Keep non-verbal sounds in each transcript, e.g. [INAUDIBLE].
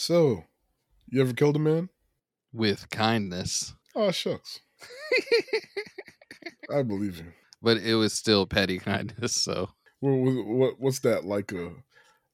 So, you ever killed a man? with kindness, Oh shucks, [LAUGHS] I believe you. but it was still petty kindness. So, What, what, what what's that like? A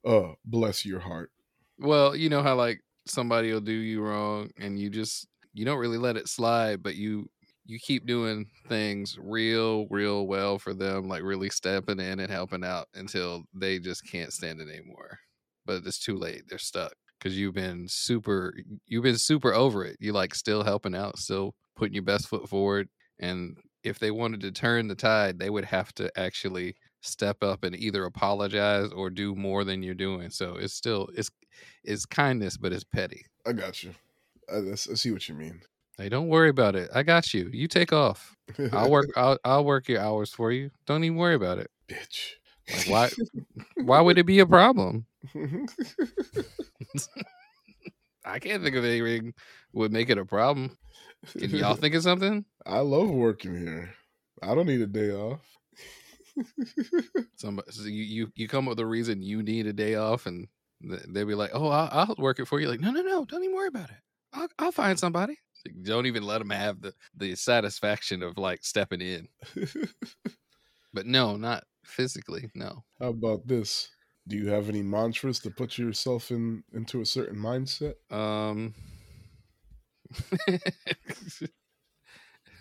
uh, bless your heart. well, you know how like somebody will do you wrong and you just you don't really let it slide, but you you keep doing things real real well for them, like really stepping in and helping out until they just can't stand it anymore. But it's too late. They're stuck because you've been super you've been super over it. You like still helping out, still putting your best foot forward and if they wanted to turn the tide, they would have to actually step up and either apologize or do more than you're doing. So it's still it's it's kindness, but it's petty. I got you. I, I see what you mean. Hey, don't worry about it. I got you. You take off. I'll work. [LAUGHS] I'll I'll work your hours for you. Don't even worry about it. bitch. Like, why? Why would it be a problem? [LAUGHS] I can't think of anything would make it a problem. Can y'all [LAUGHS] think of something? I love working here. I don't need a day off. Somebody, so you, you you come up with a reason you need a day off, and they'll be like, "Oh, I'll, I'll work it for you." Like, no, no, no, don't even worry about it. I'll, I'll find somebody. Like, don't even let them have the the satisfaction of like stepping in. [LAUGHS] But no, not physically. No. How about this? Do you have any mantras to put yourself in into a certain mindset? Um, [LAUGHS]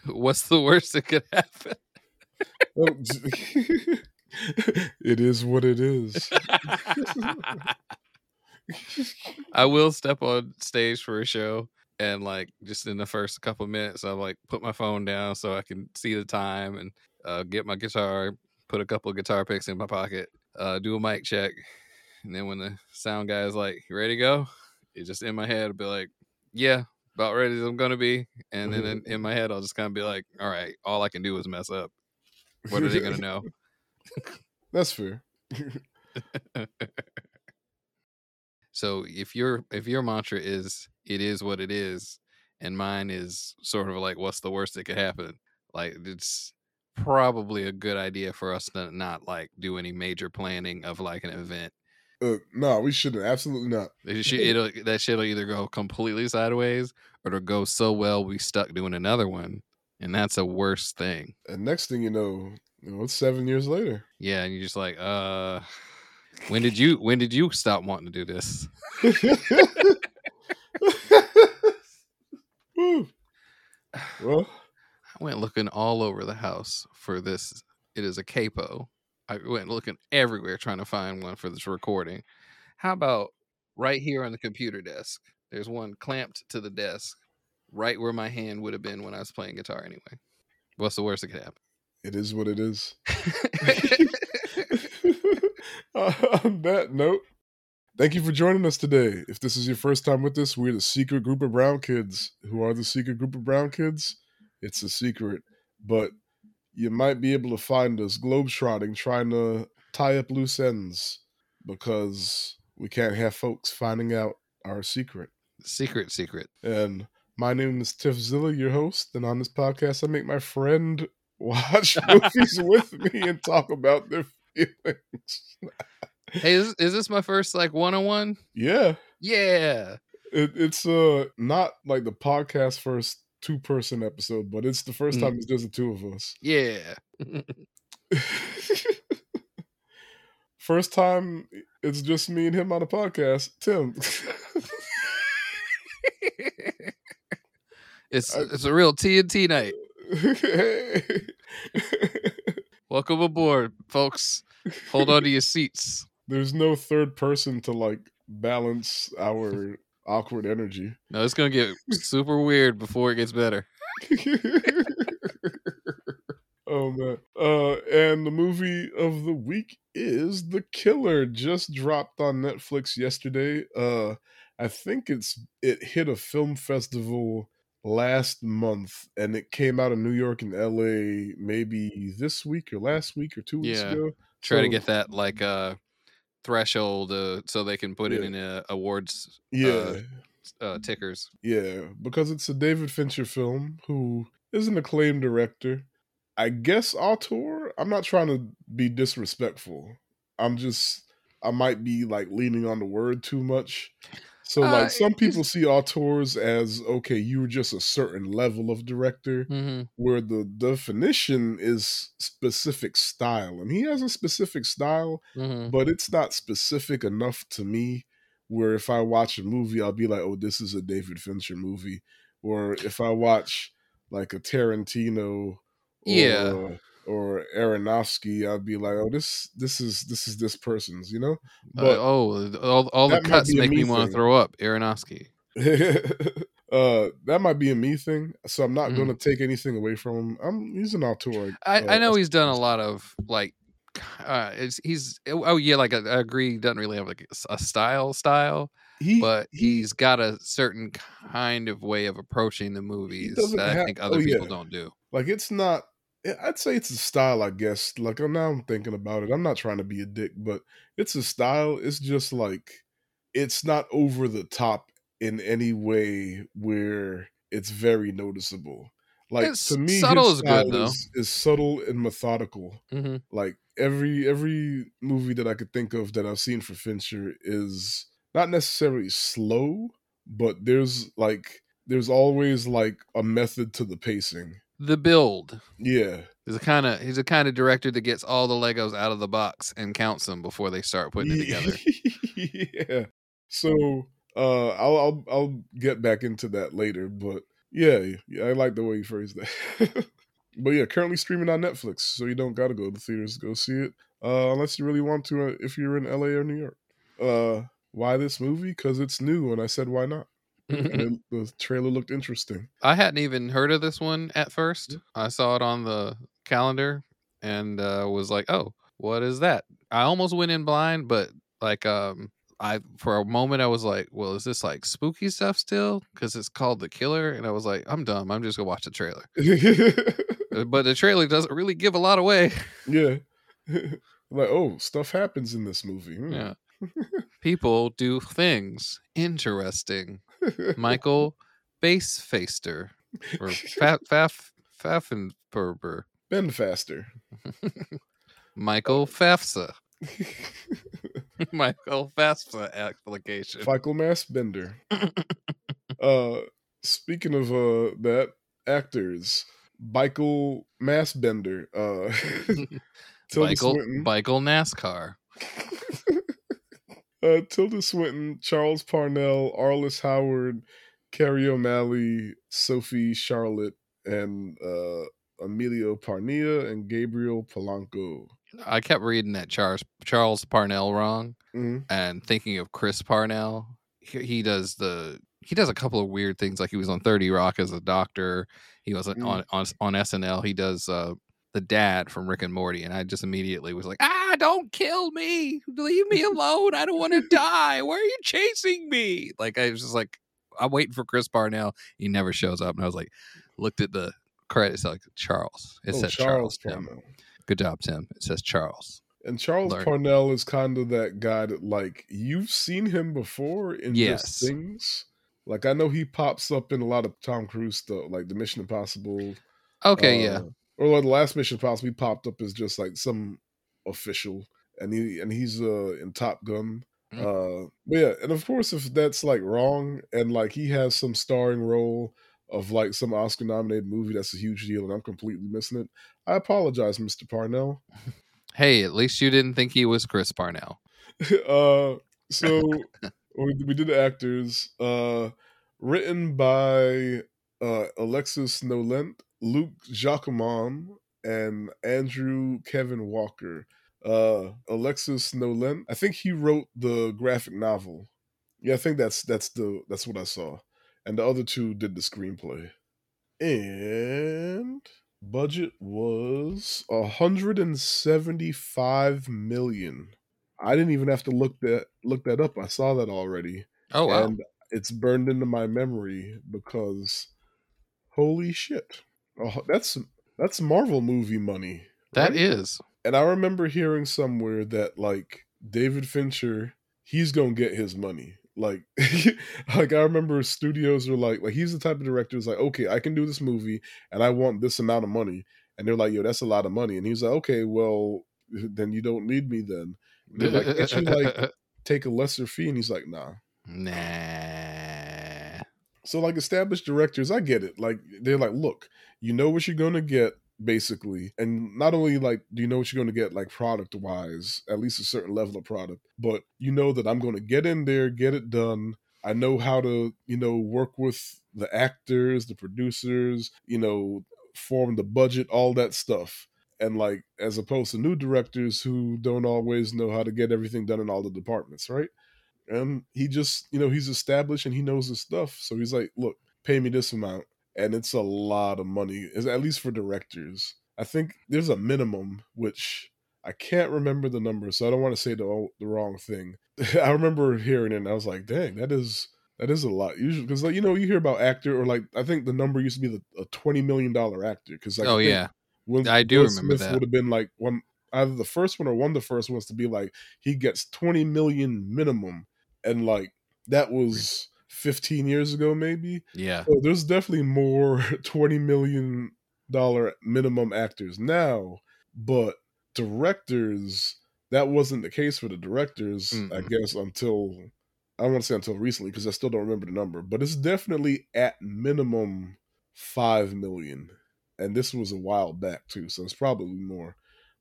what's the worst that could happen? Oh, [LAUGHS] it is what it is. [LAUGHS] I will step on stage for a show and like just in the first couple of minutes I'll like put my phone down so I can see the time and uh, get my guitar, put a couple of guitar picks in my pocket, uh, do a mic check, and then when the sound guy is like, "You ready to go?" It's just in my head, I'll be like, "Yeah, about ready as I'm gonna be," and then in, in my head I'll just kind of be like, "All right, all I can do is mess up. What are they gonna know?" [LAUGHS] That's fair. [LAUGHS] So if your if your mantra is it is what it is, and mine is sort of like what's the worst that could happen, like it's probably a good idea for us to not like do any major planning of like an event. Uh, no, we shouldn't. Absolutely not. It should, it'll that shit'll either go completely sideways or it'll go so well we stuck doing another one, and that's a worse thing. And next thing you know, you know, it's seven years later. Yeah, and you're just like, uh, when did you when did you stop wanting to do this? [LAUGHS] Well, I went looking all over the house for this. It is a capo. I went looking everywhere trying to find one for this recording. How about right here on the computer desk? There's one clamped to the desk, right where my hand would have been when I was playing guitar anyway. What's the worst that could happen? it is what it is. [LAUGHS] [LAUGHS] On that note, thank you for joining us today. If this is your first time with us, we're the secret group of brown kids. Who are the secret group of brown kids? It's a secret, but you might be able to find us globetrotting, trying to tie up loose ends because we can't have folks finding out our secret. secret, secret. And my name is Tiff Zilla, your host, and on this podcast, I make my friend [LAUGHS] watch movies with me and talk about their feelings. [LAUGHS] Hey, is, is this my first like one on one? Yeah, Yeah. it, it's uh not like the podcast first two person episode, but it's the first Mm. time it's just the two of us. Yeah. [LAUGHS] first time it's just me and him on a podcast. Tim, [LAUGHS] it's I- it's a real TNT night. hey. [LAUGHS] Welcome aboard, folks. Hold on to your seats. there's no third person to like balance our awkward energy. No, it's gonna get super weird before it gets better. [LAUGHS] oh man. Uh and the movie of the week is The Killer just dropped on Netflix yesterday. Uh I think it's it hit a film festival last month and it came out in New York and LA maybe this week or last week or 2 weeks Yeah. ago. Try to get that like uh threshold uh, so they can put it in uh, awards Yeah. uh, tickers. Yeah, because it's a David Fincher film who is an acclaimed director. I guess auteur. I'm not trying to be disrespectful. I'm just I might be like leaning on the word too much. So Uh, like some people see auteurs as okay, you were just a certain level of director, Mhm. where the definition is specific style, and he has a specific style, Mhm. but it's not specific enough to me. Where if I watch a movie, I'll be like, oh, this is a David Fincher movie, or if I watch like a Tarantino, Yeah. or Aronofsky, I'll be like, oh, this this is this is this person's, you know. Uh, oh, all, all the cuts make me me want to throw up. Aronofsky. [LAUGHS] uh, that might be a me thing. So I'm not Mhm. going to take anything away from him. I'm he's an auteur. I, I uh, know he's done a lot of like uh it's he's oh yeah like I, I agree he doesn't really have like a style style He but he he's got a certain kind of way of approaching the movies that I have. think Oh other people yeah, don't do. like it's not. I- I'd say it's a style, I guess. Like I'm now I'm thinking about it. I'm not trying to be a dick, but it's a style. It's just like it's not over the top in any way where it's very noticeable. Like It's to me, subtle his is good though. is, is subtle and methodical. hmm like every every movie that I could think of that I've seen for Fincher is not necessarily slow, but there's like there's always like a method to the pacing. The build Yeah. He's a kind of he's a kind of director that gets all the Legos out of the box and counts them before they start putting it together. [LAUGHS] yeah. So uh I'll I'll I'll get back into that later, but yeah, yeah, I like the way you phrased that. [LAUGHS] but yeah, currently streaming on Netflix, so you don't got to go to the theaters to go see it, uh, unless you really want to. Uh, if you're in LA or New York, uh, why this movie? Because it's new, and I said why not. And [LAUGHS] the trailer looked interesting. I hadn't even heard of this one at first. I saw it on the calendar and uh, was like, "Oh, what is that?" I almost went in blind, but like, um, I for a moment I was like, "Well, is this like spooky stuff still?" Because it's called The Killer, and I was like, "I'm dumb. I'm just gonna watch the trailer." [LAUGHS] Uh, But the trailer doesn't really give a lot away. yeah, [LAUGHS] like oh, stuff happens in this movie. Hmm. yeah, people do things interesting. Michael Bassfaster or Fa- [LAUGHS] Faf Pfaffenberger. Bend faster. [LAUGHS] Michael FAFSA. [LAUGHS] Michael FAFSA application. Michael Mass Bender. uh, speaking of uh that actors, Michael Massbender, uh, Michael, Michael NASCAR. Uh, Tilda Swinton, Charles Parnell, Arliss Howard, Kerry O'Malley, Sophie Charlotte, and uh, Emilio Parnia and Gabriel Polanco. I kept reading that Charles Charles Parnell wrong Mhm. and thinking of Chris Parnell. He, he does the he does a couple of weird things like he was on 30 Rock as a doctor. He was on Mm. on, on on SNL. He does uh the dad from Rick and Morty and I just immediately was like, "Ah, don't kill me. Leave me [LAUGHS] alone. I don't want to die. Why are you chasing me?" Like I was just like I'm waiting for Chris Parnell. He never shows up and I was like looked at the credits like Charles. It Oh, says Charles Charles. Tim. Good job, Tim. It says Charles. And Charles Learn. Parnell is kind of that guy that like you've seen him before in Yes. just things. Like I know he pops up in a lot of Tom Cruise stuff, like the Mission Impossible. Okay, yeah. Or like the last Mission Impossible, he popped up as just like some official, and he and he's uh in Top Gun. Mm. Uh, but yeah, and of course, if that's like wrong, and like he has some starring role of like some Oscar nominated movie, that's a huge deal, and I'm completely missing it. I apologize, Mr. Parnell. [LAUGHS] Hey, at least you didn't think he was Chris Parnell. [LAUGHS] uh, so [LAUGHS] we, we did the actors. Uh, written by uh, Alexis Nolent, Luc Jacamon, and Andrew Kevin Walker. Uh, Alexis Nolent, I think he wrote the graphic novel. Yeah, I think that's that's the that's what I saw, and the other two did the screenplay. And budget was a hundred and seventy-five million. I didn't even have to look that look that up. I saw that already, Oh wow. and it's burned into my memory because holy shit, oh, that's that's Marvel movie money. That right? is. And I remember hearing somewhere that like David Fincher, he's gonna get his money. Like, [LAUGHS] like I remember studios are like, like he's the type of director who's like, okay, I can do this movie and I want this amount of money. And they're like, yo, that's a lot of money. And he's like, okay, well, [LAUGHS] then you don't need me then. They're like, can't you like [LAUGHS] take a lesser fee? And he's like, nah. Nah. So like established directors, I get it. Like they're like, look, you know what you're gonna get basically, and not only like do you know what you're gonna get like product wise, at least a certain level of product, but you know that I'm gonna get in there, get it done. I know how to, you know, work with the actors, the producers, you know, form the budget, all that stuff. And like as opposed to new directors who don't always know how to get everything done in all the departments, right? And he just you know he's established and he knows his stuff. So he's like look pay me this amount. And it's a lot of money at least for directors. I think there's a minimum which i can't remember the number so i don't want to say the, the wrong thing. [LAUGHS] I remember hearing it and i was like dang that is that is a lot. Usually because like you know you hear about actor or like i think the number used to be the, a 20 million dollar actor because like, oh yeah. Will, I do Will remember Smith that. Would have been like one either the first one or one of the first ones to be like he gets 20 million minimum and like that was 15 years ago maybe. Yeah. So there's definitely more [LAUGHS] 20 million dollar minimum actors now but directors that wasn't the case for the directors mm i guess until i don't want to say until recently because i still don't remember the number but it's definitely at minimum 5 million and this was a while back too so it's probably more.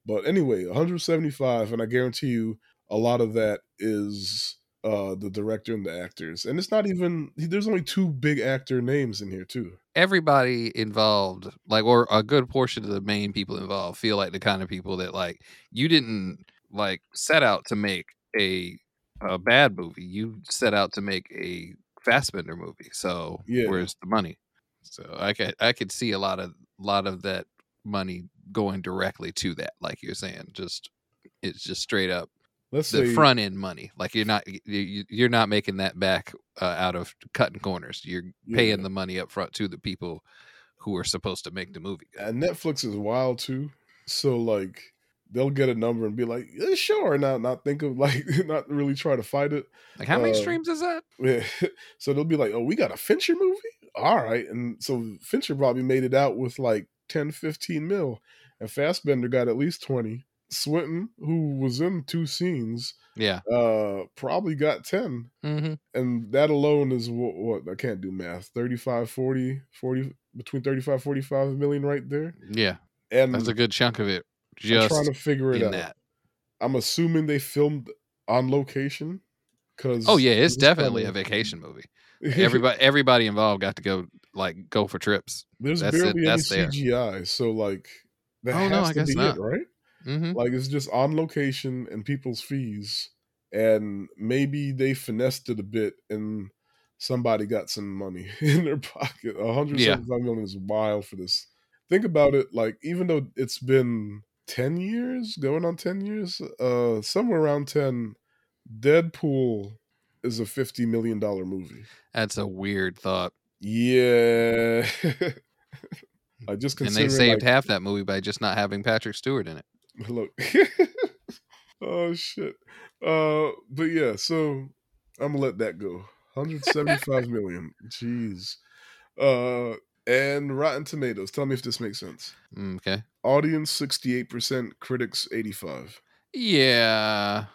But anyway 175 and i guarantee you a lot of that is uh the director and the actors and it's not even there's only two big actor names in here too. Everybody involved like or a good portion of the main people involved feel like the kind of people that like you didn't like set out to make a a bad movie. You set out to make a Fassbender movie so yeah. where's the money? So i could i could see a lot of lot of that money going directly to that like you're saying just it's just straight up let's the front end money. Like you're not you're not making that back uh, out of cutting corners. You're paying the money up front to the people who are supposed to make the movie. And Netflix is wild too. So like they'll get a number and be like, yeah, sure, not not think of [LAUGHS] like not really try to fight it. Like how many uh, streams is that? [LAUGHS] Yeah. so they'll be like, oh, we got a Fincher movie. All right, and so Fincher probably made it out with like 10, 15 mil, and Fassbender got at least twenty. Swinton, who was in two scenes, yeah, uh, probably got 10. Mm-hmm. And that alone is what, what, I can't do math 35, 40, 40, between 35, 45 million right there. Yeah. And that's a good chunk of it. Just I'm trying to figure it out. That. I'm assuming they filmed on location. Cause oh yeah, it's [LAUGHS] definitely a vacation movie. Everybody, everybody involved got to go like go for trips. There's that's barely it, any CGI, there. so like that oh, has no, I to guess be not. it, right? Mm-hmm. Like it's just on location and people's fees, and maybe they finessed it a bit and somebody got some money [LAUGHS] in their pocket. 175 yeah. million is wild for this. Think about it. Like even though it's been 10 years, going on 10 years, uh, somewhere around 10, Deadpool is a 50 million dollar movie. That's a weird thought. Yeah. [LAUGHS] I just and they saved like, half that movie by just not having Patrick Stewart in it. [LAUGHS] Look. [LAUGHS] oh shit. Uh but yeah, so I'm gonna let that go. 175 [LAUGHS] million. Jeez. Uh and Rotten Tomatoes. Tell me if this makes sense. Mm, okay. Audience 68%, critics 85. Yeah.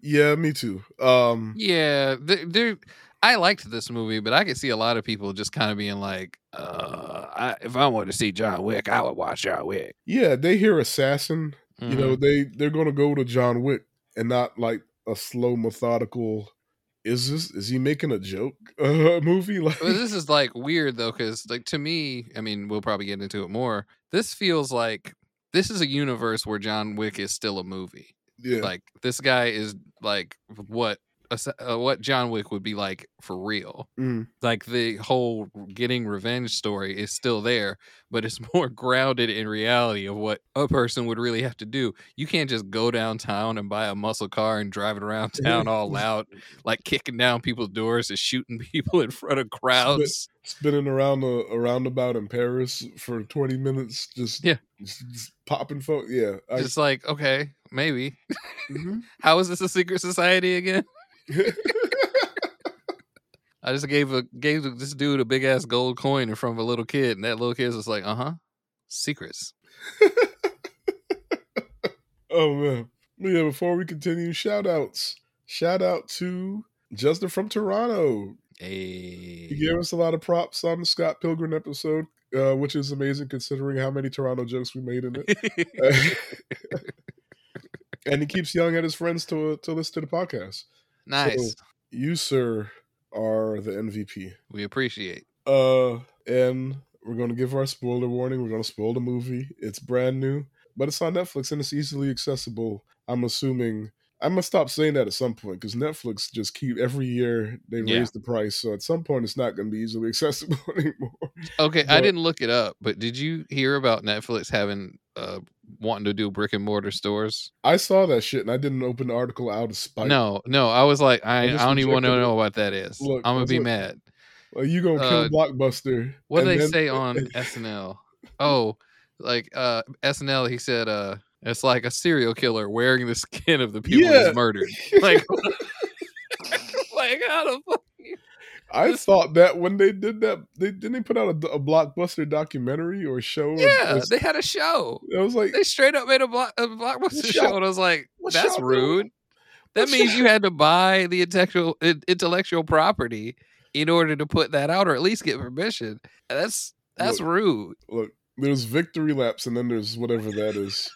Yeah, me too. Um Yeah, there I liked this movie, but I could see a lot of people just kind of being like, uh, I, if I wanted to see John Wick, I would watch John Wick. Yeah, they hear assassin Mm-hmm. You know, mm-hmm. they they're going to go to John Wick and not like a slow, methodical. Is this is he making a joke [LAUGHS] uh, movie? Like well, this is like weird though, because like to me, I mean, we'll probably get into it more. This feels like this is a universe where John Wick is still a movie. Yeah, like this guy is like what uh, what John Wick would be like for real. Mm. Like the whole getting revenge story is still there, but it's [LAUGHS] more grounded in reality of what a person would really have to do. You can't just go downtown and buy a muscle car and drive it around [LAUGHS] town all loud, like kicking down people's doors and shooting [LAUGHS] people in front of crowds. spinning around a, a, roundabout in Paris for 20 minutes, just, yeah. just, just popping folks. Yeah. I, just like, okay, maybe. Mm-hmm. How is this a secret society again? I just gave a gave this dude a big ass gold coin in front of a little kid, and that little kid was like, "Uh huh, secrets." oh man, yeah. Before we continue, shout outs. Shout out to Justin from Toronto. Hey. He gave us a lot of props on the Scott Pilgrim episode, uh, which is amazing considering how many Toronto jokes we made in it. [LAUGHS] [LAUGHS] and he keeps yelling at his friends to to listen to the podcast. Nice. So, you, sir, are the MVP. we appreciate. Uh, and we're going to give our spoiler warning. We're going to spoil the movie. It's brand new, but it's on Netflix and it's easily accessible. I'm assuming. I must stop saying that at some point because Netflix just keep every year they Yeah. raise the price. So at some point, it's not going to be easily [LAUGHS] accessible [LAUGHS] anymore. Okay, I didn't look it up, but did you hear about Netflix having uh wanting to do brick and mortar stores? I saw that shit and I didn't open the article out of spite. No, no, I was like, I, I I don't even want to know what that is. Look, I'm gonna be mad. Like, you gonna kill Uh, Blockbuster? What did they then- say [LAUGHS] on SNL? Oh, like uh SNL, he said uh it's like a serial killer wearing the skin of the people Yeah. he's murdered. [LAUGHS] Like, [LAUGHS] like how the fuck? I this- thought that when they did that, they didn't they put out a, a blockbuster documentary or show. Yeah, it was, they had a show. I was like, They straight up made a, block, a blockbuster show, and I was like, "That's rude." That means you had to buy the intellectual intellectual property in order to put that out, or at least get permission. That's that's Look. rude. look, there's victory laps, and then there's whatever that is.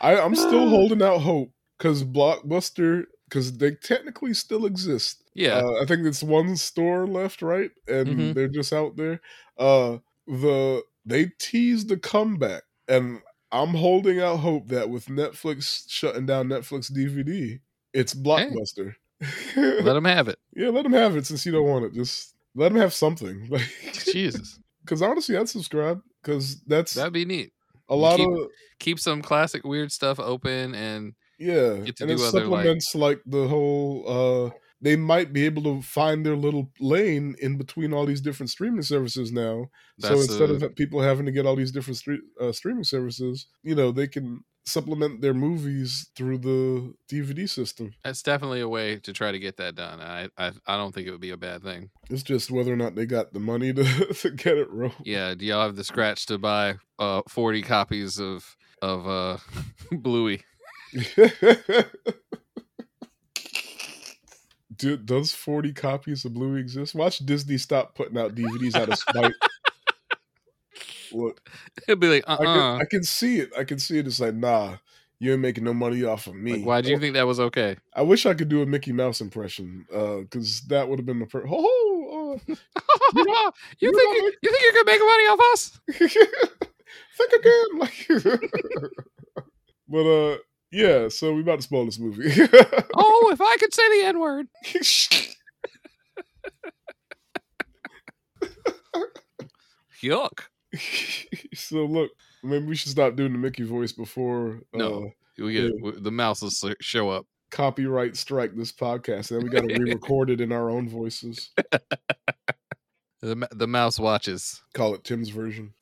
I, I'm still holding out hope because Blockbuster, because they technically still exist. Yeah, Uh, I think it's one store left, right? And Mhm. they're just out there. Uh the they teased the comeback. And I'm holding out hope that with Netflix shutting down Netflix DVD, it's Blockbuster. let them have it. [LAUGHS] yeah, let them have it since you don't want it. Just let them have something. [LAUGHS] Like Jesus, [LAUGHS] cuz honestly I'd subscribe cuz that's that'd be neat. A lot keep- of Keep some classic weird stuff open, and Yeah, and it other, supplements like, the whole. uh They might be able to find their little lane in between all these different streaming services now. so instead a- of people having to get all these different stre- uh, streaming services, you know, they can supplement their movies through the DVD system. that's definitely a way to try to get that done. I I, I don't think it would be a bad thing. It's just whether or not they got the money to, [LAUGHS] to get it rolled. Yeah, do y'all have the scratch to buy uh 40 copies of of uh [LAUGHS] Bluey? [LAUGHS] Do, does 40 copies of Bluey exist? Watch Disney stop putting out DVDs out of spite. Look, [LAUGHS] It'd be like, uh I can, uh I can see it. I can see it. It's like, nah, you ain't making no money off of me. Like, why do you think that was okay? I wish I could do a Mickey Mouse impression, because that would have been the per- oh, uh, [LAUGHS] you you think know, you think you could make money off us? [LAUGHS] think again, like. but uh, yeah. So we about to spoil this movie. Oh, if I could say the N word. Yuck. [LAUGHS] so look, maybe we should stop doing the Mickey voice before uh, No. We get w- the mouse will show up. copyright strike this podcast, and then we got to [LAUGHS] re-record it in our own voices. [LAUGHS] The, the mouse watches. Call it Tim's version.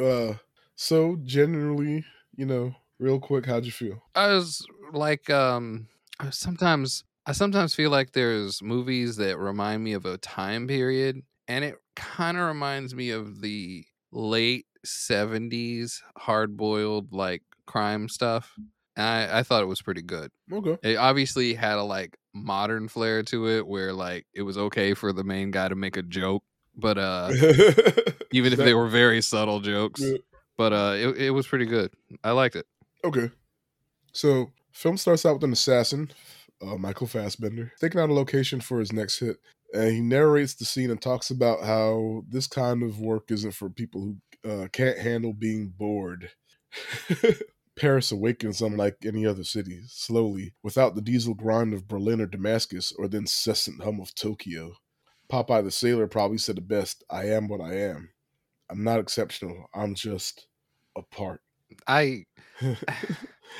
Uh, so generally, you know, real quick, how'd you feel? I was like, um, sometimes I sometimes feel like there's movies that remind me of a time period, and it kind of reminds me of the late '70s hard boiled like crime stuff. And I, I thought it was pretty good. Okay. It obviously had a like modern flair to it, where like it was okay for the main guy to make a joke, but uh, [LAUGHS] even if they were very subtle jokes. Yeah. But uh, it it was pretty good. I liked it. Okay. So, film starts out with an assassin, uh, Michael Fassbender, thinking out a location for his next hit. And he narrates the scene and talks about how this kind of work isn't for people who uh, can't handle being bored. [LAUGHS] Paris awakens unlike any other city, slowly, without the diesel grind of Berlin or Damascus or the incessant hum of Tokyo. Popeye the Sailor probably said it best I am what I am. I'm not exceptional, I'm just a part. I [LAUGHS]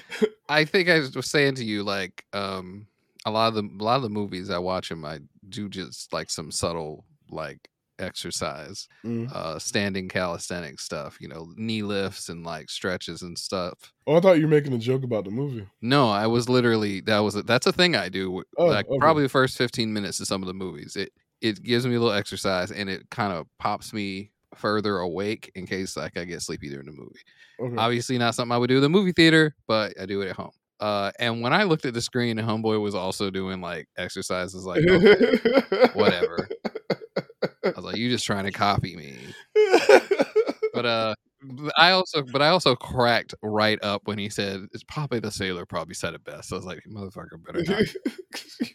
[LAUGHS] I think I was saying to you like um a lot of the a lot of the movies I watch them I do just like some subtle like exercise Mm. uh standing calisthenic stuff you know knee lifts and like stretches and stuff Oh, I thought you were making a joke about the movie. no I was literally that was a, that's a thing I do Oh, like okay. probably the first 15 minutes of some of the movies it it gives me a little exercise and it kind of pops me further awake in case like I get sleepy during the movie Okay. Obviously, not something I would do in the movie theater, but I do it at home. Uh, and when I looked at the screen, Homeboy was also doing like exercises, like okay, whatever. I was like, "You just trying to copy me?" But uh, I also, but I also cracked right up when he said, "It's probably the sailor probably said it best." I was like, "Motherfucker, better not."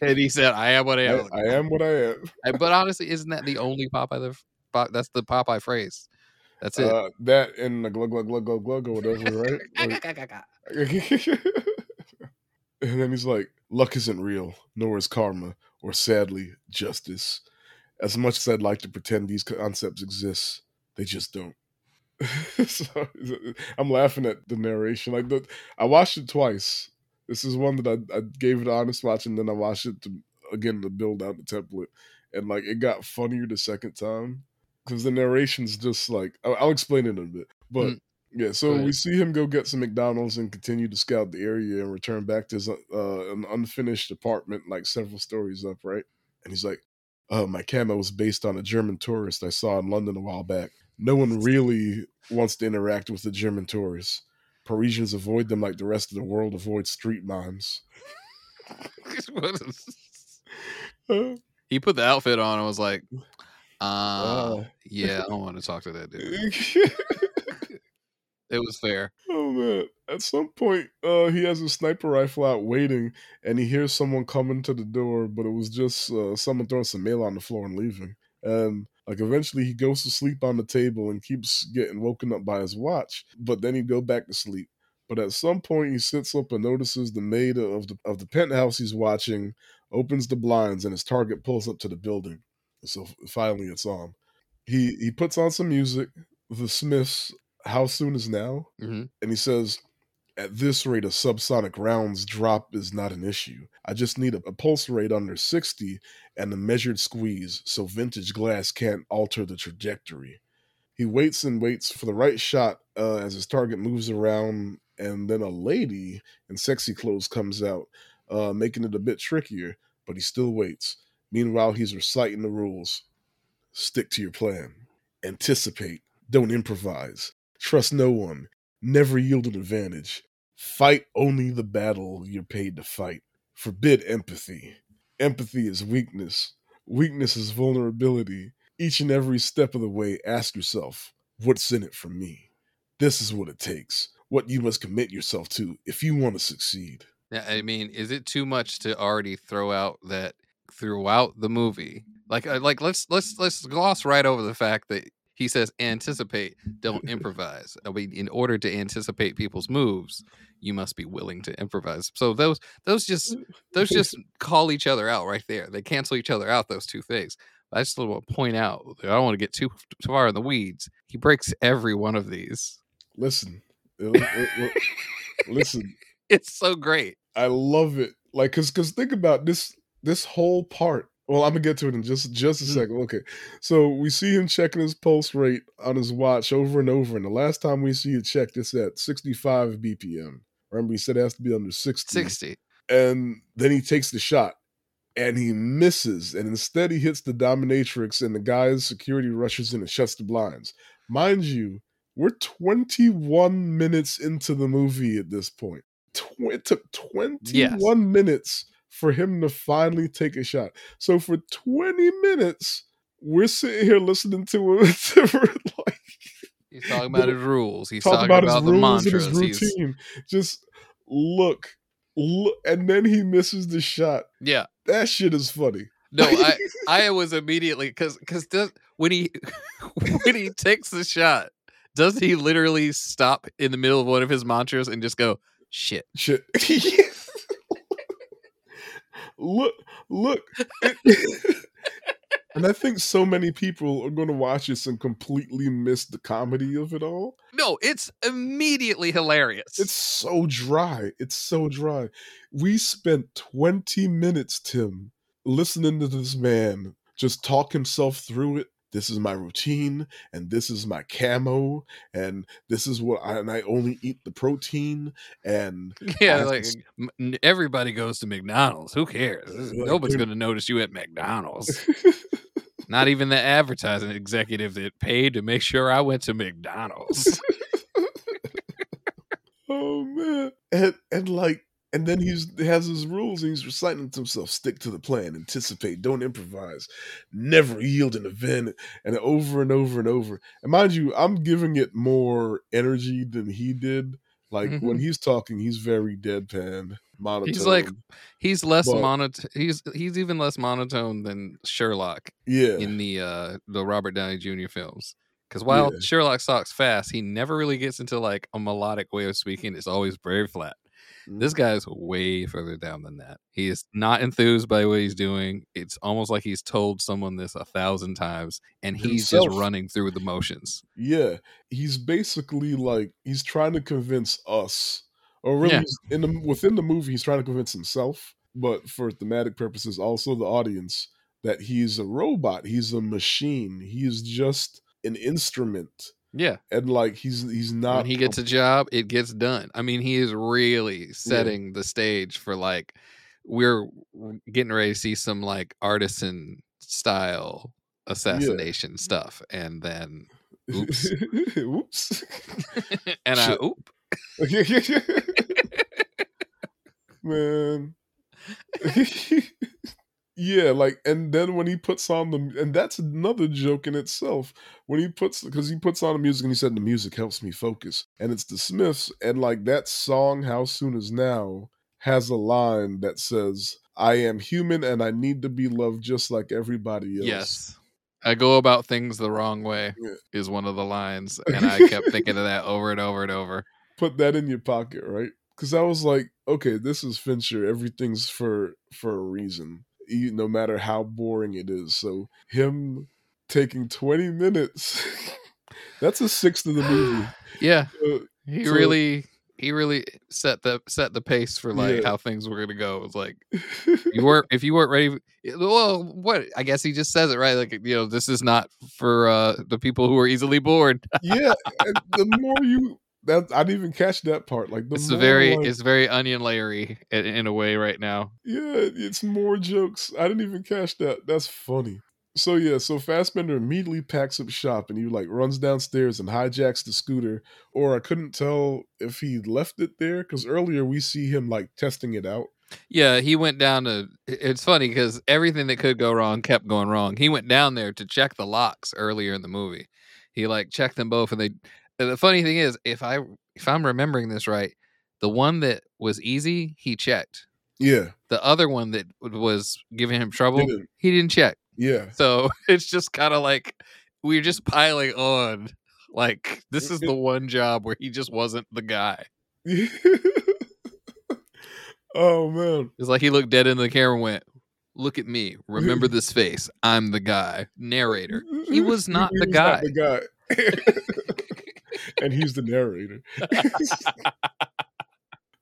[LAUGHS] and he said, "I am what I am." I, I am what I am. But honestly, isn't that the only Popeye? The that's the Popeye phrase. That's it. Uh, that and the glug glug glug glug glug or whatever, right? Like- [LAUGHS] [LAUGHS] and then he's like, "Luck isn't real, nor is karma, or sadly, justice. As much as I'd like to pretend these concepts exist, they just don't." [LAUGHS] so, I'm laughing at the narration. Like the, I watched it twice. This is one that I, I gave it an honest watch, and then I watched it to, again to build out the template, and like it got funnier the second time because the narration's just like I'll, I'll explain it in a bit, but. Mm. Yeah, so we see him go get some McDonald's and continue to scout the area and return back to his uh, an unfinished apartment, like several stories up, right? And he's like, "Uh, my camo was based on a German tourist I saw in London a while back. No one really wants to interact with the German tourists. Parisians avoid them like the rest of the world avoids street mimes." [LAUGHS] Uh, he put the outfit on and was like, uh, uh, yeah, I don't want to talk to that dude. [LAUGHS] It was fair. Oh man! At some point, uh, he has a sniper rifle out waiting, and he hears someone coming to the door, but it was just uh, someone throwing some mail on the floor and leaving. And like eventually, he goes to sleep on the table and keeps getting woken up by his watch. But then he go back to sleep. But at some point, he sits up and notices the maid of the of the penthouse he's watching opens the blinds, and his target pulls up to the building. So finally, it's on. He he puts on some music. The Smiths. How soon is now? hmm and he says, At this rate of subsonic rounds, drop is not an issue. I just need a, a pulse rate under 60 and a measured squeeze so vintage glass can't alter the trajectory. He waits and waits for the right shot uh, as his target moves around, and then a lady in sexy clothes comes out, uh, making it a bit trickier, but he still waits. Meanwhile, he's reciting the rules stick to your plan, anticipate, don't improvise, trust no one, never yield an advantage. Fight only the battle you're paid to fight. Forbid empathy. Empathy is weakness. Weakness is vulnerability. Each and every step of the way, ask yourself, what's in it for me? This is what it takes. What you must commit yourself to if you want to succeed. Yeah, I mean, is it too much to already throw out that throughout the movie? Like, uh, like let's let's let's gloss right over the fact that he says mm-hmm. anticipate, don't [LAUGHS] improvise. I mean, in order to anticipate people's moves, you must be willing to improvise. So those those just mm, those just call each other out right there. They cancel each other out. Those two things. I just want to point out. I don't want to get too too far in the weeds. He breaks every one of these. listen, [LAUGHS] listen. It's so great. I love it. Like, cause, cause think about this. This whole part. Well, I'm gonna get to it in just just a Mhm. second. Okay, so we see him checking his pulse rate on his watch over and over, and the last time we see it checked, it's at 65 BPM. Remember, he said it has to be under 60. Sixty. and then he takes the shot, and he misses, and instead he hits the dominatrix, and the guy's security rushes in and shuts the blinds. Mind you, we're 21 minutes into the movie at this point. Tw- it took 21 minutes for him to finally take a shot. So for 20 minutes, we're sitting here listening to him like [LAUGHS] He's talking about his rules. He's talk talking about, about, his the rules mantras. and his He's, routine. Just look, look, and then he misses the shot. yeah. That shit is funny. No, I [LAUGHS] I was immediately because because when he [LAUGHS] when he takes the shot, does he literally stop in the middle of one of his mantras and just go shit? Shit. Look, look. [LAUGHS] and I think so many people are going to watch this and completely miss the comedy of it all. No, it's immediately hilarious. It's so dry. It's so dry. We spent 20 minutes, Tim, listening to this man just talk himself through it. This is my routine, and this is my camo, and this is what I and I only eat the protein, and [LAUGHS] yeah, like n- everybody goes to McDonald's. Who cares? Like, Nobody's going to notice you at McDonald's. [LAUGHS] Not even the advertising executive that paid to make sure I went to McDonald's. [LAUGHS] oh man, and and like and then he's he has his rules and he's reciting to himself stick to the plan anticipate don't improvise never yield an event and over and over and over and mind you i'm giving it more energy than he did like when Mhm. he's talking he's very deadpan monotone He's like he's less monotone. He's he's even less monotone than Sherlock yeah in the uh the Robert Downey Jr. films. Because while Yeah. Sherlock talks fast, he never really gets into like a melodic way of speaking. It's always very flat. Mm. This guy's way further down than that. He is not enthused by what he's doing. It's almost like he's told someone this a thousand times, and he's Himself. just running through the motions. Yeah, he's basically like he's trying to convince us, or really Yeah. in the within the movie, he's trying to convince himself, but for thematic purposes, also the audience that he's a robot, he's a machine, he's just an instrument, Yeah. and like he's he's not. when he gets a job, it gets done. I mean, he is really setting the stage for like we're getting ready to see some like artisan style assassination stuff, and then oops. [LAUGHS] Oops. [LAUGHS] and I oop. [LAUGHS] Man. Yeah, like and then when he puts on the and that's another joke in itself. When he puts because he puts on the music and he said the music helps me focus. And it's the Smiths, and like that song, How Soon Is Now, has a line that says, I am human and I need to be loved just like everybody else. Yes. I go about things the wrong way Yeah. is one of the lines, [LAUGHS] and I kept thinking of that over and over and over. put that in your pocket, right? Because I was like, okay, this is Fincher. Everything's for for a reason, no matter how boring it is. So him taking twenty minutes, [LAUGHS] that's a sixth of the movie. [SIGHS] Yeah, Uh, he So- really, he really set the set the pace for like Yeah. how things were gonna go. It was like you weren't if you weren't ready. Well, what I guess he just says it right. Like you know, this is not for uh the people who are easily bored. yeah, the more you that I didn't even catch that part. Like the It's very, like, it's very onion layery in, in a way right now. Yeah, it's more jokes. I didn't even catch that. That's funny. So yeah, so Fassbender immediately packs up shop and he like runs downstairs and hijacks the scooter. Or I couldn't tell if he left it there because earlier we see him like testing it out. Yeah, he went down to. It's funny because everything that could go wrong kept going wrong. He went down there to check the locks earlier in the movie. He like checked them both, and they. The funny thing is, if I if I'm remembering this right, the one that was easy, he checked. Yeah, The other one that was giving him trouble, Didn't. he didn't check. yeah, So [LAUGHS] it's just kind of like we're just piling on. Like [LAUGHS] this is the one job where he just wasn't the guy. [LAUGHS] oh man, It's like he looked dead into the camera and went, Look at me. Remember this face. I'm the guy. Narrator. He was not the was guy. the guy. [LAUGHS] and he's the narrator. [LAUGHS]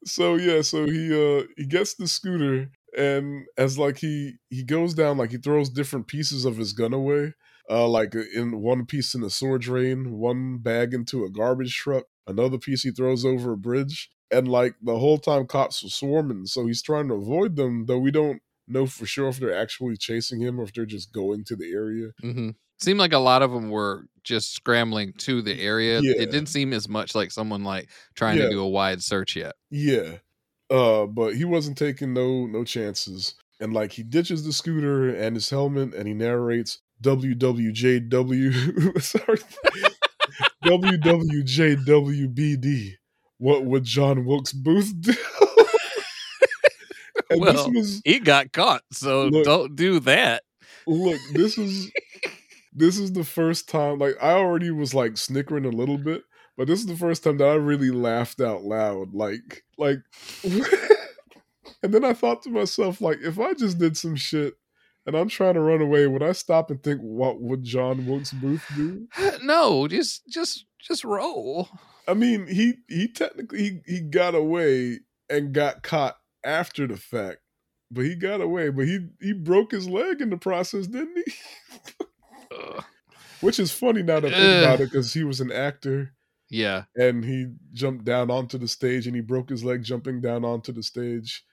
so yeah, so he uh he gets the scooter and as like he he goes down like he throws different pieces of his gun away. Uh like in one piece in a sewer drain, one bag into a garbage truck, another piece he throws over a bridge. And like the whole time cops were swarming, so he's trying to avoid them, though we don't know for sure if they're actually chasing him or if they're just going to the area. hmm Seemed like a lot of them were just scrambling to the area. Yeah. It didn't seem as much like someone like trying Yeah. to do a wide search yet. Yeah. Uh, but he wasn't taking no no chances. And like he ditches the scooter and his helmet and he narrates WWJW [LAUGHS] sorry. WWJWBD. What would John Wilkes Booth do? [LAUGHS] Well, was He got caught, so Look. don't do that. look, this is this is the first time like I already was like snickering a little bit, but this is the first time that I really laughed out loud. Like like [LAUGHS] and then I thought to myself, like, if I just did some shit and I'm trying to run away, would I stop and think what would John Wilkes Booth do? [LAUGHS] No, just just just roll. I mean, he he technically he, he got away and got caught after the fact. But he got away, but he he broke his leg in the process, didn't he? [LAUGHS] Which is funny now to think about it because he was an actor Yeah. and he jumped down onto the stage and he broke his leg jumping down onto the stage.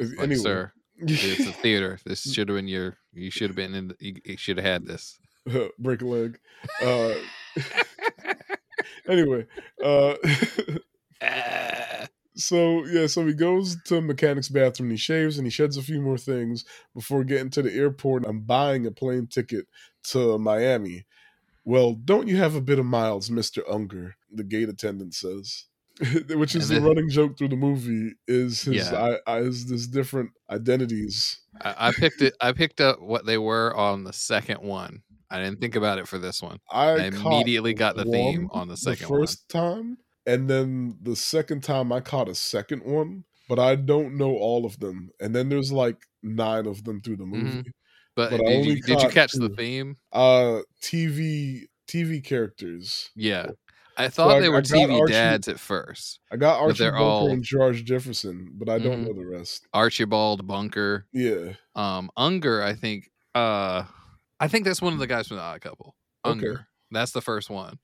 Uh, Look, Anyway, sir, it's a theater. [LAUGHS] This should have been your. You should have been in. The, you, should have had this. [LAUGHS] break a leg. Uh, [LAUGHS] anyway, uh, Ah. so yeah, so he goes to mechanic's bathroom. He shaves and he sheds a few more things before getting to the airport. I'm buying a plane ticket to Miami. Well, don't you have a bit of miles, Mister Unger? The gate attendant says. [LAUGHS] Which is the running joke through the movie is his Yeah. I, I, his, his different identities. I, I picked it. I picked up what they were on the second one. I didn't think about it for this one. I, I immediately got the theme on the second one. first time, and then the second time I caught a second one, but I don't know all of them. And then there's like nine of them through the Mhm. movie. But, but did you did you catch the theme? Uh, TV TV characters. Yeah. I thought I- they I were got TV Archie- dads at first. I got Archie Bunker all- and George Jefferson, but I don't Mhm. know the rest. Archibald Bunker, Yeah. um, Unger. I think. Uh, I think that's one of the guys from the Odd Couple. Okay. Unger. That's the first one.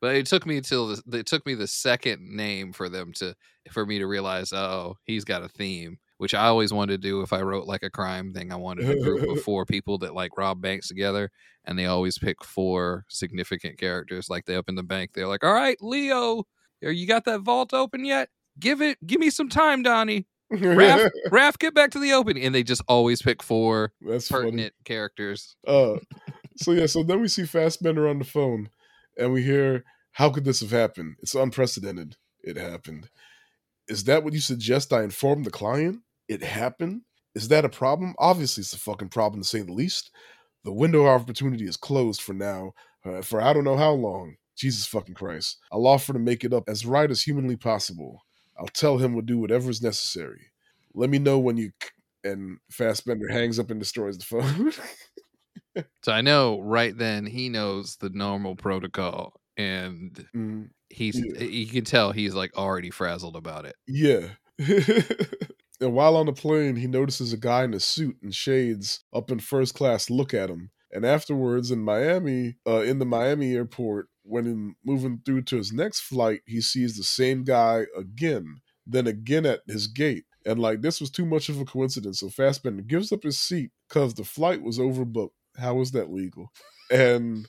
But it took me till the, it took me the second name for them to for me to realize, oh, he's got a theme, which I always wanted to do if I wrote like a crime thing. I wanted a group of [LAUGHS] four people that like rob banks together, and they always pick four significant characters. Like they open the bank, they're like, "All right, Leo, you got that vault open yet? Give it, give me some time, Donnie. Raph, [LAUGHS] Raph, get back to the opening." And they just always pick four That's funny. pertinent characters. Uh, so yeah, so then we see Fassbender on the phone, and we hear, "How could this have happened? It's unprecedented. It happened. Is that what you suggest? I inform the client. It happened. Is that a problem? Obviously, it's a fucking problem to say the least. The window of opportunity is closed for now, uh, for I don't know how long. Jesus fucking Christ! I'll offer to make it up as right as humanly possible. I'll tell him we'll do whatever is necessary. Let me know when you." c-" And Fassbender hangs up and destroys the phone. [LAUGHS] So I know right then he knows the normal protocol, and Mm, he's Yeah. you can tell he's like already frazzled about it. yeah. [LAUGHS] and while on the plane, he notices a guy in a suit and shades up in first class look at him. And afterwards, in Miami, uh, in the Miami airport, when in, moving through to his next flight, he sees the same guy again, then again at his gate. And like this was too much of a coincidence. So Fassbender gives up his seat because the flight was overbooked. How is that legal? And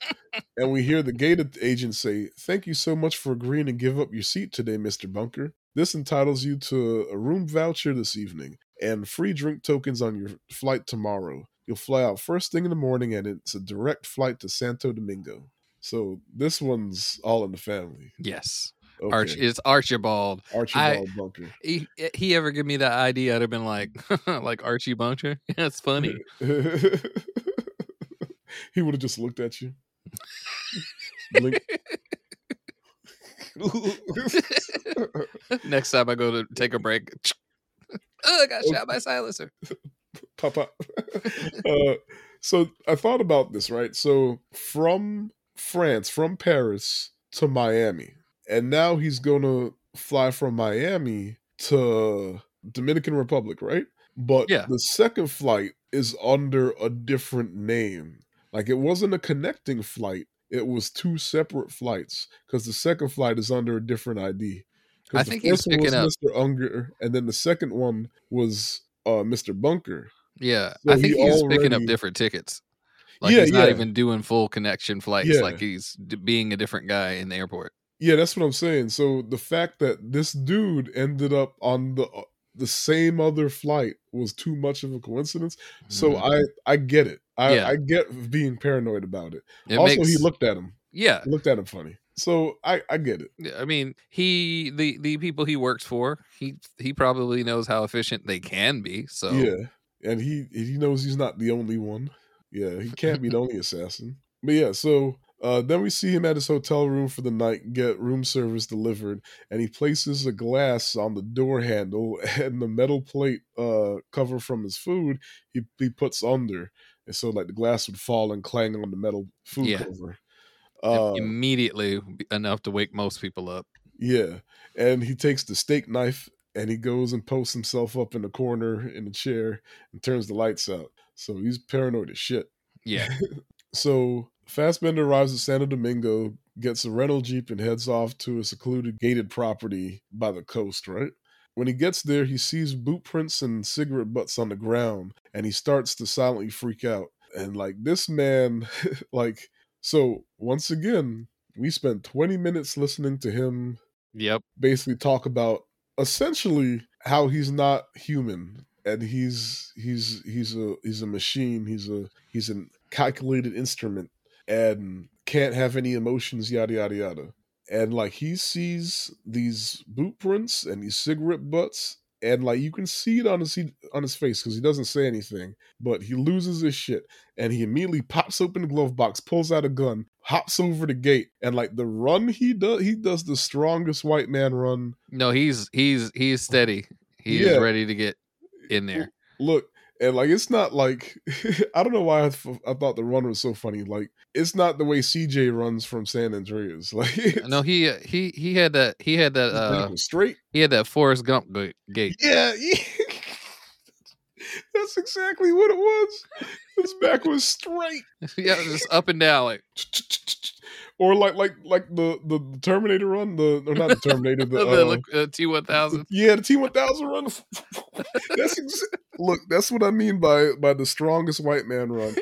and we hear the gate agent say, Thank you so much for agreeing to give up your seat today, Mr. Bunker. This entitles you to a room voucher this evening and free drink tokens on your flight tomorrow. You'll fly out first thing in the morning and it's a direct flight to Santo Domingo. So this one's all in the family. Yes, Okay. Arch it's Archibald. Archibald Bunker. He, he ever give me that idea, I'd have been like, [LAUGHS] like Archie Buncher. [LAUGHS] That's funny. [LAUGHS] he would have just looked at you. Blink. [LAUGHS] Next time I go to take a break, [LAUGHS] oh, I got shot by silencer. [LAUGHS] pop pop. uh, so I thought about this, right? So from France, from Paris to Miami, and now he's gonna fly from Miami to Dominican Republic, right? But Yeah. the second flight is under a different name. Like it wasn't a connecting flight; it was two separate flights because the second flight is under a different ID. I think he's first one was up- Mr. Unger, and then the second one was uh, Mr. Bunker. Yeah, So I think he he's picking up different tickets. Like Yeah, he's not yeah. even doing full connection flights. Yeah. Like he's d- being a different guy in the airport. Yeah, that's what I'm saying. So the fact that this dude ended up on the uh, the same other flight was too much of a coincidence. So Mhm. I I get it. I, Yeah. I get being paranoid about it. it also, makes, he looked at him. yeah. He looked at him funny. So I I get it. I mean, he the the people he works for, he he probably knows how efficient they can be. So Yeah, and he he knows he's not the only one. Yeah, he can't be the only assassin. But yeah, so uh, then we see him at his hotel room for the night, get room service delivered, and he places a glass on the door handle [LAUGHS] and the metal plate uh, cover from his food. He he puts under, and so like the glass would fall and clang on the metal food Yeah. cover. Uh, immediately enough to wake most people up. Yeah, and he takes the steak knife and he goes and posts himself up in the corner in the chair and turns the lights out. So he's paranoid as shit. Yeah, [LAUGHS] So Fassbender arrives at Santo Domingo, gets a rental jeep, and heads off to a secluded gated property by the coast. Right when he gets there, he sees boot prints and cigarette butts on the ground, and he starts to silently freak out. And like this man, [LAUGHS] like so once again, we spent twenty minutes listening to him yep. basically talk about essentially how he's not human and he's he's he's a he's a machine he's a he's a calculated instrument and can't have any emotions yada yada yada and like he sees these boot prints and these cigarette butts and like you can see it on his on his face because he doesn't say anything but he loses his shit and he immediately pops open the glove box pulls out a gun hops over the gate and like the run he does he does the strongest white man run No, he's he's he's steady. He Yeah. is ready to get in there. look and like it's not like [LAUGHS] i don't know why I, th- I thought the run was so funny like it's not the way cj runs from san andreas [LAUGHS] like No, he uh, he he had that he had that uh straight he had that Forrest Gump ga- gait. yeah, yeah. [LAUGHS] that's exactly what it was his back was straight yeah, just up and down like or like like like the the terminator run the or not the terminator [LAUGHS] the, uh, uh, T one thousand. [LAUGHS] Yeah, the T one thousand run. [LAUGHS] that's ex- look. That's what I mean by by the strongest white man run.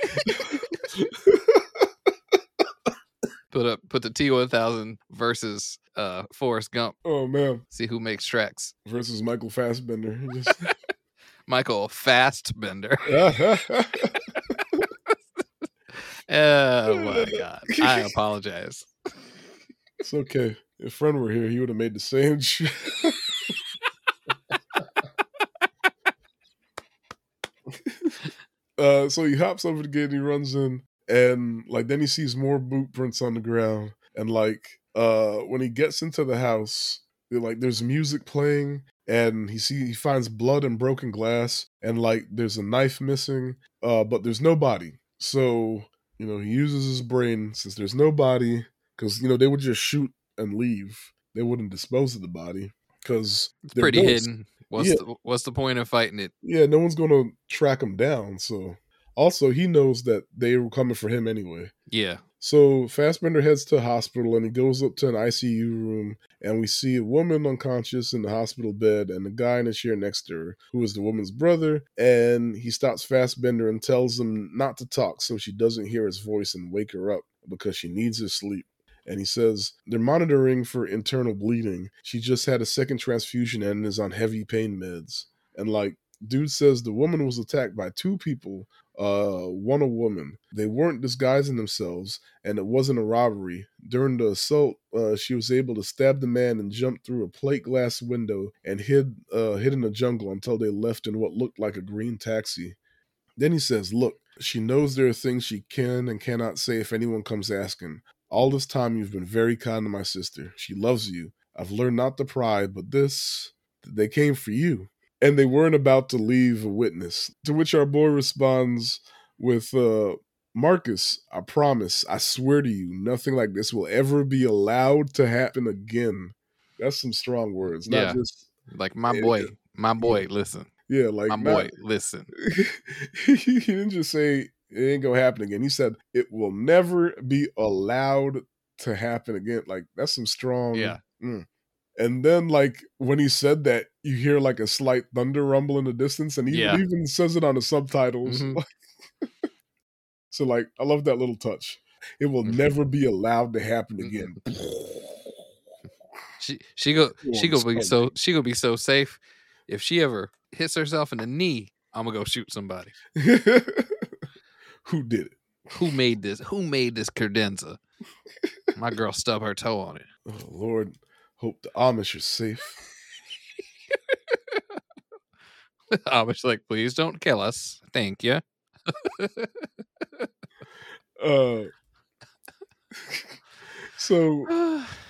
Put up put the T one thousand versus uh Forrest Gump. oh man, See who makes tracks. versus Michael Fassbender. Michael Fastbender. Oh [LAUGHS] my god. I apologize. it's okay. If friend were here, he would have made the same. [LAUGHS] uh, so he hops over the gate and he runs in, and like then he sees more boot prints on the ground, and like uh, when he gets into the house, like there's music playing, and he see he finds blood and broken glass, and like there's a knife missing, uh, but there's no body. So you know he uses his brain since there's no body, because you know they would just shoot and leave. They wouldn't dispose of the body because It's pretty hidden. What's Yeah. the, what's the point of fighting it? Yeah, no one's gonna track him down. So also he knows that they were coming for him anyway. Yeah. So Fassbender heads to hospital and he goes up to an ICU room and we see a woman unconscious in the hospital bed and a guy in a chair next to her who is the woman's brother and he stops Fassbender and tells him not to talk so she doesn't hear his voice and wake her up because she needs his sleep. And he says they're monitoring for internal bleeding. She just had a second transfusion and is on heavy pain meds. And like dude says the woman was attacked by two people, uh one a woman. They weren't disguising themselves and it wasn't a robbery. During the assault, uh, she was able to stab the man and jump through a plate glass window and hid uh, hid in the jungle until they left in what looked like a green taxi. Then he says, "Look, she knows there are things she can and cannot say if anyone comes asking. All this time, you've been very kind to my sister. She loves you. I've learned not to pry, but this, they came for you." And they weren't about to leave a witness. To which our boy responds with, uh, Marcus, I promise, I swear to you, nothing like this will ever be allowed to happen again. That's some strong words. Not Yeah. just Like my boy, yeah. my boy, listen. yeah, like My not- boy, listen. [LAUGHS] he didn't just say it ain't gonna happen again. He said it will never be allowed to happen again. Like that's some strong. Yeah. mm. And then like when he said that, you hear like a slight thunder rumble in the distance, and he Yeah. even says it on the subtitles. Mhm. [LAUGHS] so like I love that little touch. It will Mhm. never be allowed to happen again. She she go she Go gonna be so she gonna be so safe. If she ever hits herself in the knee, I'm gonna go shoot somebody. [LAUGHS] Who did it? Who made this? Who made this credenza? My girl stubbed her toe on it. Oh Lord, hope the Amish are safe. [LAUGHS] Was like, please don't kill us. Thank you. [LAUGHS] Uh, [LAUGHS] so [SIGHS] [SIGHS]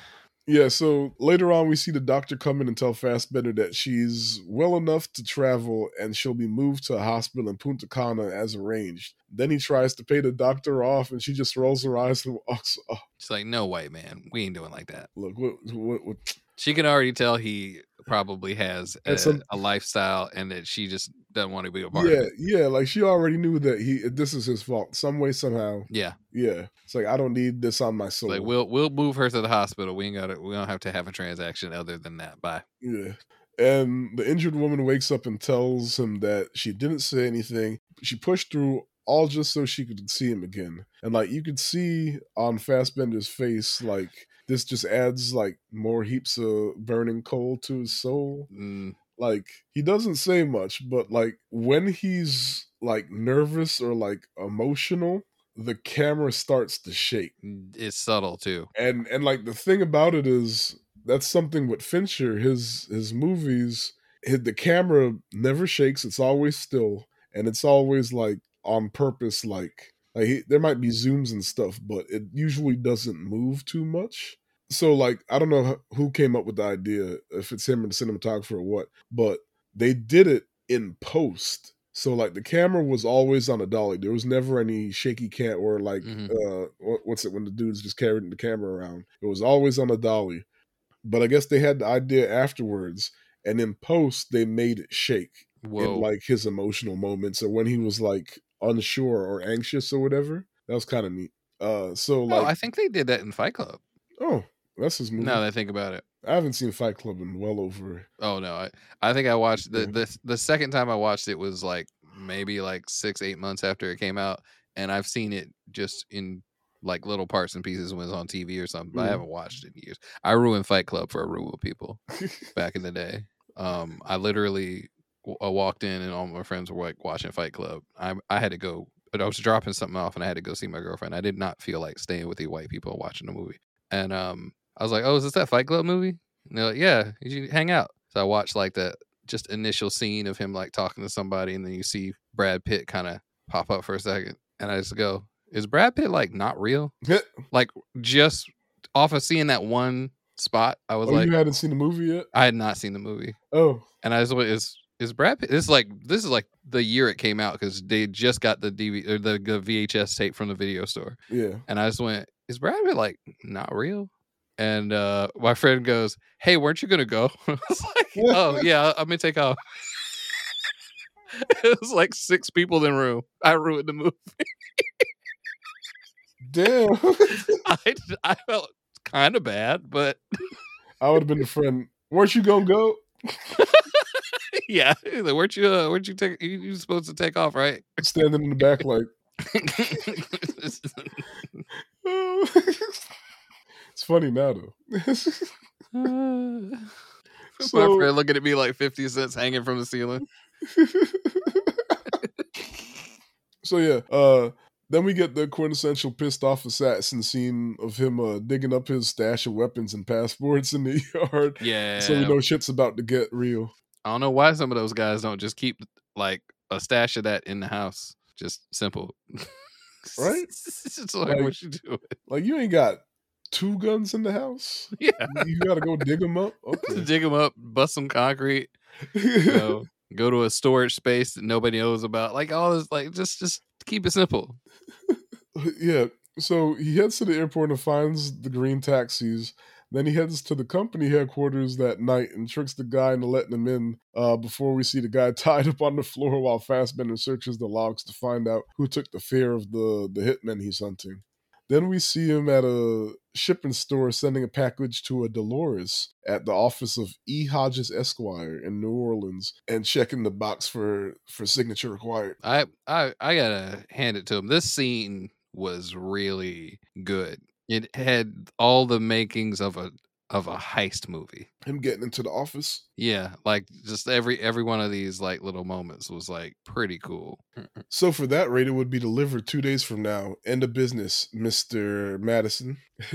yeah, so later on we see the doctor come in and tell Fassbender that she's well enough to travel and she'll be moved to a hospital in Punta Cana as arranged. Then he tries to pay the doctor off and she just rolls her eyes and walks [LAUGHS] off. She's like, no way, man. We ain't doing like that. Look, what, what, what She can already tell he probably has a, a lifestyle and that she just doesn't want to be a part yeah, of it. yeah, like she already knew that he this is his fault some way somehow. Yeah. Yeah, it's like I don't need this on my soul. Like we'll we'll move her to the hospital. We ain't got to we don't have to have a transaction other than that. Bye. Yeah. And the injured woman wakes up and tells him that she didn't say anything. She pushed through all just so she could see him again. And like you could see on Fassbender's face, like this just adds like more heaps of burning coal to his soul. Mm, Like he doesn't say much, but like when he's like nervous or like emotional, the camera starts to shake. it's subtle too. And and like the thing about it is that's something with Fincher, his his movies, his, the camera never shakes, it's always still and it's always like on purpose like like he, there might be zooms and stuff, but it usually doesn't move too much. So like I don't know who came up with the idea, if it's him or the cinematographer or what, but they did it in post. So like the camera was always on a dolly. There was never any shaky cam or like Mhm. uh what's it when the dudes just carrying the camera around. It was always on a dolly. But I guess they had the idea afterwards, and in post they made it shake Whoa. in like his emotional moments or when he was like unsure or anxious or whatever. That was kind of neat. Uh so like I think they did that in Fight Club. oh, that's his movie. Now that I think about it. I haven't seen Fight Club in well over Oh no, I, I think I watched the, the the second time I watched it was like maybe like six eight months after it came out, and I've seen it just in like little parts and pieces when it's on TV or something. But I haven't watched it in years. I ruined Fight Club for a room of people [LAUGHS] back in the day. Um, I literally I walked in and all my friends were like watching Fight Club. I I had to go, but I was dropping something off and I had to go see my girlfriend. I did not feel like staying with the white people watching the movie. And um, I was like, "Oh, is this that Fight Club movie?" And they're like, "Yeah, you hang out." So I watched like the just initial scene of him like talking to somebody, and then you see Brad Pitt kind of pop up for a second, and I just go, "Is Brad Pitt like not real?" [LAUGHS] Like just off of seeing that one spot, I was Oh, like, you hadn't seen the movie yet? I had not seen the movie, Oh, and I just went, "Is Brad Pitt?" This is like this is like the year it came out because they just got the DV or the, the VHS tape from the video store, yeah. and I just went, "Is Brad Pitt like not real?" And uh my friend goes, "Hey, weren't you gonna go?" [LAUGHS] I was like, "Oh [LAUGHS] yeah, I'm gonna take off." [LAUGHS] it was like six people in the room. I ruined the movie. Damn. I I felt kind of bad, but I would have been the friend. Weren't you gonna go? [LAUGHS] yeah, weren't you? Uh, weren't you take? You, you supposed to take off, right? Standing in the back like [LAUGHS] it's funny now though. [LAUGHS] my So- friend looking at me like fifty cents hanging from the ceiling. so yeah, uh then we get the quintessential pissed off assassin scene of him uh digging up his stash of weapons and passports in the yard. Yeah, So we know shit's about to get real. I don't know why some of those guys don't just keep like a stash of that in the house. Just simple, Right? [LAUGHS] it's just like, Like- what you do. Like you ain't got two guns in the house. [LAUGHS] Yeah, You gotta go dig them up. [LAUGHS] Okay. dig them up, bust some concrete, you know, go to a storage space that nobody knows about. Like all this, like just just keep it simple. yeah. So he heads to the airport and finds the green taxis. Then he heads to the company headquarters that night and tricks the guy into letting him in uh, before we see the guy [LAUGHS] tied up on the floor while Fassbender searches the logs to find out who took the fare of the, the hitmen he's hunting. Then we see him at a shipping store sending a package to a Dolores at the office of E. Hodges Esquire in New Orleans and checking the box for, for signature required. I I I gotta hand it to him. This scene was really good. It had all the makings of a of a heist movie. Him getting into the office. Yeah, like just every every one of these like little moments was like pretty cool. So for that rate, it would be delivered two days from now. End of business, Mister Madison. [LAUGHS]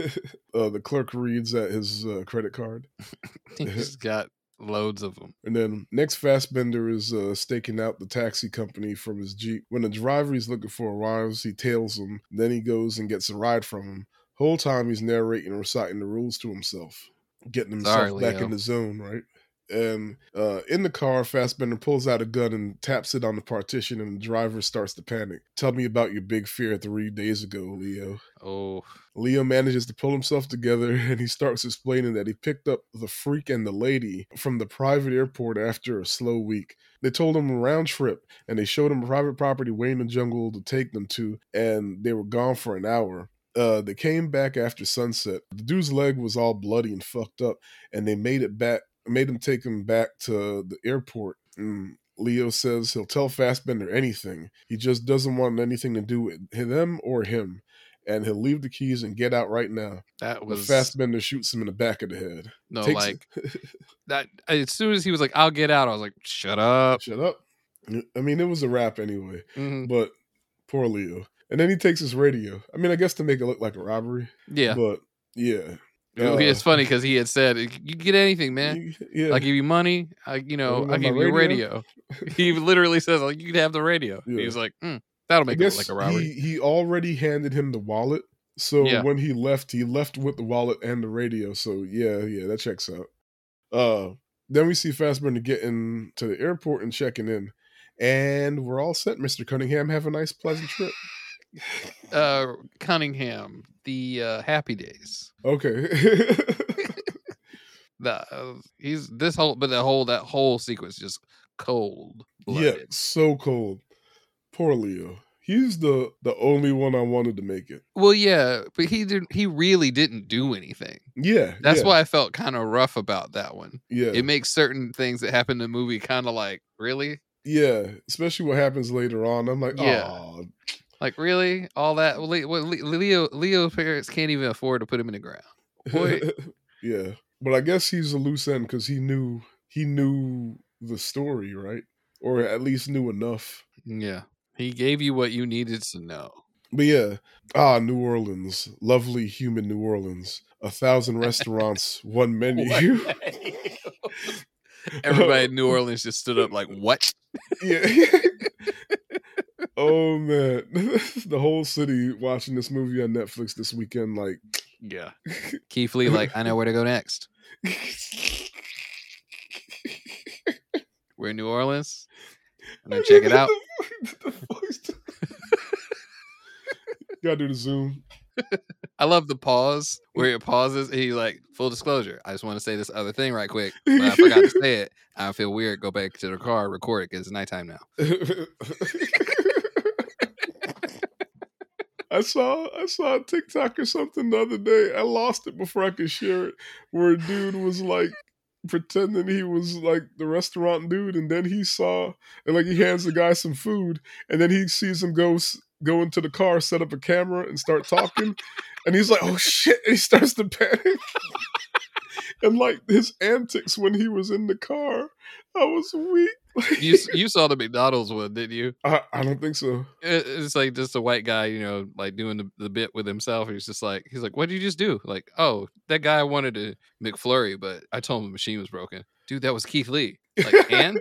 uh, the clerk reads at his uh, credit card, [LAUGHS] He's got loads of them. and then next Fastbender is uh, staking out the taxi company from his jeep. When the driver he's looking for arrives, he tails him. Then he goes and gets a ride from him. Whole time he's narrating and reciting the rules to himself, getting himself Sorry, back Leo. in the zone, right? And uh, in the car, Fastbender pulls out a gun and taps it on the partition, and the driver starts to panic. Tell me about your big fear three days ago, Leo. Oh, Leo manages to pull himself together [LAUGHS] and he starts explaining that he picked up the freak and the lady from the private airport after a slow week. They told him a round trip and they showed him a private property way in the jungle to take them to, and they were gone for an hour. Uh, they came back after sunset. The dude's leg was all bloody and fucked up, and they made it back, made him take him back to the airport. And Leo says he'll tell Fassbender anything. He just doesn't want anything to do with them or him. And he'll leave the keys and get out right now. That But was Fassbender shoots him in the back of the head. no Takes- like [LAUGHS] that. As soon as he was like, "I'll get out," I was like, "Shut up." Shut up. I mean, it was a wrap anyway, Mhm. but poor Leo. And then he takes his radio. I mean, I guess to make it look like a robbery, Yeah, but yeah. Oh, uh, it's funny because he had said, "You can get anything, man. Yeah. I'll give you money. I, you know, I'll give you a radio?" radio." [LAUGHS] he literally says, "Like you can have the radio." Yeah. He was like, mm, "That'll make it look like a robbery." he, he already handed him the wallet. So Yeah. when he left, he left with the wallet and the radio. So yeah, yeah, that checks out. Uh then we see Fassbender getting to the airport and checking in. And we're all set, Mr. Cunningham. Have a nice, pleasant trip. [LAUGHS] uh, Cunningham, the uh, Happy Days. Okay. [LAUGHS] The uh, he's this whole, but the whole that whole sequence just cold yeah, so cold. Poor Leo. He's the the only one I wanted to make it. Well, yeah, but he didn't. He really didn't do anything. Yeah. That's yeah, why I felt kind of rough about that one. Yeah. It makes certain things that happen in the movie kind of like really, yeah. Especially what happens later on. I'm like, Yeah. Like really, all that. Leo Leo's parents can't even afford to put him in the ground. Boy. [LAUGHS] yeah, but I guess he's a loose end because he knew he knew the story, right? Or at least knew enough. Yeah, he gave you what you needed to know. But yeah, ah, New Orleans, lovely, human New Orleans. A thousand restaurants, [LAUGHS] one menu. [LAUGHS] Everybody in New Orleans just stood up like, "What?" yeah. Oh man, [LAUGHS] the whole city watching this movie on Netflix this weekend. Like, Yeah. [LAUGHS] Keith Lee, like, I know where to go next. We're in New Orleans. I'm gonna check it out. The [LAUGHS] voice. Gotta do the zoom. I love the pause where it pauses and he's like, full disclosure, I just want to say this other thing right quick. But I forgot to say it. I feel weird. Go back to the car, record it because it's nighttime now. I saw I saw a TikTok or something the other day. I lost it before I could share it. Where a dude was like pretending he was like the restaurant dude, and then he saw and like he hands the guy some food, and then he sees him go go into the car, set up a camera, and start talking, and he's like, "Oh shit!" And he starts to panic. [LAUGHS] [LAUGHS] And like his antics when he was in the car, I was weak. [LAUGHS] You you saw the McDonald's one, didn't you? I, I don't think so. It- It's like just a white guy, you know, like doing the, the bit with himself. He's just like, he's like, what did you just do? Like, oh, that guy wanted a McFlurry, but I told him the machine was broken. Dude, that was Keith Lee. Like, and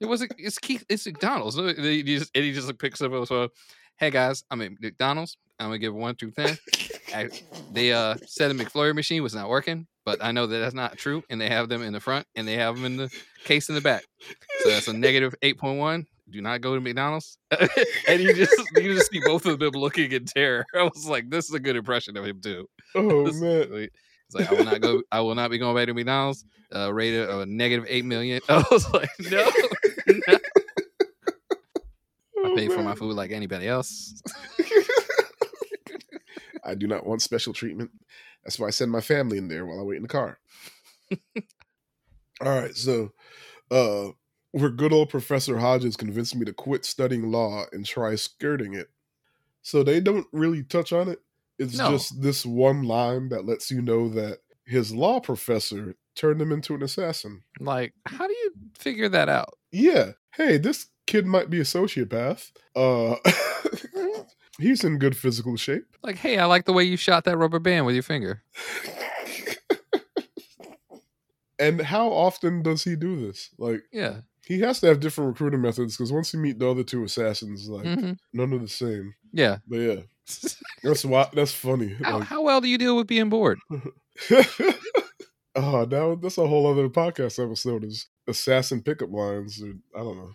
it wasn't. It's Keith. It's McDonald's. And he just, and he just like picks up phone. Hey guys, I'm at McDonald's. I'm gonna give one through ten. I, they uh said the McFlurry machine was not working, but I know that that's not true. And they have them in the front, and they have them in the case in the back. So that's a negative eight point one. Do not go to McDonald's. [LAUGHS] and you just you just see both of them looking in terror. [LAUGHS] I was like, this is a good impression of him too. [LAUGHS] Oh This man. It's like I will not go. I will not be going back to McDonald's. Uh, rated a negative eight million. I was like, no, no. I Oh, pay for my food like anybody else. I do not want special treatment. That's why I send my family in there while I wait in the car. [LAUGHS] All right, so uh where good old Professor Hodges convinced me to quit studying law and try skirting it. So they don't really touch on it. It's No. just this one line that lets you know that his law professor turned him into an assassin. Like, how do you figure that out? Yeah. Hey, this kid might be a sociopath. Uh [LAUGHS] he's in good physical shape. Like, hey, I like the way you shot that rubber band with your finger. [LAUGHS] and how often does he do this? Like Yeah. he has to have different recruiting methods because once you meet the other two assassins, like Mhm. none of the same. Yeah. But yeah, [LAUGHS] that's why that's funny. How, Like, how well do you deal with being bored? [LAUGHS] oh, now that's a whole other podcast episode is assassin pickup lines. Or, I don't know.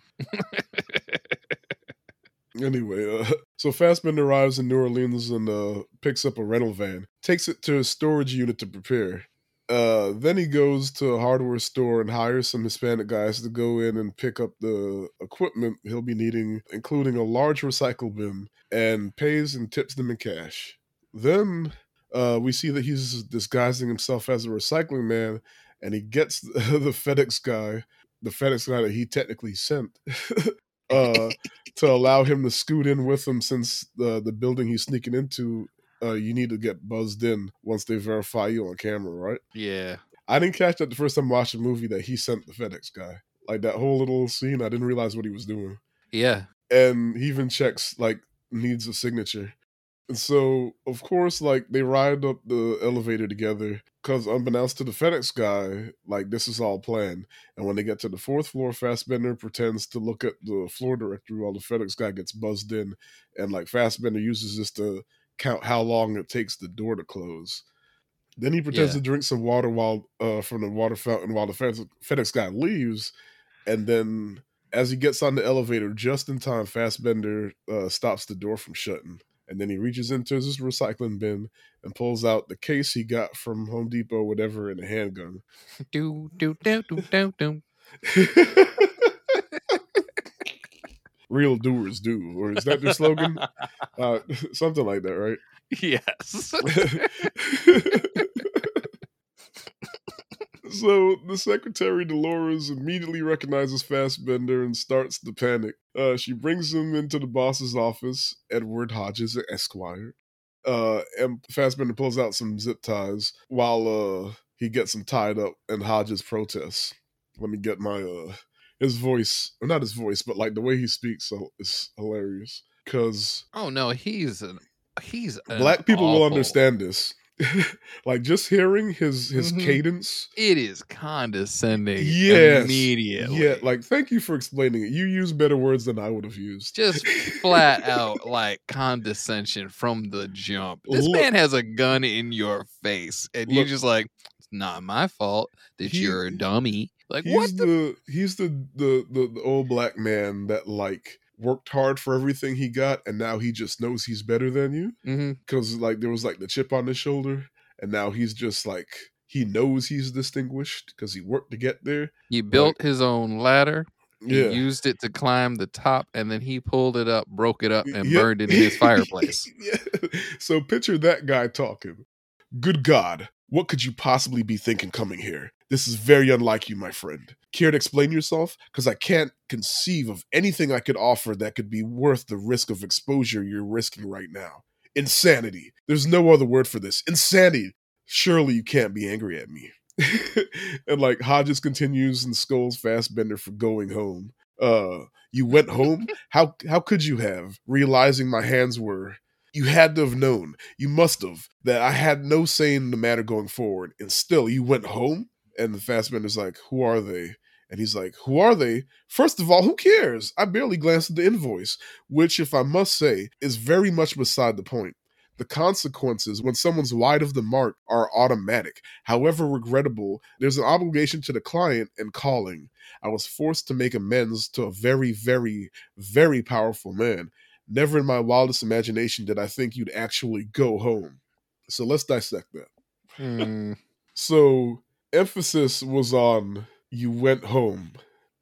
Anyway, uh, [LAUGHS] so Fassbender arrives in New Orleans and uh, picks up a rental van, takes it to a storage unit to prepare. Uh, then he goes to a hardware store and hires some Hispanic guys to go in and pick up the equipment he'll be needing, including a large recycle bin, and pays and tips them in cash. Then uh, we see that he's disguising himself as a recycling man, and he gets [LAUGHS] the FedEx guy the FedEx guy that he technically sent [LAUGHS] uh, to allow him to scoot in with them since the the building he's sneaking into. Uh, you need to get buzzed in once they verify you on camera, right? Yeah. I didn't catch that the first time I watched the movie that he sent the FedEx guy. Like that whole little scene, I didn't realize what he was doing. Yeah. And he even checks like needs a signature. And so, of course, like they ride up the elevator together because, unbeknownst to the FedEx guy, like this is all planned. And when they get to the fourth floor, Fassbender pretends to look at the floor directory while the FedEx guy gets buzzed in. And like Fassbender uses this to count how long it takes the door to close. Then he pretends Yeah. to drink some water while uh, from the water fountain while the FedEx, FedEx guy leaves. And then as he gets on the elevator just in time, Fassbender uh, stops the door from shutting. And then he reaches into his recycling bin and pulls out the case he got from Home Depot, whatever, and a handgun. [LAUGHS] Do do do do do do. [LAUGHS] Real doers do, or is that their slogan? [LAUGHS] Uh, something like that, right? Yes. So the secretary Dolores immediately recognizes Fassbender and starts to panic. Uh, she brings him into the boss's office, Edward Hodges, Esquire. Uh, and Fassbender pulls out some zip ties while uh, he gets him tied up, and Hodges protests. Let me get my uh, his voice, or not his voice, but like the way he speaks so is hilarious. Because oh no, he's an he's an black people will understand this. [LAUGHS] like just hearing his his Mhm. cadence It is condescending. Yes. Immediately. Yeah, like thank you for explaining it. You use better words than I would have used. just flat out [LAUGHS] like condescension from the jump. This Look- man has a gun in your face, and you're just like, it's not my fault that He- you're a dummy. Like he's what the? the, he's the, the the the old black man that like worked hard for everything he got, and now he just knows he's better than you mm-hmm. because like there was like the chip on his shoulder, and now he's just like he knows he's distinguished because he worked to get there. He built his own ladder. He Yeah. used it to climb the top, and then he pulled it up, broke it up, and Yeah. burned it in his fireplace. [LAUGHS] yeah. So picture that guy talking. Good God, what could you possibly be thinking coming here? This is very unlike you, my friend. Care to explain yourself? Because I can't conceive of anything I could offer that could be worth the risk of exposure you're risking right now. Insanity. There's no other word for this. Insanity. Surely you can't be angry at me. [LAUGHS] and like Hodges continues and scolds Fastbender for going home. Uh, you went home? [LAUGHS] How how could you have? Realizing my hands were you had to have known, you must have, that I had no say in the matter going forward. And still you went home? And the Fastbender's like, Who are they? And he's like, Who are they? First of all, who cares? I barely glanced at the invoice, which, if I must say, is very much beside the point. The consequences when someone's wide of the mark are automatic. However regrettable, there's an obligation to the client and calling. I was forced to make amends to a very, very, very powerful man. Never in my wildest imagination did I think you'd actually go home. So let's dissect that. Hmm. [LAUGHS] So emphasis was on you went home.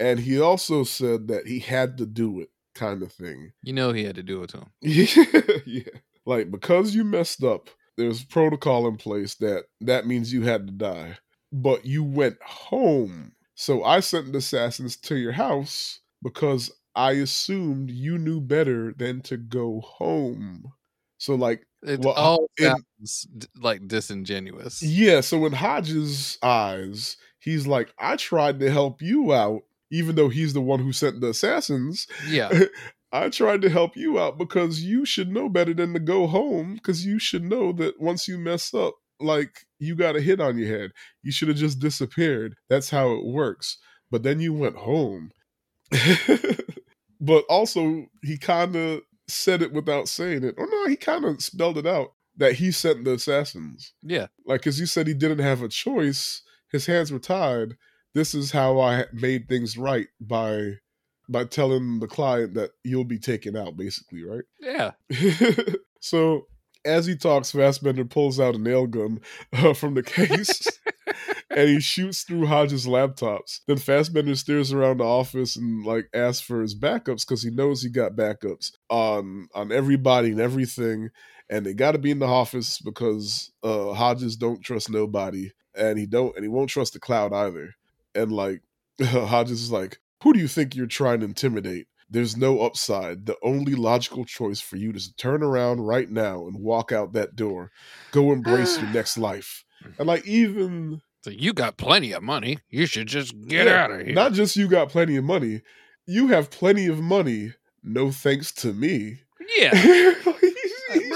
And he also said that he had to do it, kind of thing. You know he had to do it to him. Yeah, [LAUGHS] yeah. Like because you messed up, there's protocol in place that that means you had to die. But you went home. So I sent the assassins to your house because I assumed you knew better than to go home. So like It Well, all sounds like disingenuous. yeah, so in Hodges' eyes, he's like, I tried to help you out, even though he's the one who sent the assassins. Yeah. [LAUGHS] I tried to help you out because you should know better than to go home because you should know that once you mess up, like you got a hit on your head. You should have just disappeared. That's how it works. But then you went home. [LAUGHS] but also, he kind of said it without saying it. Or no, he kind of spelled it out that he sent the assassins. Yeah. Like, because he said he didn't have a choice. His hands were tied. This is how I made things right by by telling the client that you'll be taken out, basically, right? Yeah. [LAUGHS] so as he talks, Fassbender pulls out a nail gun uh, from the case [LAUGHS] and he shoots through Hodges' laptops. Then Fassbender steers around the office and like asks for his backups because he knows he got backups on on everybody and everything, and they got to be in the office because uh, Hodges don't trust nobody, and he don't and he won't trust the cloud either. And like [LAUGHS] Hodges is like, Who do you think you're trying to intimidate? There's no upside. The only logical choice for you is to turn around right now and walk out that door. Go embrace your [SIGHS] next life. And like even So you got plenty of money. You should just get Yeah, out of here. not just you got plenty of money, you have plenty of money. No thanks to me. yeah. [LAUGHS] He's-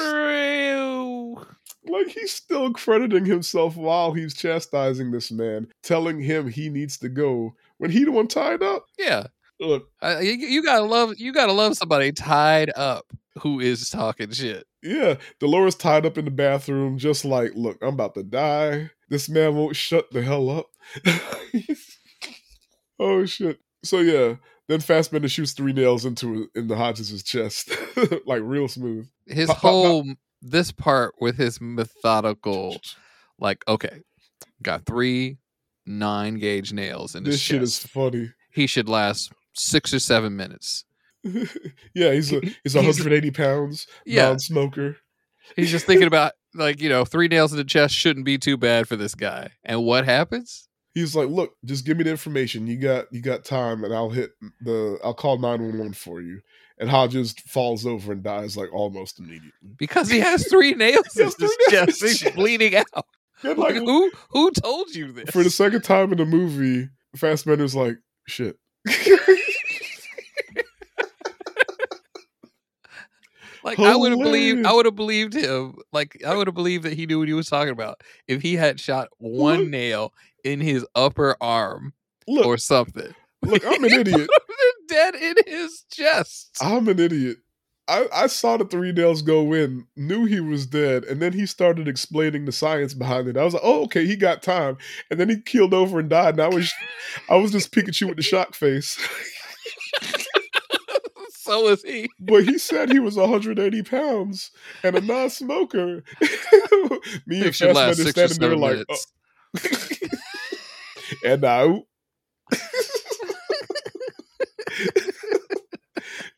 like he's still crediting himself while he's chastising this man, telling him he needs to go when he the one tied up. Yeah. Look, Uh, you, you gotta love you gotta love somebody tied up who is talking shit. Yeah, Dolores tied up in the bathroom, just like, look, I'm about to die. This man won't shut the hell up. [LAUGHS] oh shit. So yeah, then Fastbender shoots three nails into in the Hodges' chest, [LAUGHS] like real smooth. His Pop, pop, pop. whole this part with his methodical, like, okay, got three nine gauge nails in his This shit chest. is funny. he should last six or seven minutes. [LAUGHS] yeah, he's a, he's He's- 180 pounds, Yeah, non-smoker. he's just thinking about like you know three nails in the chest shouldn't be too bad for this guy. And what happens? He's like, look, just give me the information. You got you got time, and I'll hit the I'll call 911 for you. And Hodges falls over and dies like almost immediately. Because he has three nails in his chest. He's [LAUGHS] bleeding out. Like, like who who told you this? for the second time in the movie, Fastbender's like, shit. [LAUGHS] Like I would have believed, I would have believed him. Like I would have believed that he knew what he was talking about if he had shot one nail in his upper arm look, or something. look, I'm [LAUGHS] an idiot. Dead in his chest. I'm an idiot. I, I saw the three nails go in, knew he was dead, and then he started explaining the science behind it. I was like, "Oh, okay, he got time." And then he keeled over and died. And I was, I was just Pikachu with the shock face. [LAUGHS] so is he. But he said he was 180 pounds and a non-smoker. [LAUGHS] Me It and Fastbender six standing there like, oh. [LAUGHS] and now. [LAUGHS]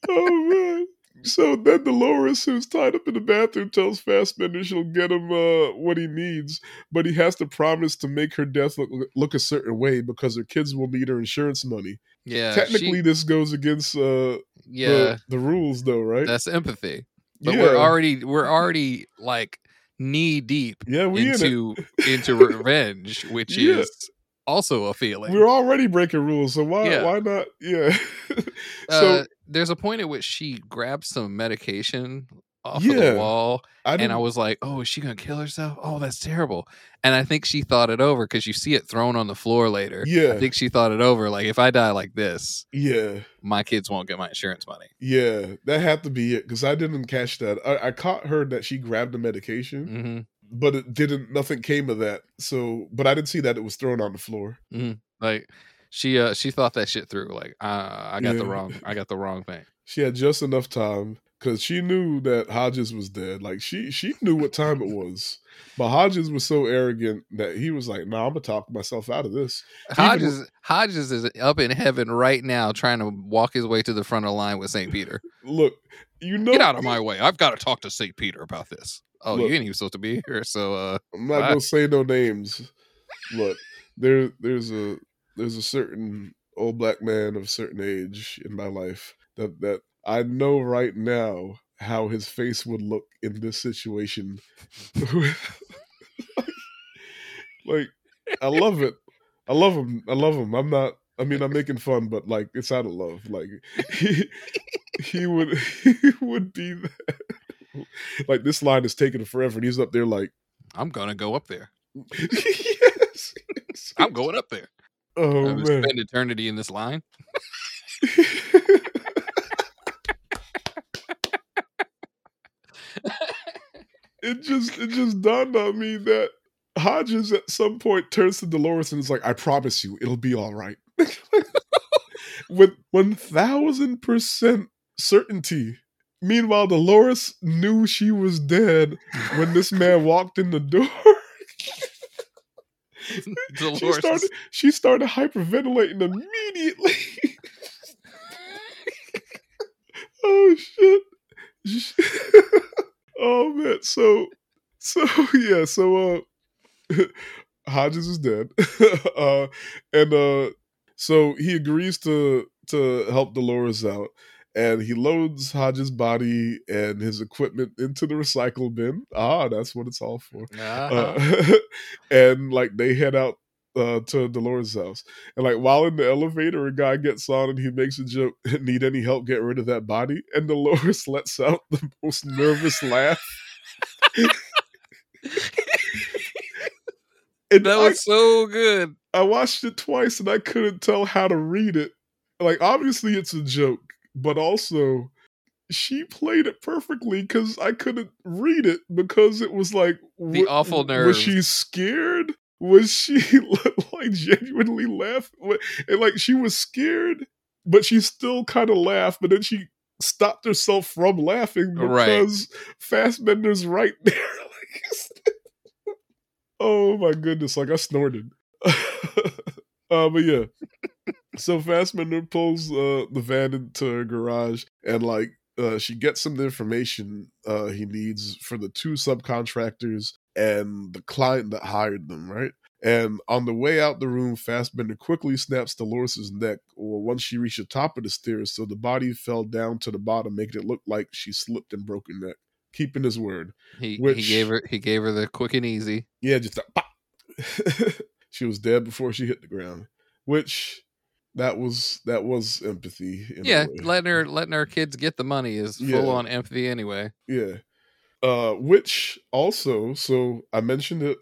oh man. So then Dolores, who's tied up in the bathroom, tells Fastbender she'll get him uh, what he needs, but he has to promise to make her death look, look a certain way because her kids will need her insurance money. Yeah, Technically, she- this goes against uh, yeah, the, the rules, though, right? that's empathy. But yeah. we're already we're already like knee deep yeah, we in into [LAUGHS] into revenge, which Yeah. is also a feeling. We're already breaking rules, so why Yeah. why not? Yeah. [LAUGHS] uh, so there's a point at which she grabs some medication off of Yeah. the wall, I and. I was like, "Oh, is she gonna kill herself? Oh, that's terrible." And I think she thought it over because you see it thrown on the floor later. yeah, I think she thought it over. Like, if I die like this, yeah, my kids won't get my insurance money. yeah. That had to be it because I didn't catch that. I, I caught her that she grabbed the medication, hmm but it didn't. Nothing came of that. So, but I didn't see that it was thrown on the floor. Like, she uh she thought that shit through. Like, uh, I got the wrong, I got the wrong thing. She had just enough time because she knew that Hodges was dead. Like she she knew what time it was. But Hodges was so arrogant that he was like, "Nah, I'm gonna talk myself out of this." Even- Hodges Hodges is up in heaven right now, trying to walk his way to the front of the line with Saint Peter. [LAUGHS] Look, you know, Get out of my way! I've got to talk to Saint Peter about this. Oh, Look. you ain't even supposed to be here. So, uh, I'm not Bye. gonna say no names. Look, there there's a there's a certain old black man of a certain age in my life that that I know right now how his face would look in this situation. [LAUGHS] like, I love it. I love him. I love him. I'm not. I mean, I'm making fun, but like, it's out of love. Like, he he would [LAUGHS] he would be that. [LAUGHS] Like this line is taking forever, and he's up there like, I'm gonna go up there. yes, yes. I'm going up there. Oh I'm man. spend eternity in this line. It just it just dawned on me that Hodges at some point turns to Dolores and is like, "I promise you, it'll be all right." [LAUGHS] With one thousand percent certainty. Meanwhile, Dolores knew she was dead when this man walked in the door. [LAUGHS] she Dolores. started she started hyperventilating immediately. [LAUGHS] oh shit. Oh man. So so [LAUGHS] yeah, so uh [LAUGHS] Hodges is dead. [LAUGHS] uh and uh So he agrees to to help Dolores out, and he loads Hodges' body and his equipment into the recycle bin. Ah, that's what it's all for. Uh-huh. Uh, and like they head out uh, to Dolores' house, and like while in the elevator, a guy gets on and he makes a joke. [LAUGHS] Need any help getting rid of that body? And Dolores [LAUGHS] lets out the most nervous laugh. [LAUGHS] And that I- was so good. I watched it twice and I couldn't tell how to read it. Like, obviously, it's a joke, but also she played it perfectly because I couldn't read it because it was like The wa- awful Was she scared? Was she [LAUGHS] like genuinely laughing? And like she was scared, but she still kind of laughed. But then she stopped herself from laughing Right. because Fassbender's right [LAUGHS] there. like, [LAUGHS] oh my goodness! Like I snorted. uh, but yeah. So Fassbender pulls uh, the van into her garage and like uh, she gets some the information uh, he needs for the two subcontractors and the client that hired them, right? And on the way out the room, Fassbender quickly snaps Dolores' neck, or once she reached the top of the stairs, so the body fell down to the bottom, making it look like she slipped and broke her neck. Keeping his word. He Which- he gave her he gave her the quick and easy. Yeah, just a pop. [LAUGHS] she was dead before she hit the ground. Which that was that was empathy. Yeah, letting her letting our kids get the money is Yeah. full on empathy anyway. Yeah. Uh, which also, so I mentioned it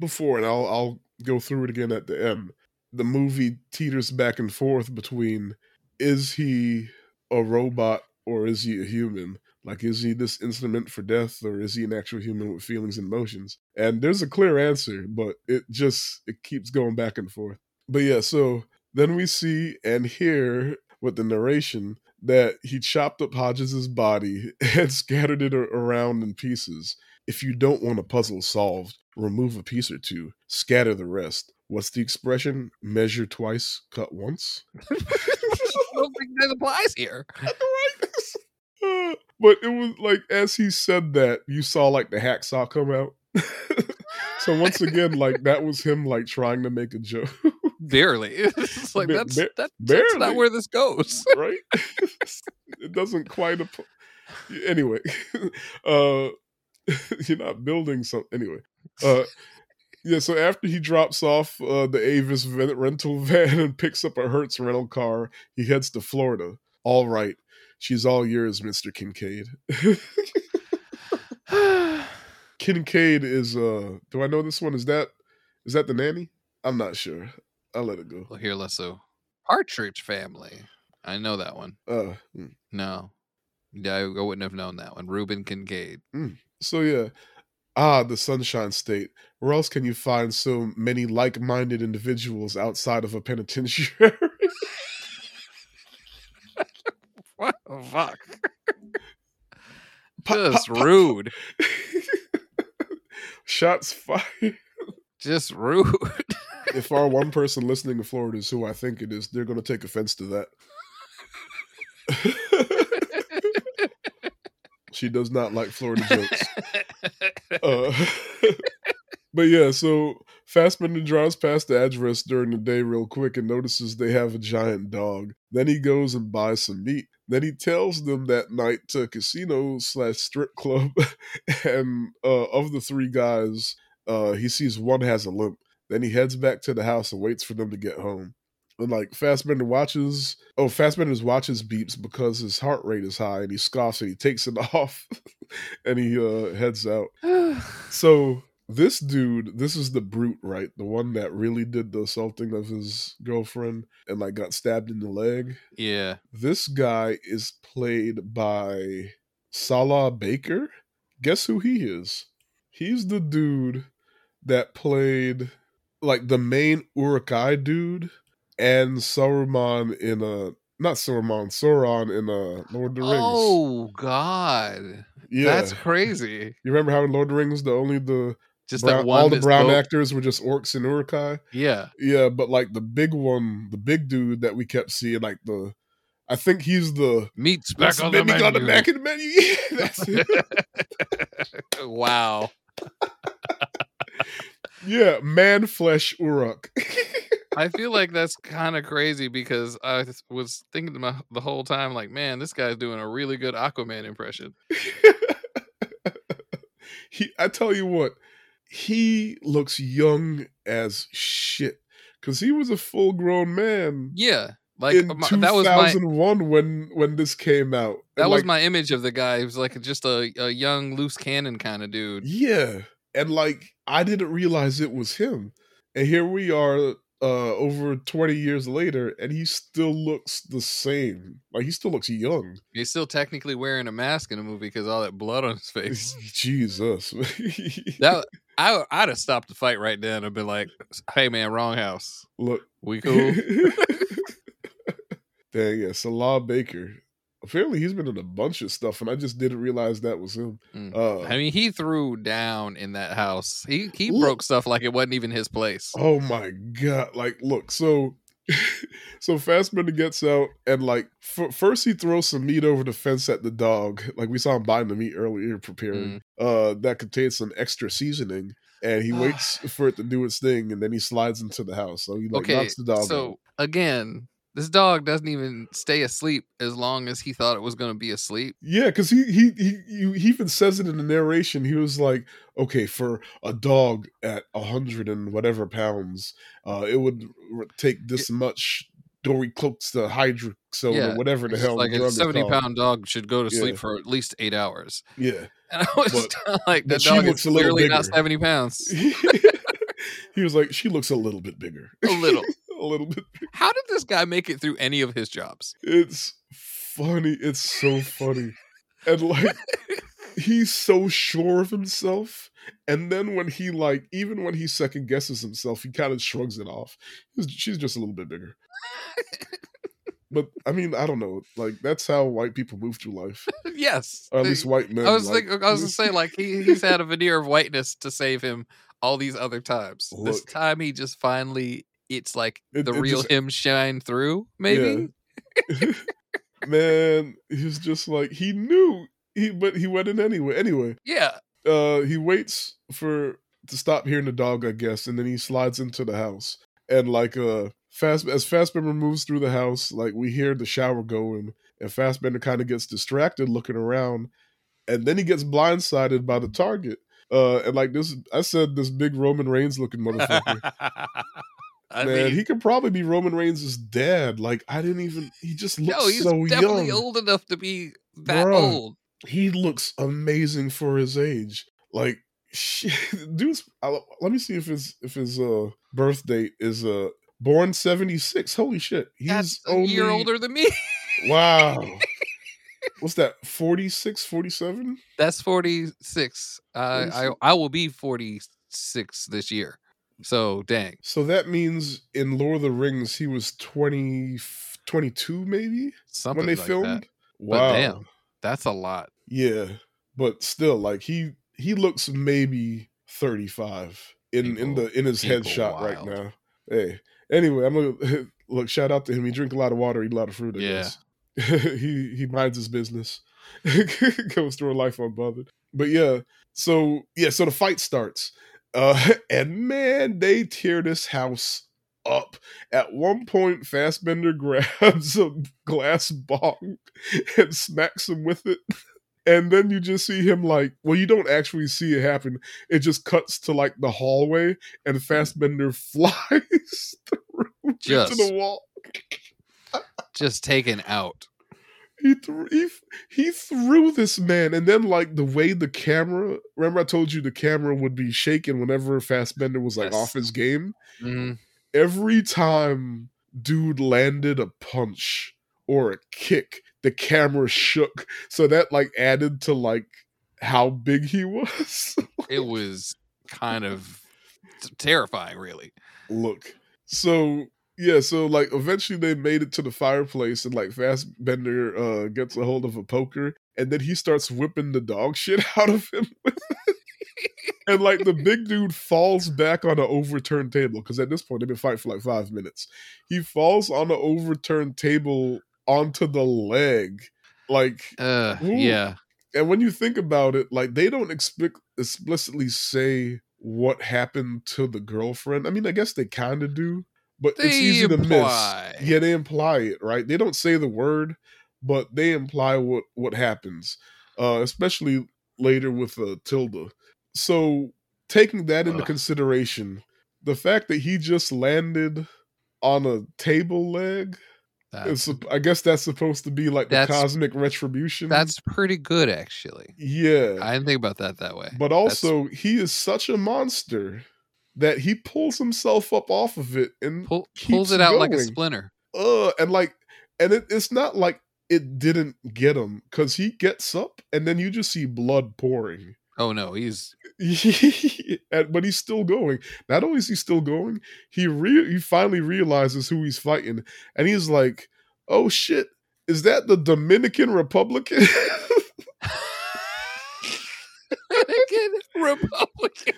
before, and I'll I'll go through it again at the end. The movie teeters back and forth between is he a robot or is he a human? Like, is he this instrument for death or is he an actual human with feelings and emotions? And there's a clear answer, but it just it keeps going back and forth. But yeah, so then we see and hear with the narration that he chopped up Hodges's body [LAUGHS] and scattered it around in pieces. If you don't want a puzzle solved, remove a piece or two, scatter the rest. What's the expression? Measure twice, cut once? I don't think that applies here. [LAUGHS] But it was like as he said that, you saw like the hacksaw come out. [LAUGHS] so once again, like that was him like trying to make a joke, Barely. It's like Ba- that's ba- that, that's not where this goes. right? Doesn't quite. App- anyway, [LAUGHS] uh, [LAUGHS] you're not building some anyway. Uh, yeah. So after he drops off uh, the Avis rental [LAUGHS] van and picks up a Hertz rental car, he heads to Florida. All right, she's all yours, Mister Kincaid. Kincaid is uh do I know this one? Is that is that the nanny? I'm not sure. I'll let it go. well, here, let's so Partridge Family. I know that one. Uh mm. No, I, I wouldn't have known that one. Reuben Kincaid. so yeah. Ah, the Sunshine State. Where else can you find so many like-minded individuals outside of a penitentiary? [LAUGHS] What the fuck? Just pa- pa- rude. [LAUGHS] Shots fired. Just rude. [LAUGHS] If our one person listening in Florida is who I think it is, they're gonna take offense to that. She does not like Florida jokes. Uh, [LAUGHS] but yeah, so Fassbender drives past the address during the day real quick and notices they have a giant dog. Then he goes and buys some meat. Then he tells them that night to casino slash strip club, [LAUGHS] and uh, of the three guys, uh, he sees one has a limp. Then he heads back to the house and waits for them to get home. And like Fassbender watches, oh, Fassbender's watches beeps because his heart rate is high, and he scoffs and he takes it [LAUGHS] off, [LAUGHS] and he uh, heads out. [SIGHS] So this dude, this is the brute, right? The one that really did the assaulting of his girlfriend and like got stabbed in the leg. yeah. This guy is played by Sala Baker. Guess who he is? He's the dude that played like the main Uruk-hai dude and Saruman in a not Saruman, Sauron in a Lord of the Rings. Oh God, yeah. that's crazy. you remember how in Lord of the Rings the only the Just brown- that one. all the brown spoke- actors were just orcs and Uruk-hai. Yeah. Yeah, but like the big one, the big dude that we kept seeing, like the, I think he's the Meat's What's back on the menu. on the back of the menu. Yeah, [LAUGHS] that's it. [LAUGHS] wow. Yeah, man flesh Uruk. [LAUGHS] I feel like that's kind of crazy because I was thinking my, the whole time, like, man, this guy's doing a really good Aquaman impression. [LAUGHS] he, I tell you what, he looks young as shit because he was a full grown man. Yeah, like in my, that was my one when when this came out. that And, was like, my image of the guy. He was like just a, a young loose cannon kind of dude. yeah, and like I didn't realize it was him, and here we are. Uh, over 20 years later, and he still looks the same. Like he still looks young. He's still technically wearing a mask in the movie because all that blood on his face. [LAUGHS] Jesus. that [LAUGHS] I I'd have stopped the fight right then and been like, "Hey man, wrong house. Look, We cool." [LAUGHS] Dang, yeah, Sala Baker. Apparently, he's been in a bunch of stuff, and I just didn't realize that was him. Mm. Uh, I mean, he threw down in that house. He he Look- broke stuff like it wasn't even his place. oh my god! Like, look, so [LAUGHS] so Fassbender gets out, and like f- first he throws some meat over the fence at the dog. Like we saw him buying the meat earlier, preparing. Uh, that contains some extra seasoning, and he waits for it to do its thing, and then he slides into the house. So he like okay, knocks the dog. so out. again, this dog doesn't even stay asleep as long as he thought it was going to be asleep. Yeah, because he, he he he even says it in the narration. He was like, "Okay, for a dog at a hundred and whatever pounds, uh, it would take this much Dory cloaks the hydroxone Yeah, or whatever the hell like a seventy-pound dog should go to Yeah. sleep for at least eight hours. Yeah, [LAUGHS] And I was But- [LAUGHS] like, she dog is clearly not seventy pounds. [LAUGHS] he was like, she looks a little bit bigger, A little. A little bit. How did this guy make it through any of his jobs? It's funny. It's so funny, and like [LAUGHS] he's so sure of himself. And then when he like, even when he second guesses himself, he kind of shrugs it off. She's just a little bit bigger. But I mean, I don't know. Like that's how white people move through life, [LAUGHS] yes, or at least white men. I was like, thinking, I was gonna say like he, he's had a veneer of whiteness to save him all these other times. this time he just finally it's like It- the it real just- him shine through. Maybe [LAUGHS] [LAUGHS] man, he's just like he knew he, but he went in anyway. Anyway, yeah. uh he waits for to stop hearing the dog, I guess, and then he slides into the house. And like uh fast as Fassbender moves through the house, like we hear the shower going, and Fassbender kind of gets distracted looking around, and then he gets blindsided by the target. Uh and like this I said this big Roman Reigns looking [LAUGHS] motherfucker. I Man, mean, he could probably be Roman Reigns' dad. Like I didn't even he just looks no, he's so definitely young. old enough to be that Bruh. old. he looks amazing for his age. Like, shit, [LAUGHS] dude's. I, let me see if his if his uh birth date is uh born seventy six. Holy shit, he's That's a only year older than me. [LAUGHS] Wow. What's that? 46, 47? That's forty six. Uh, I 46. I will be forty six this year. So dang. So that means in Lord of the Rings he was 20, 22 maybe Something when they like filmed. that. Wow. But damn, that's a lot. Yeah, but still, like he he looks maybe thirty five in in the in his headshot right now. Hey, anyway, I'm gonna [LAUGHS] look. Shout out to him. He drink a lot of water, eat a lot of fruit. I Yeah. guess. [LAUGHS] he he minds his business, [LAUGHS] goes through a life unbothered. But yeah, so yeah, so the fight starts, uh, [LAUGHS] and man, they tear this house up. At one point, Fassbender [LAUGHS] grabs a glass bong and smacks him with it. And then you just see him like, well, you don't actually see it happen. It just cuts to like the hallway, and Fassbender [LAUGHS] flies through Just- into the wall. Just taken out. He, threw he he threw this man, and then like the way the camera. Remember, I told you the camera would be shaking whenever Fassbender was like Yes. off his game. Mhm. every time dude landed a punch or a kick, the camera shook. So that like added to like how big he was. [LAUGHS] It was kind of terrifying, really. Look. So yeah, so like eventually they made it to the fireplace and like Fassbender uh gets a hold of a poker and then he starts whipping the dog [LAUGHS] shit out of him. [LAUGHS] and like the big dude falls back on an overturned table because at this point they've been fighting for like five minutes. He falls on an overturned table onto the leg. Like Uh, Ooh. yeah. and when you think about it, like they don't explic- explicitly say what happened to the girlfriend. I mean, I guess they kind of do, but it's They easy to imply. miss. Yeah, they imply it, right? They don't say the word, but they imply what what happens, uh, especially later with uh, Tilda. So taking that into Ugh. consideration, the fact that he just landed on a table leg, That's, I guess that's supposed to be like the cosmic retribution. that's pretty good, actually. yeah. I didn't think about that that way. But That's- also, he is such a monster that he pulls himself up off of it and Pull, pulls it out like a splinter. uh and like and it, it's not like it didn't get him because he gets up and then you just see blood pouring. Oh no, he's [LAUGHS] but he's still going. Not only is he still going, he re- he finally realizes who he's fighting, and he's like, "Oh shit, is that the Dominican Republican?" [LAUGHS] [LAUGHS] Dominican Republican.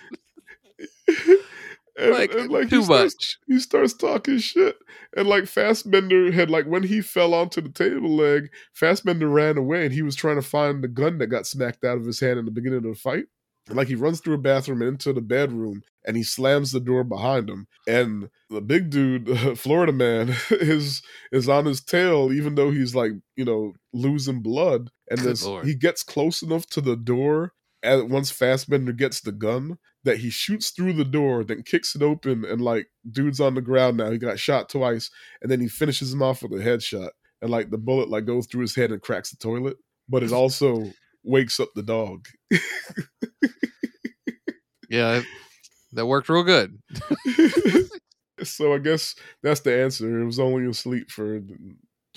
And, like, and, like, too he starts, much. he starts talking shit. And like Fassbender had like when he fell onto the table leg, Fassbender ran away and he was trying to find the gun that got smacked out of his hand in the beginning of the fight. And like he runs through a bathroom and into the bedroom and he slams the door behind him. And the big dude, [LAUGHS] Florida man, [LAUGHS] is is on his tail, even though he's like, you know, losing blood. And this, he gets close enough to the door and once Fassbender gets the gun, that he shoots through the door, then kicks it open, and like dude's on the ground now. He got shot twice, and then he finishes him off with a headshot, and like the bullet like goes through his head and cracks the toilet, but it [LAUGHS] also wakes up the dog. Yeah, that worked real good. [LAUGHS] [LAUGHS] so I guess that's the answer. It was only asleep for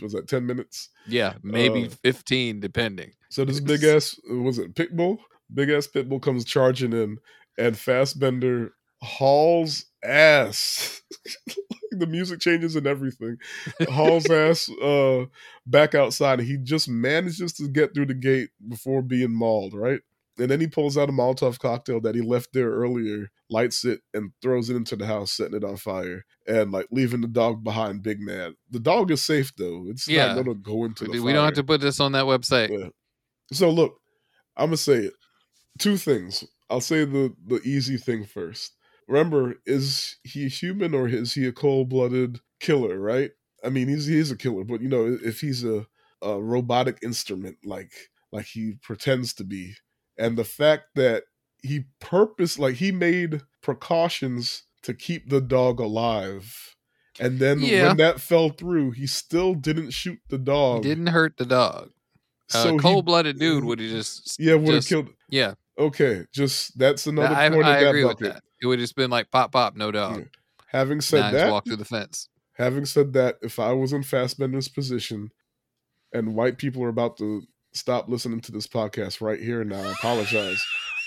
was that ten minutes? Yeah, maybe Uh, 15, depending. So this big ass was it Pitbull? Big ass Pitbull comes charging in, and Fassbender hauls ass. [LAUGHS] the music changes and everything. Hauls [LAUGHS] ass uh, back outside, and he just manages to get through the gate before being mauled. Right, and then he pulls out a Molotov cocktail that he left there earlier, lights it, and throws it into the house, setting it on fire, and like leaving the dog behind. Big man. The dog is safe though. It's Yeah. not going to go into the. We, we don't have to put this on that website. Yeah. So look, I'm gonna say it. Two things. I'll say the the easy thing first. Remember, is he human or is he a cold blooded killer? Right? I mean, he's he's a killer, but you know, if he's a, a robotic instrument like like he pretends to be, and the fact that he purpose like he made precautions to keep the dog alive. And then Yeah. when that fell through, he still didn't shoot the He dog. didn't hurt the dog. So he- cold blooded dude would have just. Yeah, would have killed. Yeah, Okay, just that's another I, point I of that agree with that. It would have just been like pop, pop, no dog. Having said Knives that, walk through the fence. having said that, if I was in Fassbender's position, and white people are about to stop listening to this podcast right here and now, I apologize.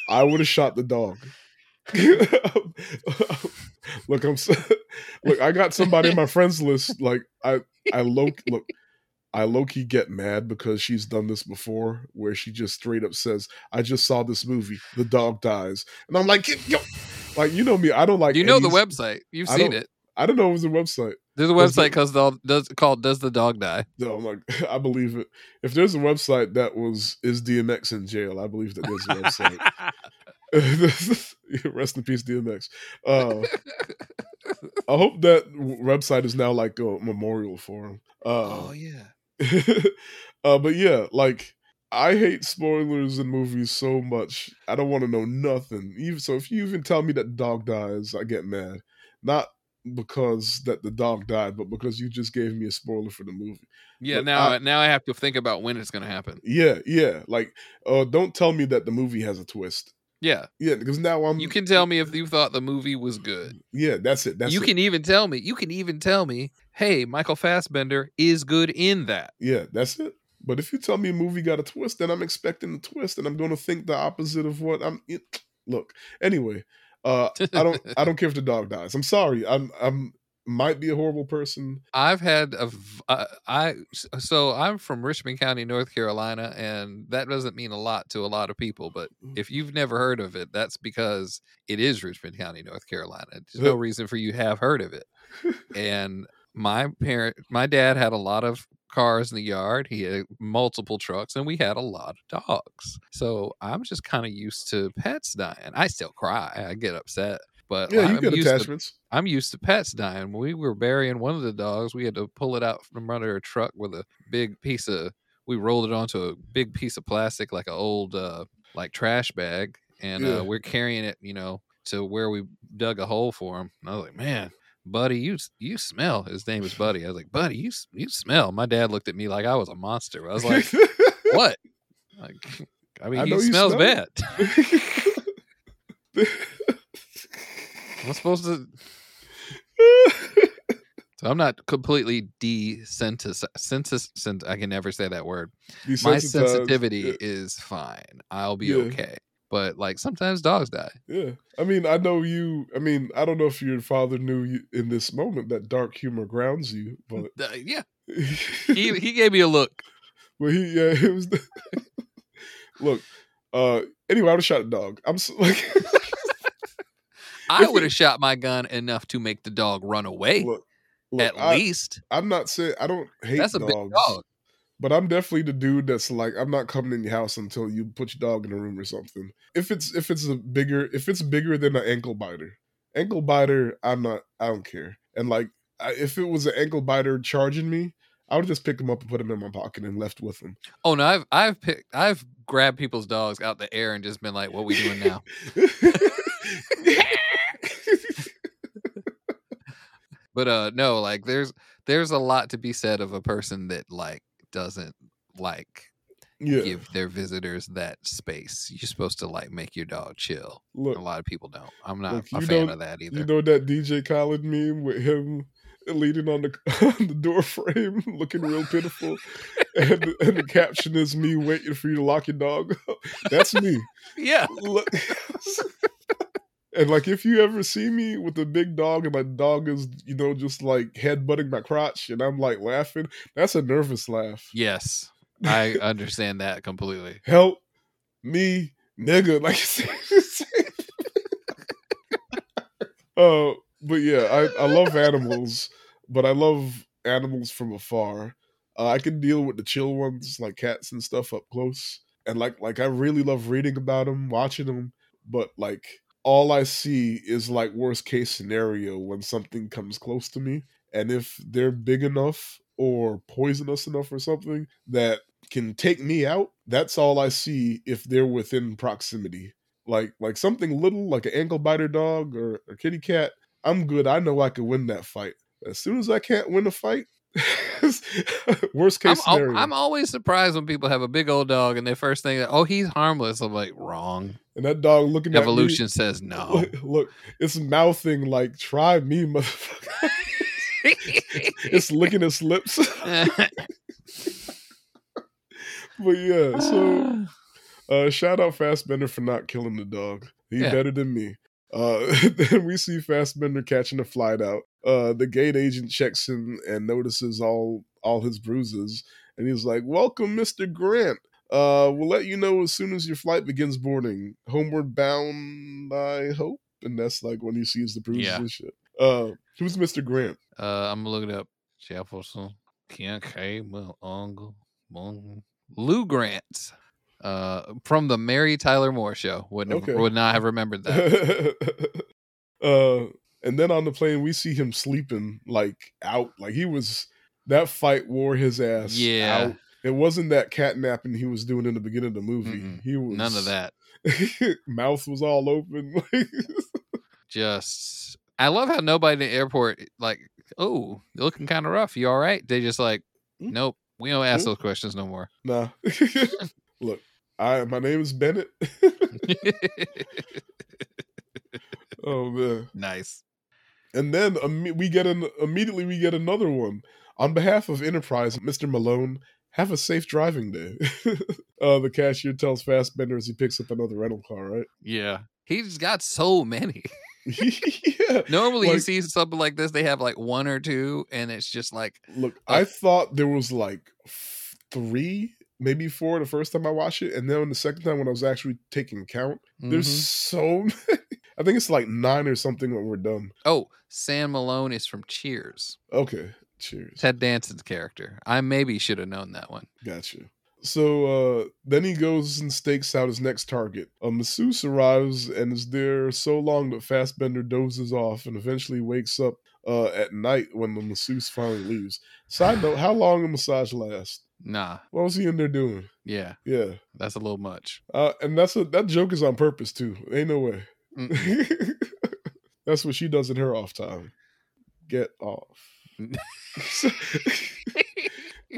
I would have shot the dog. [LAUGHS] look, I'm s- look. I got somebody in my friends list. Like I, I low look. I low key get mad because she's done this before, where she just straight up says, "I just saw this movie. The dog dies," and I'm like, "Yo, like you know me. I don't like. you know the website. You've I seen it. I don't know it was a website. There's a website because the does called "Does the Dog Die?" No, I'm like, [LAUGHS] I believe it. If there's a website that was is DMX in jail, I believe that there's a website. [LAUGHS] Rest in peace, DMX. Uh, I hope that website is now like a memorial for him. Uh, oh yeah. [LAUGHS] uh, but yeah, like I hate spoilers in movies so much. I don't want to know nothing. Even so, if you even tell me that dog dies, I get mad. Not because that the dog died, but because you just gave me a spoiler for the movie. Yeah. But now, I- now I have to think about when it's going to happen. Yeah, yeah. Like, uh, don't tell me that the movie has a twist. Yeah. Yeah, because now I'm. You can tell me if you thought the movie was good. Yeah, that's it. That's you it. can even tell me. You can even tell me, hey, Michael Fassbender is good in that. Yeah, that's it. But if you tell me a movie got a twist, then I'm expecting the twist, and I'm going to think the opposite of what I'm. It, [TSK] look, anyway, uh, I don't. [LAUGHS] I don't care if the dog dies. I'm sorry. I'm. I'm might be a horrible person. I've had a uh, I so I'm from Richmond County, North Carolina, and that doesn't mean a lot to a lot of people. But if you've never heard of it, that's because it is Richmond County, North Carolina. There's no reason for you to have heard of it. [LAUGHS] And my parent, my dad had a lot of cars in the yard. He had multiple trucks, and we had a lot of dogs. So I'm just kind of used to pets dying. I still cry. I get upset. But Yeah, you I'm get used to attachments. I'm used to pets dying. When we were burying one of the dogs, we had to pull it out from under a truck with a big piece of. We rolled it onto a big piece of plastic, like an old uh, like trash bag, and Yeah. uh, we're carrying it, you know, to where we dug a hole for him. And I was like, man, Buddy, you you smell. His name is Buddy. I was like, Buddy, you you smell. My dad looked at me like I was a monster. I was like, [LAUGHS] what? Like, I mean, I he smells smell bad. [LAUGHS] I'm supposed to. So I'm not completely desensitized. Sensis, sens- I can never say that word. My sensitivity Yeah. is fine. I'll be Yeah. okay. But like sometimes dogs die. Yeah, I mean, I know you. I mean, I don't know if your father knew you in this moment that dark humor grounds you, but Uh, yeah, [LAUGHS] he he gave me a look. well, he yeah, [LAUGHS] it was. The, look, uh, anyway, I would have shot a dog. I'm so, [LAUGHS] like, I would have shot my gun enough to make the dog run away. look, look, at I, least I'm not saying I don't hate that's a big dog. But I'm definitely the dude that's like, I'm not coming in your house until you put your dog in a room or something. If it's if it's a bigger if it's bigger than an ankle biter, ankle biter, I'm not. I don't care. And like, I, if it was an ankle biter charging me, I would just pick him up and put him in my pocket and left with him. Oh no, I've I've picked I've grabbed people's dogs out the air and just been like, "What we doing now?" [LAUGHS] [LAUGHS] But uh, no, like there's there's a lot to be said of a person that like doesn't like yeah. give their visitors that space. You're supposed to like make your dog chill. Look, A lot of people don't. I'm not Look, a fan of that either. you know that DJ Khaled meme with him leaning on the [LAUGHS] on the door frame, [LAUGHS] looking real pitiful, [LAUGHS] and and the caption is me waiting for you to lock your dog. up. That's me. yeah. Look- and like if you ever see me with a big dog and my dog is you know just like headbutting my crotch and I'm like laughing, that's a nervous laugh. Yes. I [LAUGHS] understand that completely. Help me, nigga. Like [LAUGHS] uh [LAUGHS] but yeah, I, I love animals, but I love animals from afar. Uh, I can deal with the chill ones like cats and stuff up close. And like like I really love reading about them, watching them, but like all I see is like worst case scenario when something comes close to me. And if they're big enough or poisonous enough or something that can take me out, that's all I see if they're within proximity. Like like something little like an ankle biter dog or a kitty cat, I'm good. I know I can win that fight. As soon as I can't win a fight, [LAUGHS] worst I'm, case scenario. I'm always surprised when people have a big old dog and their first thing, oh, he's harmless. I'm like, wrong. and that dog looking at Evolution says no. [LAUGHS] Look, look, it's mouthing like "Try me, motherfucker." [LAUGHS] it's licking its lips. but yeah, so [SIGHS] uh, shout out Fassbender for not killing the dog. He Yeah. better than me. Uh, then we see Fassbender catching a flight out. Uh, the gate agent checks him and notices all all his bruises, and he's like, "Welcome, Mister Grant. Uh, we'll let you know as soon as your flight begins boarding. Homeward bound, I hope." And that's like when he sees the bruises Yeah. and shit. Uh, who's Mister Grant? Uh, I'm looking up Jefferson, K. Well, Uncle, Lou Grant. Uh, from the Mary Tyler Moore show. Wouldn't have, Okay. would not have remembered that. [LAUGHS] uh, and then on the plane, we see him sleeping like out. Like he was that fight wore his ass. Yeah. out. It wasn't that cat napping he was doing in the beginning of the movie. Mm-mm. He was None of that. [LAUGHS] mouth was all open. [LAUGHS] Just, I love how nobody in the airport like, oh, you're looking kind of rough. You all right? They just like, Mm. nope, we don't ask Mm. those questions no more. nah. [LAUGHS] Look, I my name is Bennett. oh man. nice. And then imme- we get an immediately we get another one on behalf of Enterprise, Mr. Malone. Have a safe driving day. [LAUGHS] uh, the cashier tells Fassbender as he picks up another rental car. Right? Yeah. He's got so many. [LAUGHS] yeah. Normally, you Like- see something like this, they have like one or two, and it's just like, Look, Uh, I thought there was like three, maybe four the first time I watched it, and then the second time when I was actually taking count, there's mhm. so [LAUGHS] many. I think it's like nine or something when we're done. oh, Sam Malone is from Cheers. Okay, cheers. Ted Danson's character. I maybe should have known that one. Gotcha. So uh, then he goes and stakes out his next target. A masseuse arrives and is there so long that Fassbender dozes off and eventually wakes up uh, at night when the masseuse finally leaves. Side note: How long a massage last? Nah. What was he in there doing? Yeah. Yeah, That's a little much. uh, and that's a that joke is on purpose too. Ain't no way. [LAUGHS] That's what she does in her off time. Get off. [LAUGHS] [LAUGHS]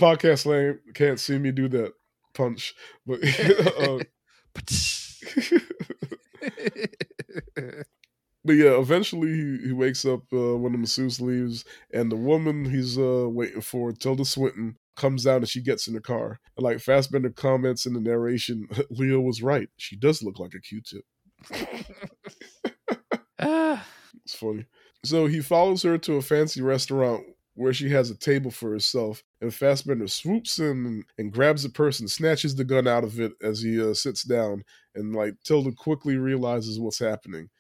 Podcast lame can't see me do that punch, but uh, but yeah, eventually he, he wakes up uh, when the masseuse leaves, and the woman he's uh, waiting for, Tilda Swinton, comes down and she gets in the car. And like Fassbender comments in the narration, Leo was right. She does look like a Q-tip. Ah, It's funny. So he follows her to a fancy restaurant where she has a table for herself, and Fassbender swoops in and, and grabs the purse and snatches the gun out of it as he uh, sits down. And like Tilda quickly realizes what's happening,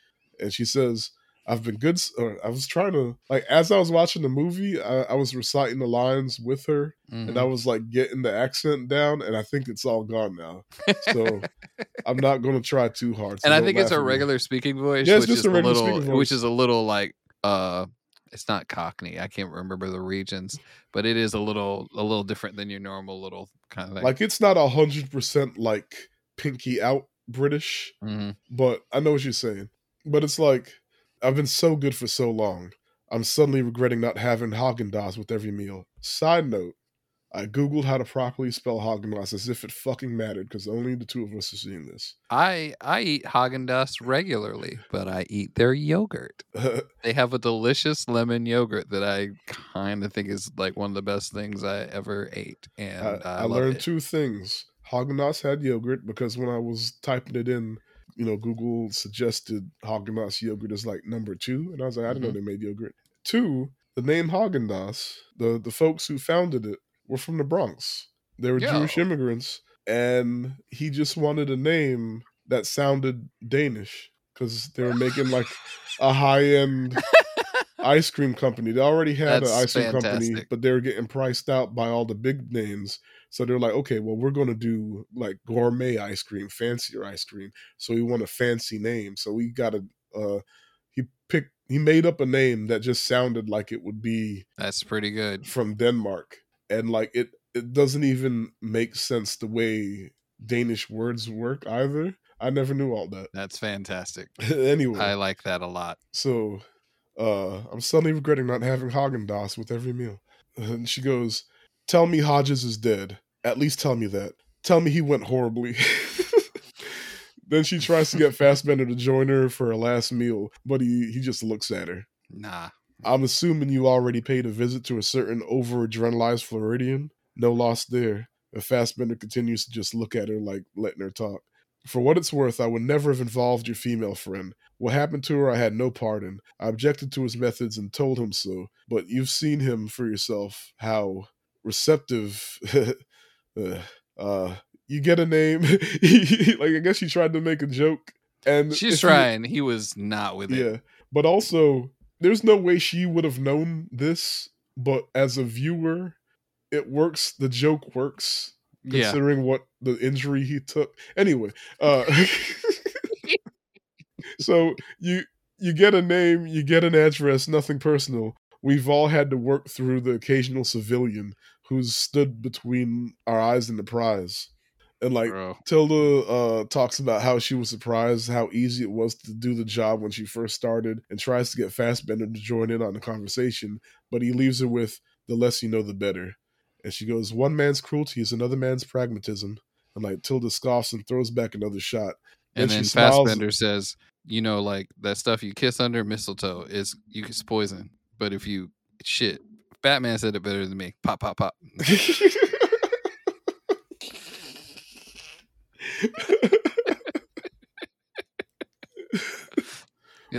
and she says, "I've been good." Or I was trying to like as I was watching the movie, I, I was reciting the lines with her, and mhm. I was like getting the accent down, and I think it's all gone now. So [LAUGHS] I'm not going to try too hard. so and I think it's a regular speaking voice, Yeah, it's which just is a a regular little, which is a little like, uh, it's not Cockney. I can't remember the regions, but it is a little, a little different than your normal little kind of thing. Like it's not a hundred percent like pinky out British, Mhm. but I know what you're saying. But it's like I've been so good for so long. I'm suddenly regretting not having Haagen Dazs with every meal. Side note: I googled how to properly spell Haagen Dazs as if it fucking mattered, because only the two of us are seeing this. I I eat Haagen Dazs regularly, but I eat their yogurt. [LAUGHS] They have a delicious lemon yogurt that I kind of think is like one of the best things I ever ate, and I, I, I learned it. two things. Haagen Dazs had yogurt because when I was typing it in, you know, Google suggested Haagen Dazs yogurt as like number two, and I was like, I didn't know Mm-hmm. they made yogurt. Two, the name Haagen Dazs, the the folks who founded it were from the Bronx. They were Jewish immigrants, and he just wanted a name that sounded Danish because they were making like a high end [LAUGHS] ice cream company. They already had That's an ice cream company, but they were getting priced out by all the big names. So they're like, okay, well, we're going to do like gourmet ice cream, fancier ice cream. So we want a fancy name. So we got a, uh, he picked, he made up a name that just sounded like it would be That's pretty good. from Denmark. And like it, it doesn't even make sense the way Danish words work either. I never knew all that. That's fantastic. [LAUGHS] anyway, I like that a lot. so uh, I'm suddenly regretting not having Haagen Dazs with every meal. And she goes, "Tell me Hodges is dead. At least tell me that. Tell me he went horribly." [LAUGHS] then she tries to get [LAUGHS] Fassbender to join her for her last meal, but he he just looks at her. Nah. I'm assuming you already paid a visit to a certain over adrenalized Floridian. No loss there. And Fassbender continues to just look at her like letting her talk. For what it's worth, I would never have involved your female friend. What happened to her, I had no part in. I objected to his methods and told him so. But you've seen him for yourself, how receptive. [LAUGHS] uh, you get a name. [LAUGHS] like, I guess she tried to make a joke. And She's trying. He was not with it. yeah. But also, there's no way she would have known this, but as a viewer, it works. The joke works Yeah. considering what the injury he took. Anyway, uh [LAUGHS] [LAUGHS] so you you get a name, you get an address, nothing personal. We've all had to work through the occasional civilian who's stood between our eyes and the prize. And like Bro. Tilda uh, talks about how she was surprised how easy it was to do the job when she first started and tries to get Fassbender to join in on the conversation, but he leaves her with the less you know, the better. And she goes, One man's cruelty is another man's pragmatism. And like Tilda scoffs and throws back another shot. And Then then smiles- says, you know, like that stuff you kiss under mistletoe is you it's poison. But if you shit, Batman said it better than me. Pop, pop, pop. [LAUGHS]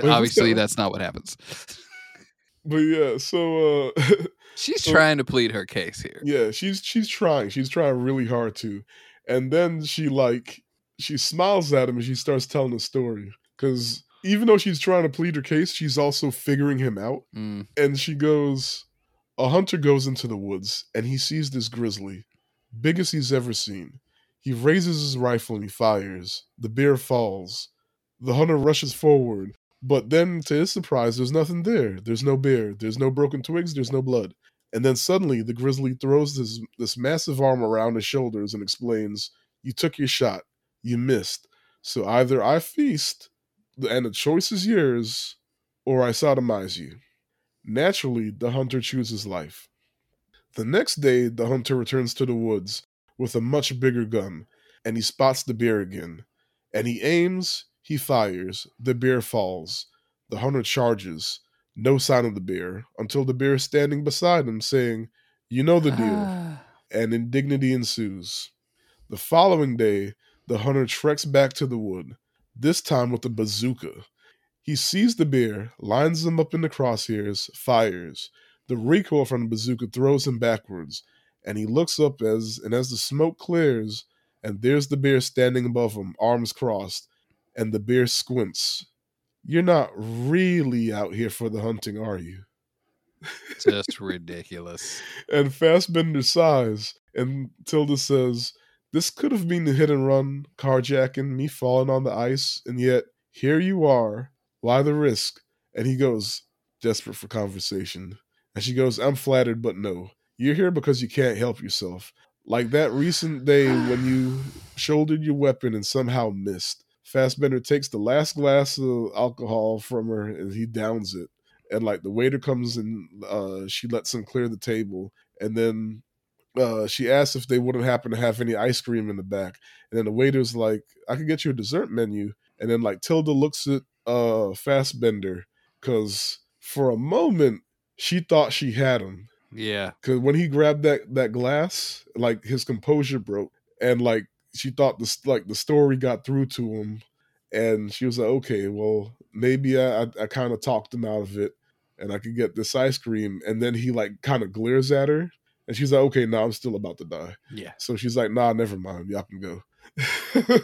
Obviously, that's not what happens. but yeah, so uh [LAUGHS] She's So- trying to plead her case here. Yeah, she's she's trying. She's trying really hard to. And then she like she smiles at him and she starts telling a story cuz even though she's trying to plead her case, she's also figuring him out. Mm, And she goes a hunter goes into the woods and he sees this grizzly biggest he's ever seen. He raises his rifle and he fires. The bear falls. The hunter rushes forward, but then to his surprise, there's nothing there. There's no bear. There's no broken twigs. There's no blood. And then suddenly, the grizzly throws this this massive arm around his shoulders and explains, "You took your shot. You missed. So either I feast, and the choice is yours, or I sodomize you." Naturally, the hunter chooses life. The next day, the hunter returns to the woods with a much bigger gun, and he spots the bear again. And he aims, he fires, the bear falls. The hunter charges, no sign of the bear, until the bear is standing beside him, saying, You know the deal. Ah. and indignity ensues. The following day, the hunter treks back to the wood, this time with a bazooka. He sees the bear, lines him up in the crosshairs, fires. The recoil from the bazooka throws him backwards, and he looks up as and as the smoke clears, and there's the bear standing above him, arms crossed, and the bear squints. You're not really out here for the hunting, are you? Just [LAUGHS] ridiculous. and Fassbender sighs, and Tilda says, This could have been the hit and run, carjacking, me falling on the ice, and yet here you are. Why the risk? And he goes, desperate for conversation. And she goes, I'm flattered, but no. You're here because you can't help yourself. Like that recent day when you shouldered your weapon and somehow missed. Fassbender takes the last glass of alcohol from her and he downs it. And like the waiter comes and uh, she lets him clear the table. And then uh, she asks if they wouldn't happen to have any ice cream in the back. And then the waiter's like, I could get you a dessert menu. And then like Tilda looks at uh, Fassbender because for a moment she thought she had him. Yeah. Because when he grabbed that that glass, like his composure broke, and like she thought this like the story got through to him, and she was like, okay, well maybe I I, I kind of talked him out of it, and I could get this ice cream, and then he like kind of glares at her, and she's like, okay, now nah, I'm still about to die. Yeah. So she's like, nah, never mind, y'all can go. [LAUGHS]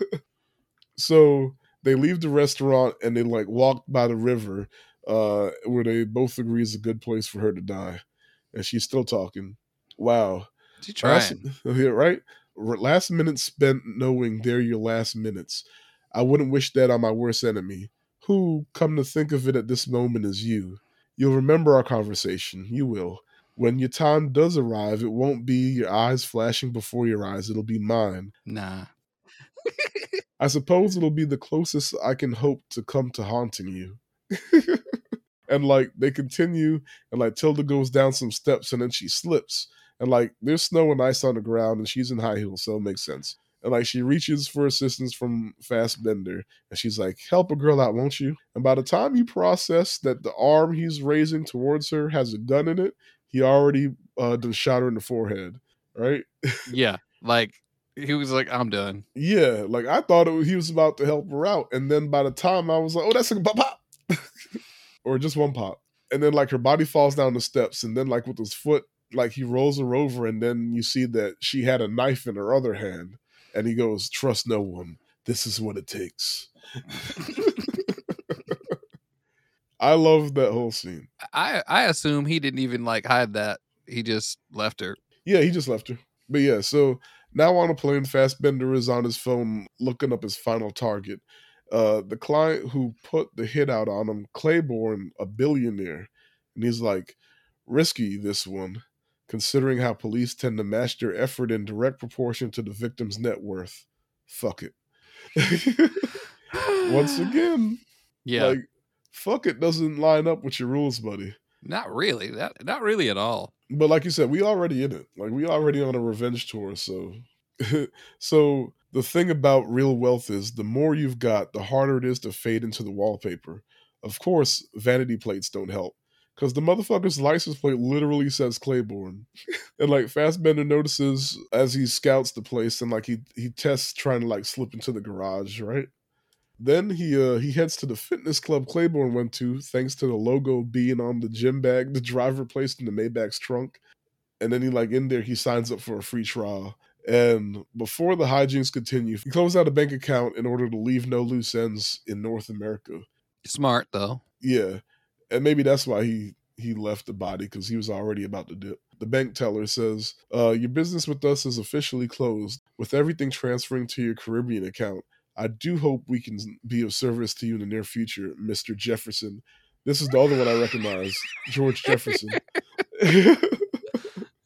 so they leave the restaurant and they like walk by the river, uh, where they both agree is a good place for her to die, and she's still talking. Wow. She trying. [LAUGHS] Right? Last minutes spent knowing they're your last minutes. I wouldn't wish that on my worst enemy, who, come to think of it at this moment, is you. You'll remember our conversation. You will. When your time does arrive, it won't be your eyes flashing before your eyes. It'll be mine. Nah. [LAUGHS] I suppose it'll be the closest I can hope to come to haunting you. [LAUGHS] and like they continue, and like Tilda goes down some steps and then she slips. And like there's snow and ice on the ground, and she's in high heels, so it makes sense. And like she reaches for assistance from Fassbender, and she's like, "Help a girl out, won't you?" And by the time you process that the arm he's raising towards her has a gun in it, he already uh, done shot her in the forehead, right? [LAUGHS] yeah, like he was like, "I'm done." Yeah, like I thought it, he was about to help her out, and then by the time I was like, "Oh, that's a pop pop," [LAUGHS] or just one pop, and then like her body falls down the steps, and then like with his foot, like he rolls her over, and then you see that she had a knife in her other hand, and he goes, "Trust no one. This is what it takes." [LAUGHS] I love that whole scene. I I assume he didn't even like hide that. He just left her. Yeah, he just left her. But yeah, so now on a plane, Fassbender is on his phone looking up his final target. Uh, the client who put the hit out on him, Claiborne, a billionaire, and he's like, risky this one, considering how police tend to match their effort in direct proportion to the victim's net worth. Fuck it. [LAUGHS] Once [SIGHS] again, yeah, like fuck it doesn't line up with your rules, buddy. Not really. That not really at all. But like you said, we already in it. Like we already on a revenge tour, so [LAUGHS] so the thing about real wealth is the more you've got, the harder it is to fade into the wallpaper. Of course, vanity plates don't help. Because the motherfucker's license plate literally says Claiborne. [LAUGHS] and like Fassbender notices as he scouts the place and like he he tests trying to like slip into the garage, right? Then he uh he heads to the fitness club Claiborne went to, thanks to the logo being on the gym bag the driver placed in the Maybach's trunk. And then he like in there he signs up for a free trial. And before the hijinks continue, he closed out a bank account in order to leave no loose ends in North America. Smart though. Yeah, and maybe that's why he he left the body because he was already about to dip. the bank teller says, uh, Your business with us is officially closed, with everything transferring to your Caribbean account. I do hope we can be of service to you in the near future, Mr. Jefferson. This is the other one I recognize, George Jefferson. [LAUGHS]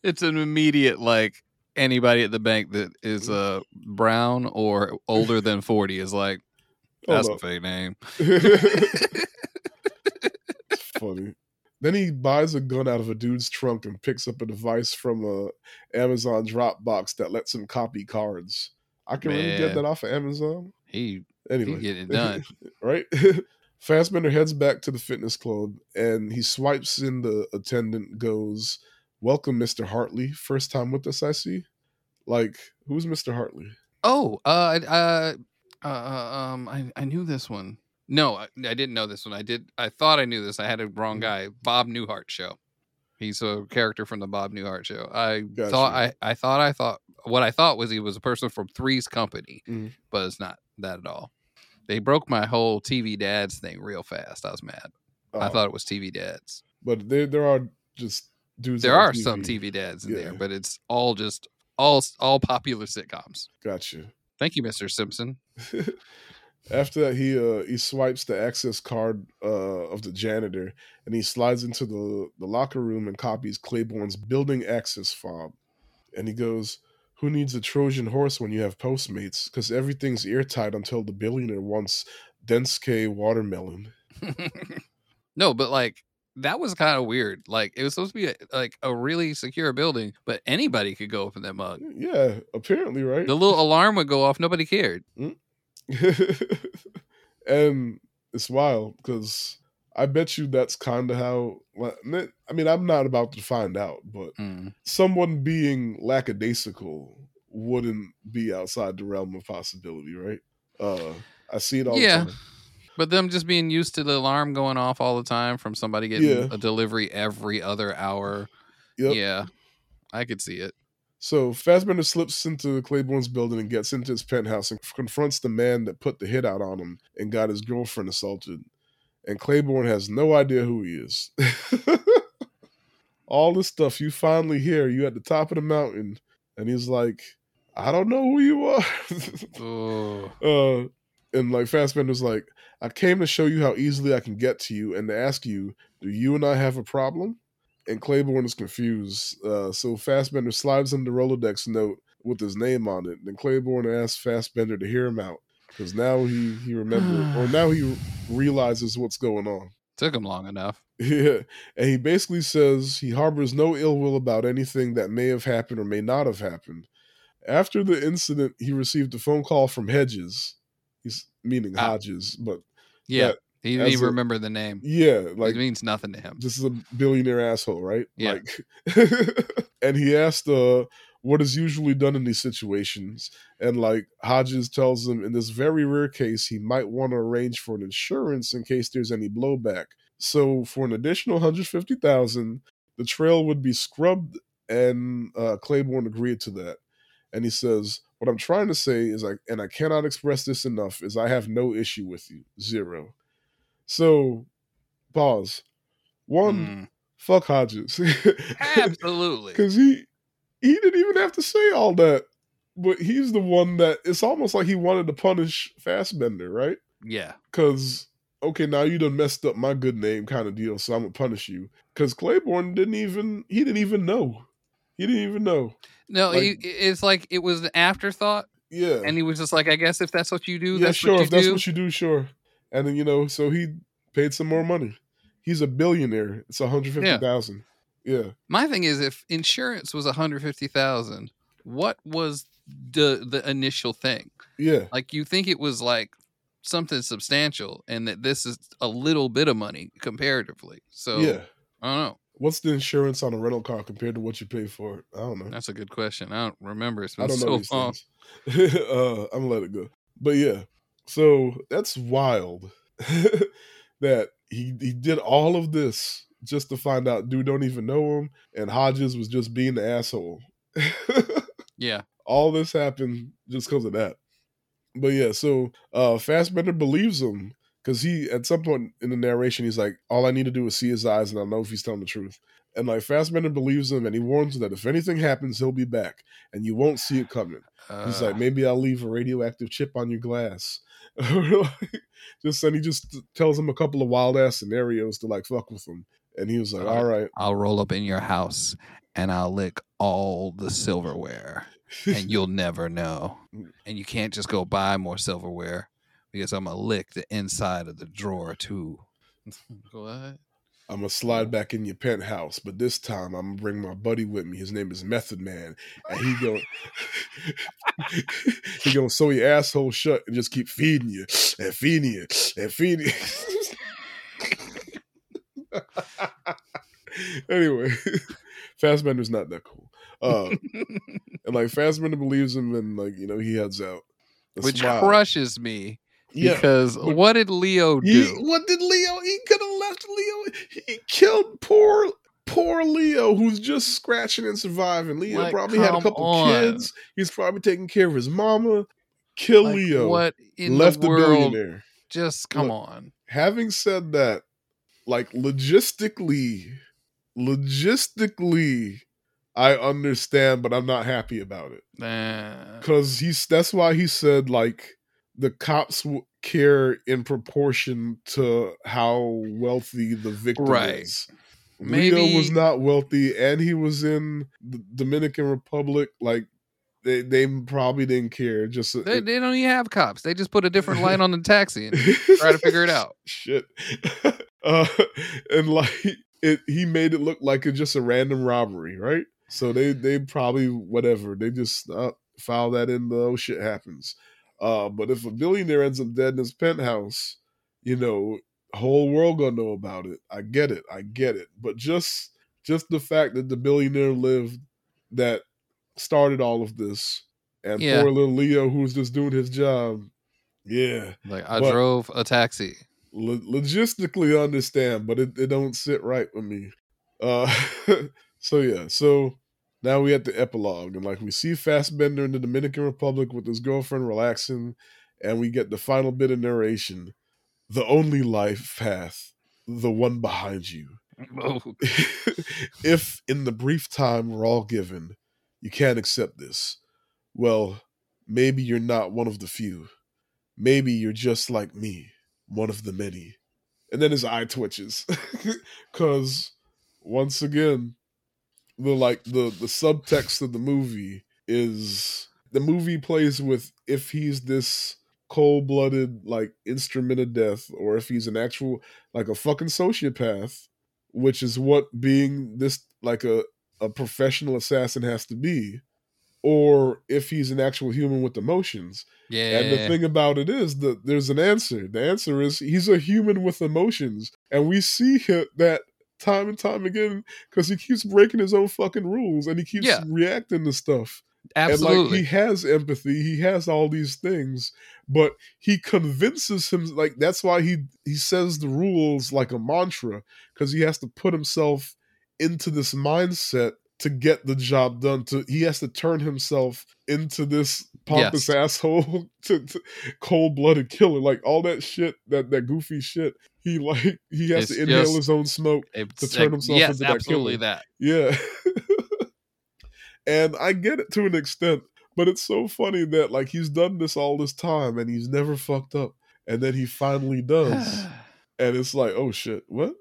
it's an immediate like anybody at the bank that is uh brown or older than 40 is like that's a fake name. [LAUGHS] [LAUGHS] Then he buys a gun out of a dude's trunk and picks up a device from a Amazon Dropbox that lets him copy cards. I can Man. really get that off of Amazon. He anyway, he get it [LAUGHS] done, right? [LAUGHS] Fassbender heads back to the fitness club and he swipes in the attendant. Goes, "Welcome, Mister Hartley. First time with us, I see." Like, who's Mister Hartley? Oh, uh, uh, uh, uh, um, I I knew this one. No, I, I, didn't know this one. I did. I thought I knew this. I had a wrong mm-hmm. guy. Bob Newhart show. He's a character from the Bob Newhart show. I gotcha. thought I, I thought I thought what I thought was he was a person from Three's Company, mm. but it's not that at all. They broke my whole TV dads thing real fast. I was mad. Oh. I thought it was TV dads, but there there are just dudes. There are TV. some TV dads in yeah. there, but it's all just all all popular sitcoms. Gotcha. Thank you, Mr. Simpson. [LAUGHS] After that, he uh, he swipes the access card uh, of the janitor and he slides into the, the locker room and copies Claiborne's building access fob. And he goes, Who needs a Trojan horse when you have Postmates? Because everything's airtight until the billionaire wants dense K watermelon. [LAUGHS] no, but like that was kind of weird. Like it was supposed to be a, like a really secure building, but anybody could go open that mug. Yeah, apparently, right? The little alarm would go off. Nobody cared. Mm. [LAUGHS] and it's wild because I bet you that's kind of how. I mean, I'm not about to find out, but mm. someone being lackadaisical wouldn't be outside the realm of possibility, right? Uh, I see it all yeah. But them just being used to the alarm going off all the time from somebody getting yeah. a delivery every other hour. Yep. Yeah, I could see it. So Fassbender slips into Claiborne's building and gets into his penthouse and confronts the man that put the hit out on him and got his girlfriend assaulted. And Claiborne has no idea who he is. [LAUGHS] All this stuff you finally hear, you at the top of the mountain, and he's like, I don't know who you are. [LAUGHS] oh. uh, and like Fassbender's like, I came to show you how easily I can get to you and to ask you, do you and I have a problem? And Claiborne is confused. Uh, so Fassbender slides him the Rolodex note with his name on it. Then Claiborne asks Fassbender to hear him out because now he he remembers or [SIGHS] now he realizes what's going on. Took him long enough. [LAUGHS] Yeah, and he basically says he harbors no ill will about anything that may have happened or may not have happened. After the incident, he received a phone call from Hedges. He's meaning ah. Hodges, but yeah, he didn't even a, remember the name. Yeah, like it means nothing to him. This is a billionaire asshole, right? Yeah. Like, [LAUGHS] and he asked, uh, "What is usually done in these situations?" And like Hodges tells him, in this very rare case, he might want to arrange for an insurance in case there's any blowback. So for an additional hundred fifty thousand, the trail would be scrubbed, and uh, Claiborne agreed to that. And he says, "What I'm trying to say is, I and I cannot express this enough, is I have no issue with you, zero. So, pause. One, mm. fuck Hodges. [LAUGHS] Absolutely. Because he he didn't even have to say all that. But he's the one that it's almost like he wanted to punish Fassbender, right? Yeah. Because okay, now you done messed up my good name kind of deal, so I'm gonna punish you. Because Claiborne didn't even he didn't even know. He didn't even know. No, like, he, it's like it was an afterthought. Yeah. And he was just like, I guess if that's what you do, yeah, that's sure. if that's do. what you do, sure. And then you know, so he paid some more money. He's a billionaire. It's one hundred fifty thousand. Yeah. yeah. My thing is, if insurance was one hundred fifty thousand, what was the the initial thing? Yeah. Like you think it was like something substantial, and that this is a little bit of money comparatively. So yeah, I don't know. What's the insurance on a rental car compared to what you pay for it? I don't know. That's a good question. I don't remember. It's been I don't so know long. [LAUGHS] uh, I'm gonna let it go. But yeah, so that's wild [LAUGHS] that he he did all of this just to find out dude don't even know him and Hodges was just being the asshole. [LAUGHS] yeah. All this happened just because of that. But yeah, so uh Fassbender believes him because he at some point in the narration he's like, All I need to do is see his eyes and I'll know if he's telling the truth. And like Fassbender believes him, and he warns him that if anything happens, he'll be back, and you won't see it coming. He's like, Uh, maybe I'll leave a radioactive chip on your glass. [LAUGHS] just and he just tells him a couple of wild ass scenarios to like fuck with him. And he was like, Alright. all right. I'll roll up in your house and I'll lick all the silverware, and [LAUGHS] you'll never know. And you can't just go buy more silverware because I'm gonna lick the inside of the drawer too. [LAUGHS] what? I'm gonna slide back in your penthouse, but this time I'm gonna bring my buddy with me. His name is Method Man, and he going [LAUGHS] he gonna sew your asshole shut and just keep feeding you and feeding you and feeding you. [LAUGHS] anyway, [LAUGHS] Fassbender's not that cool. Uh, and like Fassbender believes him, and like you know he heads out. Which smile. crushes me Yeah, because but- what did Leo do? He, what did Leo? He could have left Leo. He killed poor, poor Leo, who's just scratching and surviving. Leo Like, probably had a couple on. kids. He's probably taking care of his mama. Kill Like, Leo. what in left the the world? billionaire. Just come Look, on. Having said that, like logistically, logistically, I understand, but I'm not happy about it. Nah. because he's that's why he said like the cops w- care in proportion to how wealthy the victim Right. is. Maybe- Leo was not wealthy, and he was in the Dominican Republic. Like they, they probably didn't care. Just They, they don't even have cops. They just put a different light on the [LAUGHS] taxi and try to figure it out. [LAUGHS] Shit. [LAUGHS] uh, and like it, he made it look like it's just a random robbery, right? So they they probably whatever they just uh, file that in the oh shit happens. Uh, but if a billionaire ends up dead in his penthouse, you know, whole world gonna know about it. I get it, I get it. But just just the fact that the billionaire lived that started all of this, and Yeah. poor little Leo who's just doing his job. Yeah, Like I But- drove a taxi. lo- logistically understand, but it, it don't sit right with me. Uh, [LAUGHS] so yeah, so now we at the epilogue, and like we see Fassbender in the Dominican Republic with his girlfriend relaxing, and we get the final bit of narration: the only life path, the one behind you. Oh, [LAUGHS] if in the brief time we're all given, you can't accept this, well, maybe you're not one of the few. Maybe you're just like me, one of the many. And then his eye twitches. [LAUGHS] Cause once again, the like the the subtext of the movie is the movie plays with if he's this cold blooded like instrument of death, or if he's an actual like a fucking sociopath, which is what being this like a, a professional assassin has to be, or if he's an actual human with emotions. yeah. And the thing about it is that there's an answer. The answer is he's a human with emotions, and we see that time and time again because he keeps breaking his own fucking rules and he keeps Yeah. reacting to stuff. Absolutely. And like he has empathy, he has all these things, but he convinces him like that's why he he says the rules like a mantra because he has to put himself into this mindset to get the job done. To he has to turn himself into this pompous Yes. asshole, [LAUGHS] to, to cold blooded killer, like all that shit, that that goofy shit. He like he has It's to inhale just- his own smoke. It's turn himself yes, into that killer. that. Yeah. [LAUGHS] and I get it to an extent, but it's so funny that like he's done this all this time and he's never fucked up. And then he finally does. [SIGHS] and it's like, oh shit, what?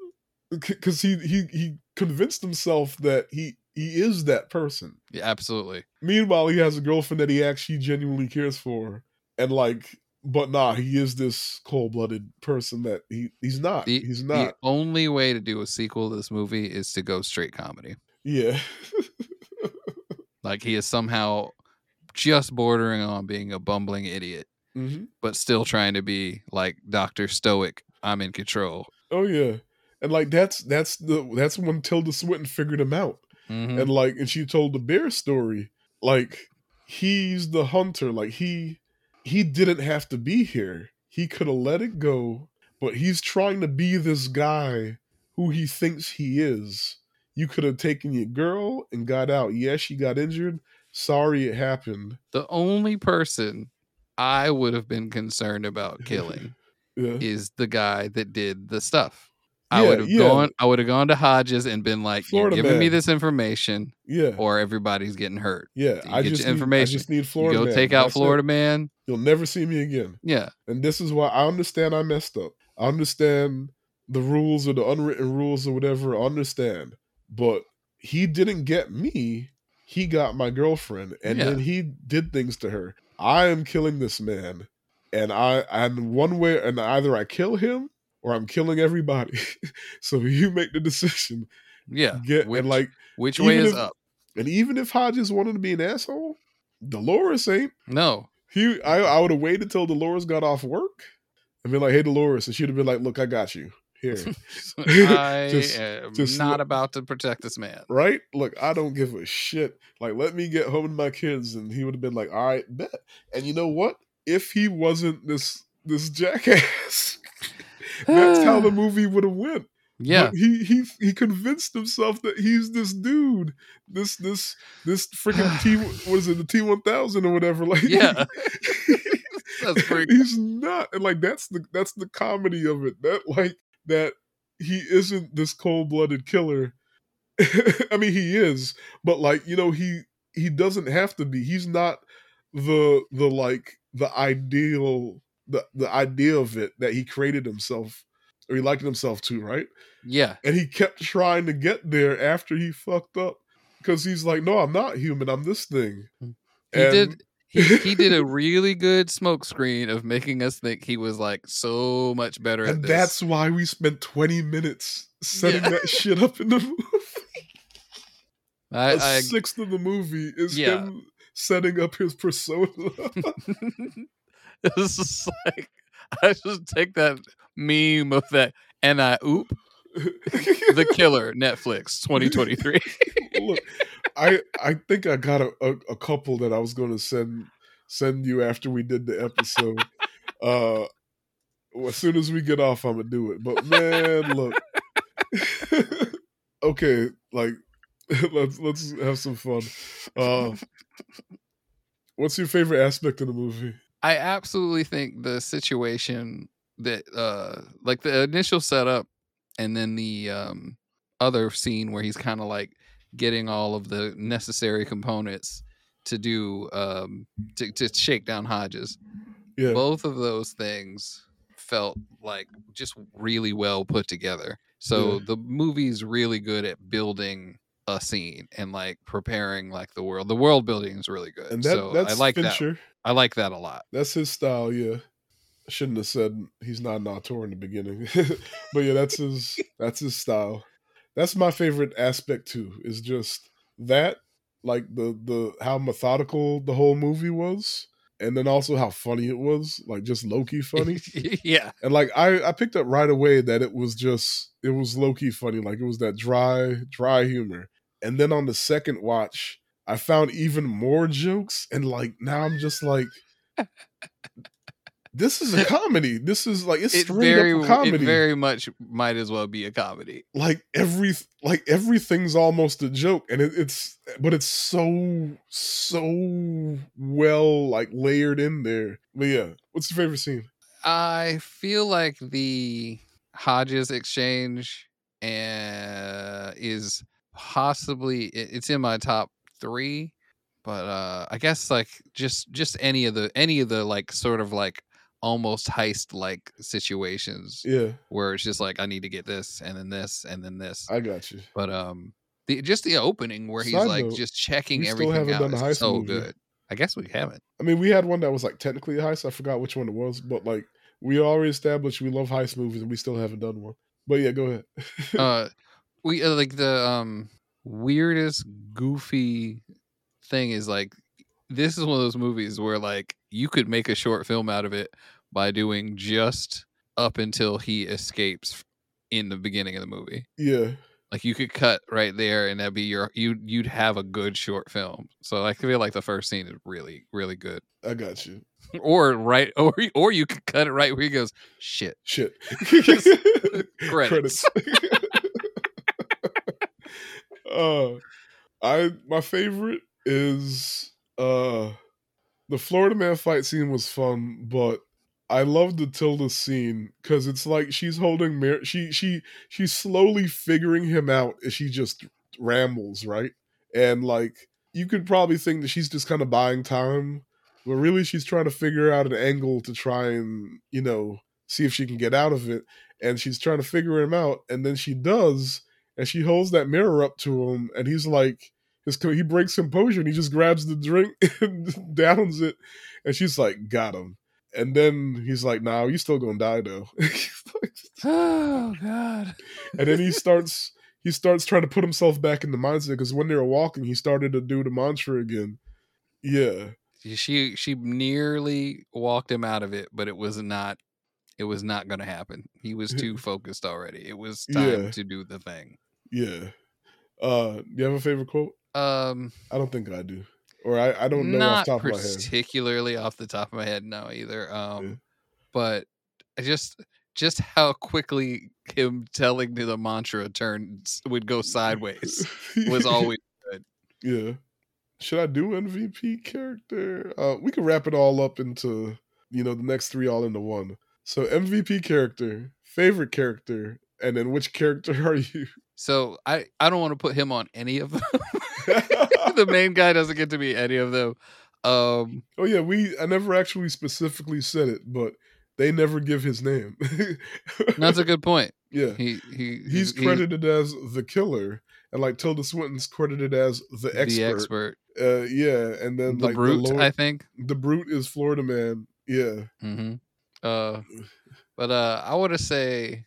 Because he, he he convinced himself that he he is that person. yeah, absolutely. Meanwhile, he has a girlfriend that he actually genuinely cares for, and like, but nah, he is this cold blooded person that he he's not. The, he's not. the only way to do a sequel to this movie is to go straight comedy. Yeah. Like he is somehow just bordering on being a bumbling idiot, hmm but still trying to be like Doctor Stoic. I'm in control. Oh yeah, and like that's that's the that's when Tilda Swinton figured him out, Mhm. and like and she told the bear story. Like he's the hunter. Like he he didn't have to be here. He could have let it go, but he's trying to be this guy who he thinks he is. You could have taken your girl and got out. Yes, she got injured. Sorry, it happened. The only person I would have been concerned about killing [LAUGHS] Yeah. is the guy that did the stuff. I Yeah, would have yeah. gone. I would have gone to Hodges and been like, Florida "You're giving me this information, Yeah, or everybody's getting hurt." yeah. you I get just your need, information. I just need You Florida. go man. take out That's it. Florida man. You'll never see me again. Yeah, And this is why I understand I messed up. I understand the rules or the unwritten rules or whatever. I understand. But he didn't get me. He got my girlfriend. And Yeah. then he did things to her. I am killing this man. And I and one way and either I kill him or I'm killing everybody. [LAUGHS] so you make the decision. yeah. Get which, and like which way is if- up? and even if Hodges wanted to be an asshole, Dolores ain't. No. He, I, I would have waited till Dolores got off work and been like, "Hey, Dolores," and she'd have been like, "Look, I got you here, [LAUGHS] [LAUGHS] I Just- am just not look- about to protect this man. right? Look, I don't give a shit. Like, let me get home to my kids." And he would have been like, "All right, bet." And you know what? If he wasn't this this jackass, [LAUGHS] that's how the [SIGHS] movie would have went. Yeah. But he he he convinced himself that he's this dude, this this this freaking T [SIGHS] what is it, the T one thousand or whatever. Like Yeah. [LAUGHS] That's pretty. he's not. And like that's the that's the comedy of it. That like that he isn't this cold blooded killer. [LAUGHS] I mean he is, but like, you know, he he doesn't have to be. He's not the the like the ideal the the idea of it that he created himself or he likened himself to, right? Yeah. and he kept trying to get there after he fucked up because he's like, "No, I'm not human. I'm this thing." Mm. He And- did. He, he did a [LAUGHS] really good smoke screen of making us think he was like so much better at and that's why we spent 20 minutes setting Yeah. that shit up in the movie. [LAUGHS] I, A I sixth of the movie is Yeah. him setting up his persona. [LAUGHS] [LAUGHS] it's just like I just take that meme of that and I oop the killer Netflix 2023. Look, I I think I got a, a, a couple that I was going to send send you after we did the episode. uh, as soon as we get off, I'm gonna do it. But man, look. [LAUGHS] okay, like [LAUGHS] let's let's have some fun. Uh, what's your favorite aspect of the movie? I absolutely think the situation that uh like the initial setup and then the um other scene where he's kind of like getting all of the necessary components to do um to, to shake down Hodges. Yeah, Both of those things felt like just really well put together. So Yeah. the movie's really good at building a scene and like preparing like the world. The world building is really good. and that so that's I like that. I like that a lot. That's his style. Yeah, I shouldn't have said he's not an auteur in the beginning, [LAUGHS] but yeah, that's his [LAUGHS] that's his style. That's my favorite aspect too. Is just that, like the the how methodical the whole movie was, and then also how funny it was, like just low key funny. [LAUGHS] yeah. and like I I picked up right away that it was just it was low key funny, like it was that dry dry humor. And then on the second watch, I found even more jokes, and like now I'm just like, this is a [LAUGHS] comedy. This is like it's It very, a it comedy. very much might as well be a comedy. like every like everything's almost a joke, and it, it's but it's so so well like layered in there. But yeah, what's your favorite scene? I feel like the Hodges exchange uh, is possibly it's in my top three, but uh, I guess like just just any of the any of the like sort of like almost heist like situations Yeah, where it's just like I need to get this and then this and then this. I got you. But um, the just the opening where he's Side like note, just checking everything out done is so movie. good. I guess we haven't. I mean, we had one that was like technically a heist. I forgot which one it was, but like we already established we love heist movies, and we still haven't done one. But yeah, go ahead. [LAUGHS] uh we uh, like the um weirdest goofy thing is like this is one of those movies where like you could make a short film out of it by doing just up until he escapes in the beginning of the movie yeah, like you could cut right there and that'd be your you you'd have a good short film so i feel like the first scene is really really good I got you. [LAUGHS] or right or or you could cut it right where he goes shit Shit. [LAUGHS] [LAUGHS] Credits. Uh, I my favorite is uh the Florida Man fight scene was fun, but I love the Tilda scene because it's like she's holding Mir- she she she's slowly figuring him out as she just rambles, right? And like you could probably think that she's just kind of buying time, but really she's trying to figure out an angle to try and, you know, see if she can get out of it. And she's trying to figure him out, and then she does, and she holds that mirror up to him, and he's like his he breaks composure and he just grabs the drink [LAUGHS] and downs it, and she's like, "Got him." And then he's like, "Nah, you still gonna die though." [LAUGHS] [GASPS] oh God! and then he starts he starts trying to put himself back in the mindset because when they were walking, he started to do the mantra again. Yeah, she she nearly walked him out of it, but it was not. It was not going to happen. He was [LAUGHS] too focused already. It was time Yeah. to do the thing. Yeah. Uh, do you have a favorite quote? Um, I don't think I do, or I, I don't know off the top of my head. particularly off the top of my head, no either. Um, Yeah. but I just just how quickly him telling me the mantra turns would go sideways [LAUGHS] was always good. yeah. Should I do MVP character? Uh, we can wrap it all up into you know the next three all into one. So MVP character, favorite character, and then which character [LAUGHS] are you? So. I I don't want to put him on any of them. [LAUGHS] [LAUGHS] the main guy doesn't get to be any of them. Um, Oh yeah, we I never actually specifically said it, but they never give his name. that's a good point. [LAUGHS] yeah. He he He's he- credited as the killer, and like Tilda Swinton's credited as the expert. the expert, Uh, yeah, and then the like brute. the, Lord- I think. the brute is Florida man. Yeah, hmm Uh, [SIGHS] but uh, I want to say,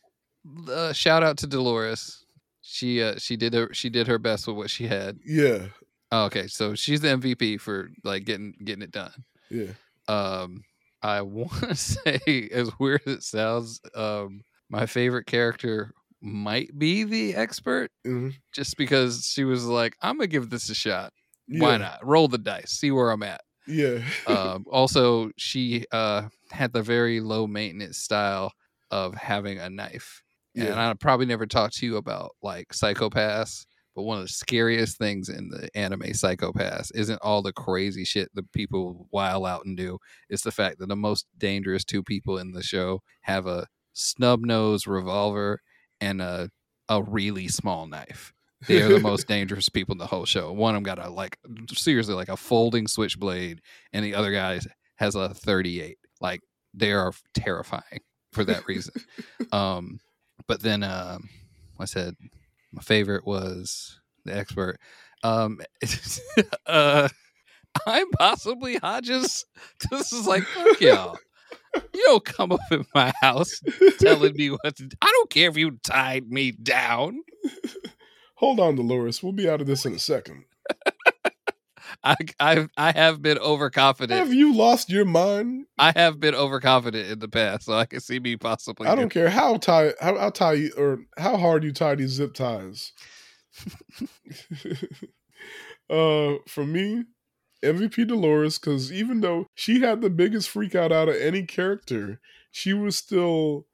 uh, shout out to Dolores. She uh she did her she did her best with what she had. yeah, Oh, okay, so she's the MVP for like getting getting it done. yeah. Um, I [LAUGHS] want to say, as weird as it sounds, um, my favorite character might be the expert, mhm, just because she was like, "I'm gonna give this a shot. yeah Why not? Roll the dice, see where I'm at." Yeah, [LAUGHS] um, also, she uh, had the very low maintenance style of having a knife. And I probably never talked to you about like Psycho-Pass, but one of the scariest things in the anime Psycho-Pass isn't all the crazy shit that people while out and do. It's the fact that the most dangerous two people in the show have a snub nose revolver and a a really small knife. They are the most [LAUGHS] dangerous people in the whole show. One of them got a like seriously like a folding switchblade, and the other guy has a 38. Like they are terrifying for that reason. [LAUGHS] um, but then um, I said my favorite was the expert. Um, [LAUGHS] uh, I'm possibly Hodges. This is like fuck y'all. You don't come up in my house telling me what to. do. I don't care if you tied me down. [LAUGHS] Hold on, Dolores. We'll be out of this in a second. I I I have been overconfident. Have you lost your mind? I have been overconfident in the past, so I can see me possibly. I don't care how tie how how tie you or how hard you tie these zip ties. [LAUGHS] uh, for me, MVP Dolores, because even though she had the biggest freak out out of any character, she was still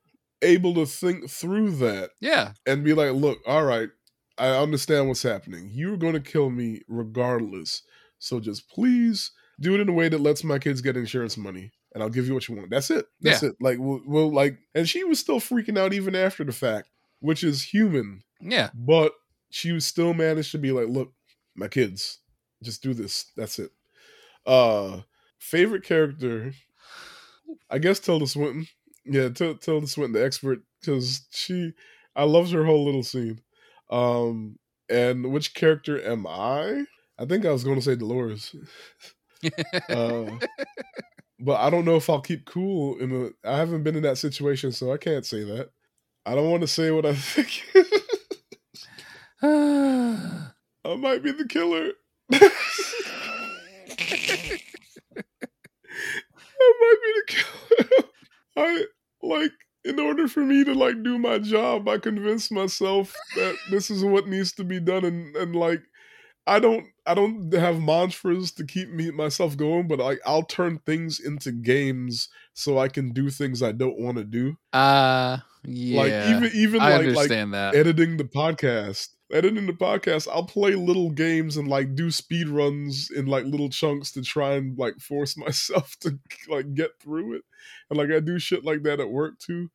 able to think through that Yeah, and be like, "Look, all right, I understand what's happening. You're going to kill me regardless. So just please do it in a way that lets my kids get insurance money, and I'll give you what you want. That's it. That's it. Like we'll, we'll like." And she was still freaking out even after the fact, which is human. yeah. But she was still managed to be like, "Look, my kids, just do this. That's it." Uh, favorite character, I guess Tilda Swinton. Yeah, Til- Tilda Swinton, the expert, because she, I loved her whole little scene. Um, and which character am I? I think I was going to say Dolores. Uh, but I don't know if I'll keep cool in a. I haven't been in that situation, so I can't say that. I don't want to say what I think. [SIGHS] I might be the killer. I might be the killer. I like in order for me to like do my job, I convince myself that this is what needs to be done and, and like I don't I don't have mantras to keep me myself going, but like I'll turn things into games so I can do things I don't want to do. uh yeah. Like even even I like like that. editing the podcast. editing the podcast, I'll play little games and like do speed runs in like little chunks to try and like force [LAUGHS] myself to like get through it. And like I do shit like that at work too.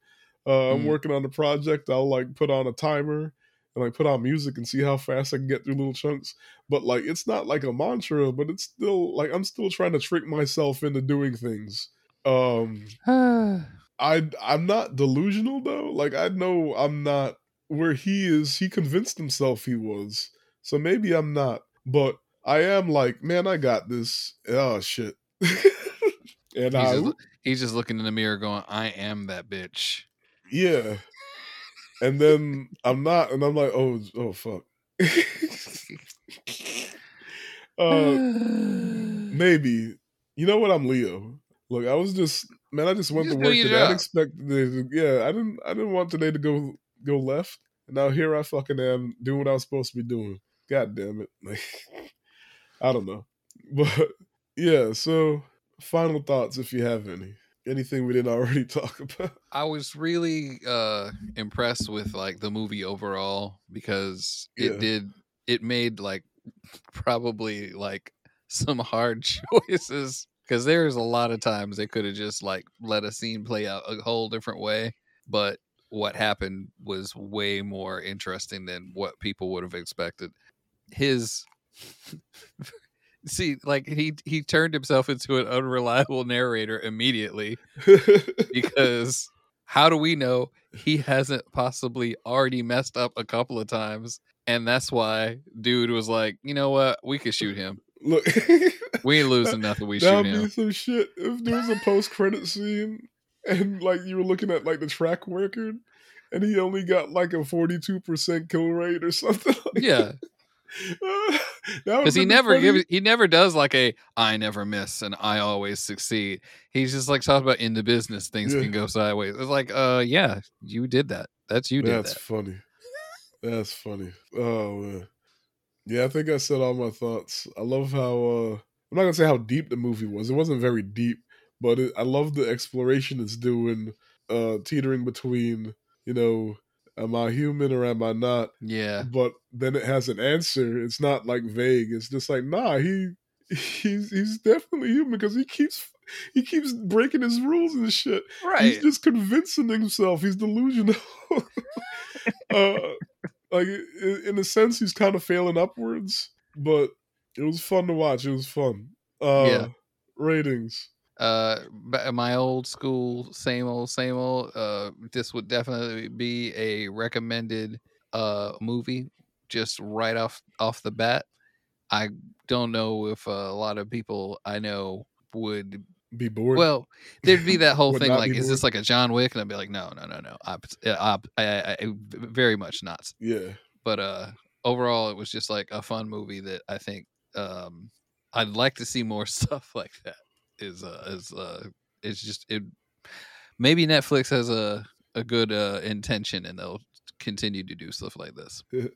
Uh, I'm Mm. working on a project. I'll like put on a timer and like put on music and see how fast I can get through little chunks. But like it's not like a mantra, but it's still like I'm still trying to trick myself into doing things. Um [SIGHS] I I'm not delusional though. Like I know I'm not where he is. He convinced himself he was. So maybe I'm not. But I am like, man, I got this. Oh shit. [LAUGHS] and he's, I just, he's just looking in the mirror going, I am that bitch. yeah. And then I'm not, and I'm like, oh, oh fuck. [SIGHS] uh maybe. You know what? I'm Leo. Look, I was just man, I just went to work today. I didn't expect the yeah, I didn't I didn't want today to go go left. And now here I fucking am doing what I was supposed to be doing. God damn it. [LAUGHS] Like I don't know. But yeah, so final thoughts if you have any. Anything we didn't already [LAUGHS] talk about. I was really uh impressed with like the movie overall because it Yeah. did it made like probably like some hard [LAUGHS] choices because there's a lot of times they could have just like let a scene play out a whole different way but what happened was way more interesting than what people would have expected his [LAUGHS] see like he he turned himself into an unreliable narrator immediately because how do we know he hasn't possibly already messed up a couple of times? And that's why dude was like you know what? We could shoot him. Look. We ain't losing nothing. We shoot That'd be him. some shit if there was a post credit scene and like you were looking at like the track record and he only got like a forty two percent kill rate or something. [LAUGHS] Like yeah [LAUGHS] because he never gives he never does like a i never miss and i always succeed he's just like talking about in the business things Yeah. can go sideways it's like uh yeah you did that that's you did That's that funny. That's funny. Oh man. Yeah, I think I said all my thoughts. I love how uh I'm not gonna say how deep the movie was. It wasn't very deep, but it, I love the exploration it's doing, uh teetering between, you know, am I human or am I not? yeah but then it has an answer. It's not like vague. It's just like, nah, he [LAUGHS] he's he's definitely human because he keeps he keeps breaking his rules and shit. Right. He's just convincing himself he's delusional. [LAUGHS] uh, like in, a sense, he's kind of failing upwards, but it was fun to watch. It was fun. Uh, Yeah. Ratings. Uh my old school? Same old same old? Uh this would definitely be a recommended uh movie just right off off the bat. I don't know if uh, a lot of people i know would Be bored. well there'd be that [LAUGHS] whole thing like is this like a john wick? And i'd be like no no no no. I, I, I, I very much not. Yeah. but uh overall it was just like a fun movie that i think um i'd like to see more [LAUGHS] stuff like that is uh is uh it's just it maybe netflix has a a good uh intention and they'll continue to do stuff like this [LAUGHS]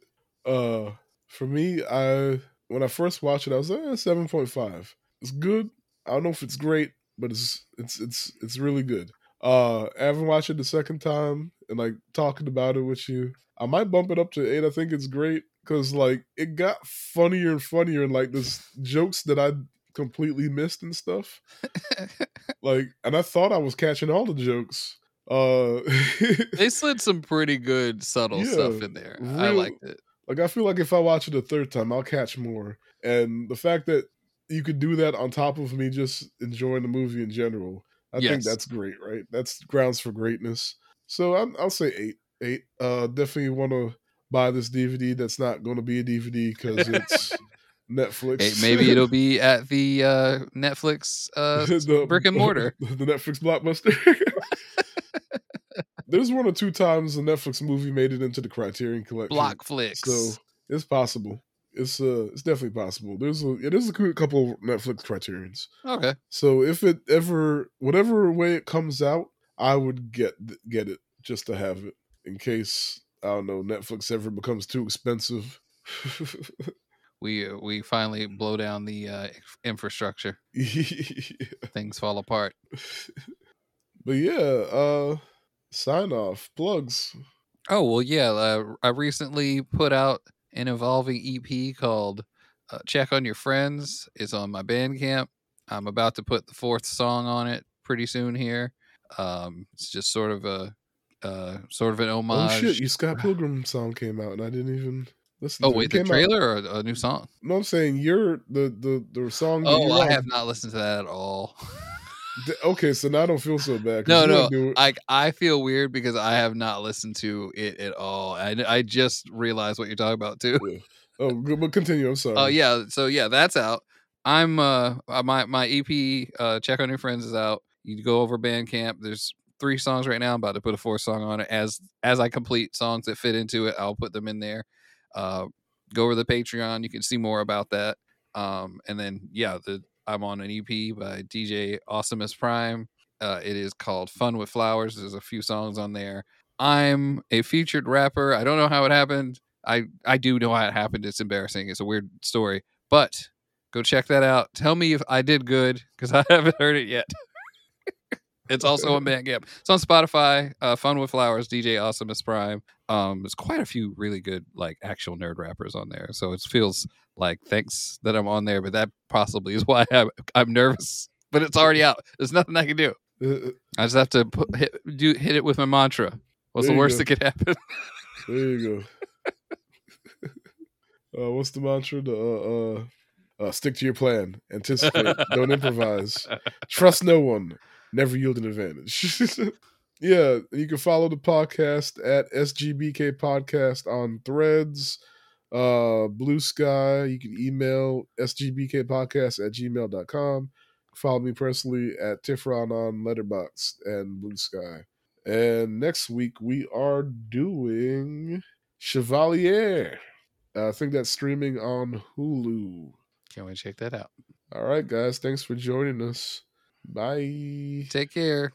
Uh, for me, I when I first watched it, I was like eh, seven point five. It's good. I don't know if it's great, but it's it's it's it's really good. Uh, I haven't watched it the second time, and like talking about it with you, I might bump it up to eight. I think it's great because like it got funnier and funnier, and like there's jokes that I completely missed and stuff. [LAUGHS] Like, and I thought I was catching all the jokes. Uh, [LAUGHS] they slid some pretty good subtle stuff in there i real- liked it Like I feel like if I watch it a third time, I'll catch more. And the fact that you could do that on top of me just enjoying the movie in general, I think that's great, right? That's grounds for greatness. So I'm, I'll say eight. Eight. Uh, definitely want to buy this DVD. That's not going to be a DVD because [LAUGHS] it's Netflix. Maybe it'll be at the uh netflix [LAUGHS] uh The- brick and mortar [LAUGHS] the Netflix blockbuster. [LAUGHS] There's one or two times a Netflix movie made it into the Criterion collection. block flicks So it's possible. It's uh, it's definitely possible. There's a yeah, there's a cou- couple Netflix criterions. okay So if it ever, whatever way it comes out, I would get get it just to have it in case I don't know Netflix ever becomes too expensive. We uh, we finally blow down the uh infrastructure [LAUGHS] Yeah. things fall apart [LAUGHS] but yeah, uh, sign off plugs. Oh well, yeah. Uh, I recently put out an evolving EP called uh, Check on Your Friends. It's on my Bandcamp. I'm about to put the fourth song on it pretty soon here. Um, it's just sort of a uh, sort of an homage. Oh shit! You Scott [LAUGHS] Pilgrim song came out, and I didn't even listen. Oh wait, It the came out- trailer or a new song? No, I'm saying you're the the the song. Oh, I have not listened to that at all. [LAUGHS] Okay, so now I don't feel so bad. No, no, it- I feel weird because I have not listened to it at all. I I just realized what you're talking about too. Oh, [LAUGHS] good, but continue. I'm sorry. Oh yeah, so yeah, that's out. I'm uh uh, my my EP uh check on your friends is out. You go over Bandcamp. There's three songs right now. I'm about to put a fourth song on it. As as I complete songs that fit into it, I'll put them in there. Uh, go over the Patreon. You can see more about that. Um, and then yeah, the I'm on an EP by DJ Awesomeness Prime. Uh, it is called Fun with Flowers. There's a few songs on there. I'm a featured rapper. I don't know how it happened. I I do know how it happened. It's embarrassing. It's a weird story, but go check that out. Tell me if I did good because [LAUGHS] I haven't heard it yet. [LAUGHS] it's also on Bandcamp. It's on Spotify. Uh, Fun with Flowers, DJ Awesomeness Prime. Um, there's quite a few really good like actual nerd rappers on there, so it feels like thanks that I'm on there. But that possibly is [LAUGHS] why I'm, I'm nervous. But it's already out. There's nothing I can do. Uh, I just have to put, hit do hit it with my mantra. What's There the worst go. that could happen? there you go. [LAUGHS] uh, what's the mantra? The uh, uh, uh, stick to your plan. Anticipate. don't improvise. [LAUGHS] Trust no one. Never yield an advantage. Yeah, you can follow the podcast at SGBK Podcast on Threads, uh, Blue Sky. You can email SGBK Podcast at gmail.com. Follow me personally at Tifron on Letterboxd and Blue Sky. And next week we are doing Chevalier. I think that's streaming on Hulu. Can't wait to check that out. All right, guys. Thanks for joining us. Bye. Take care.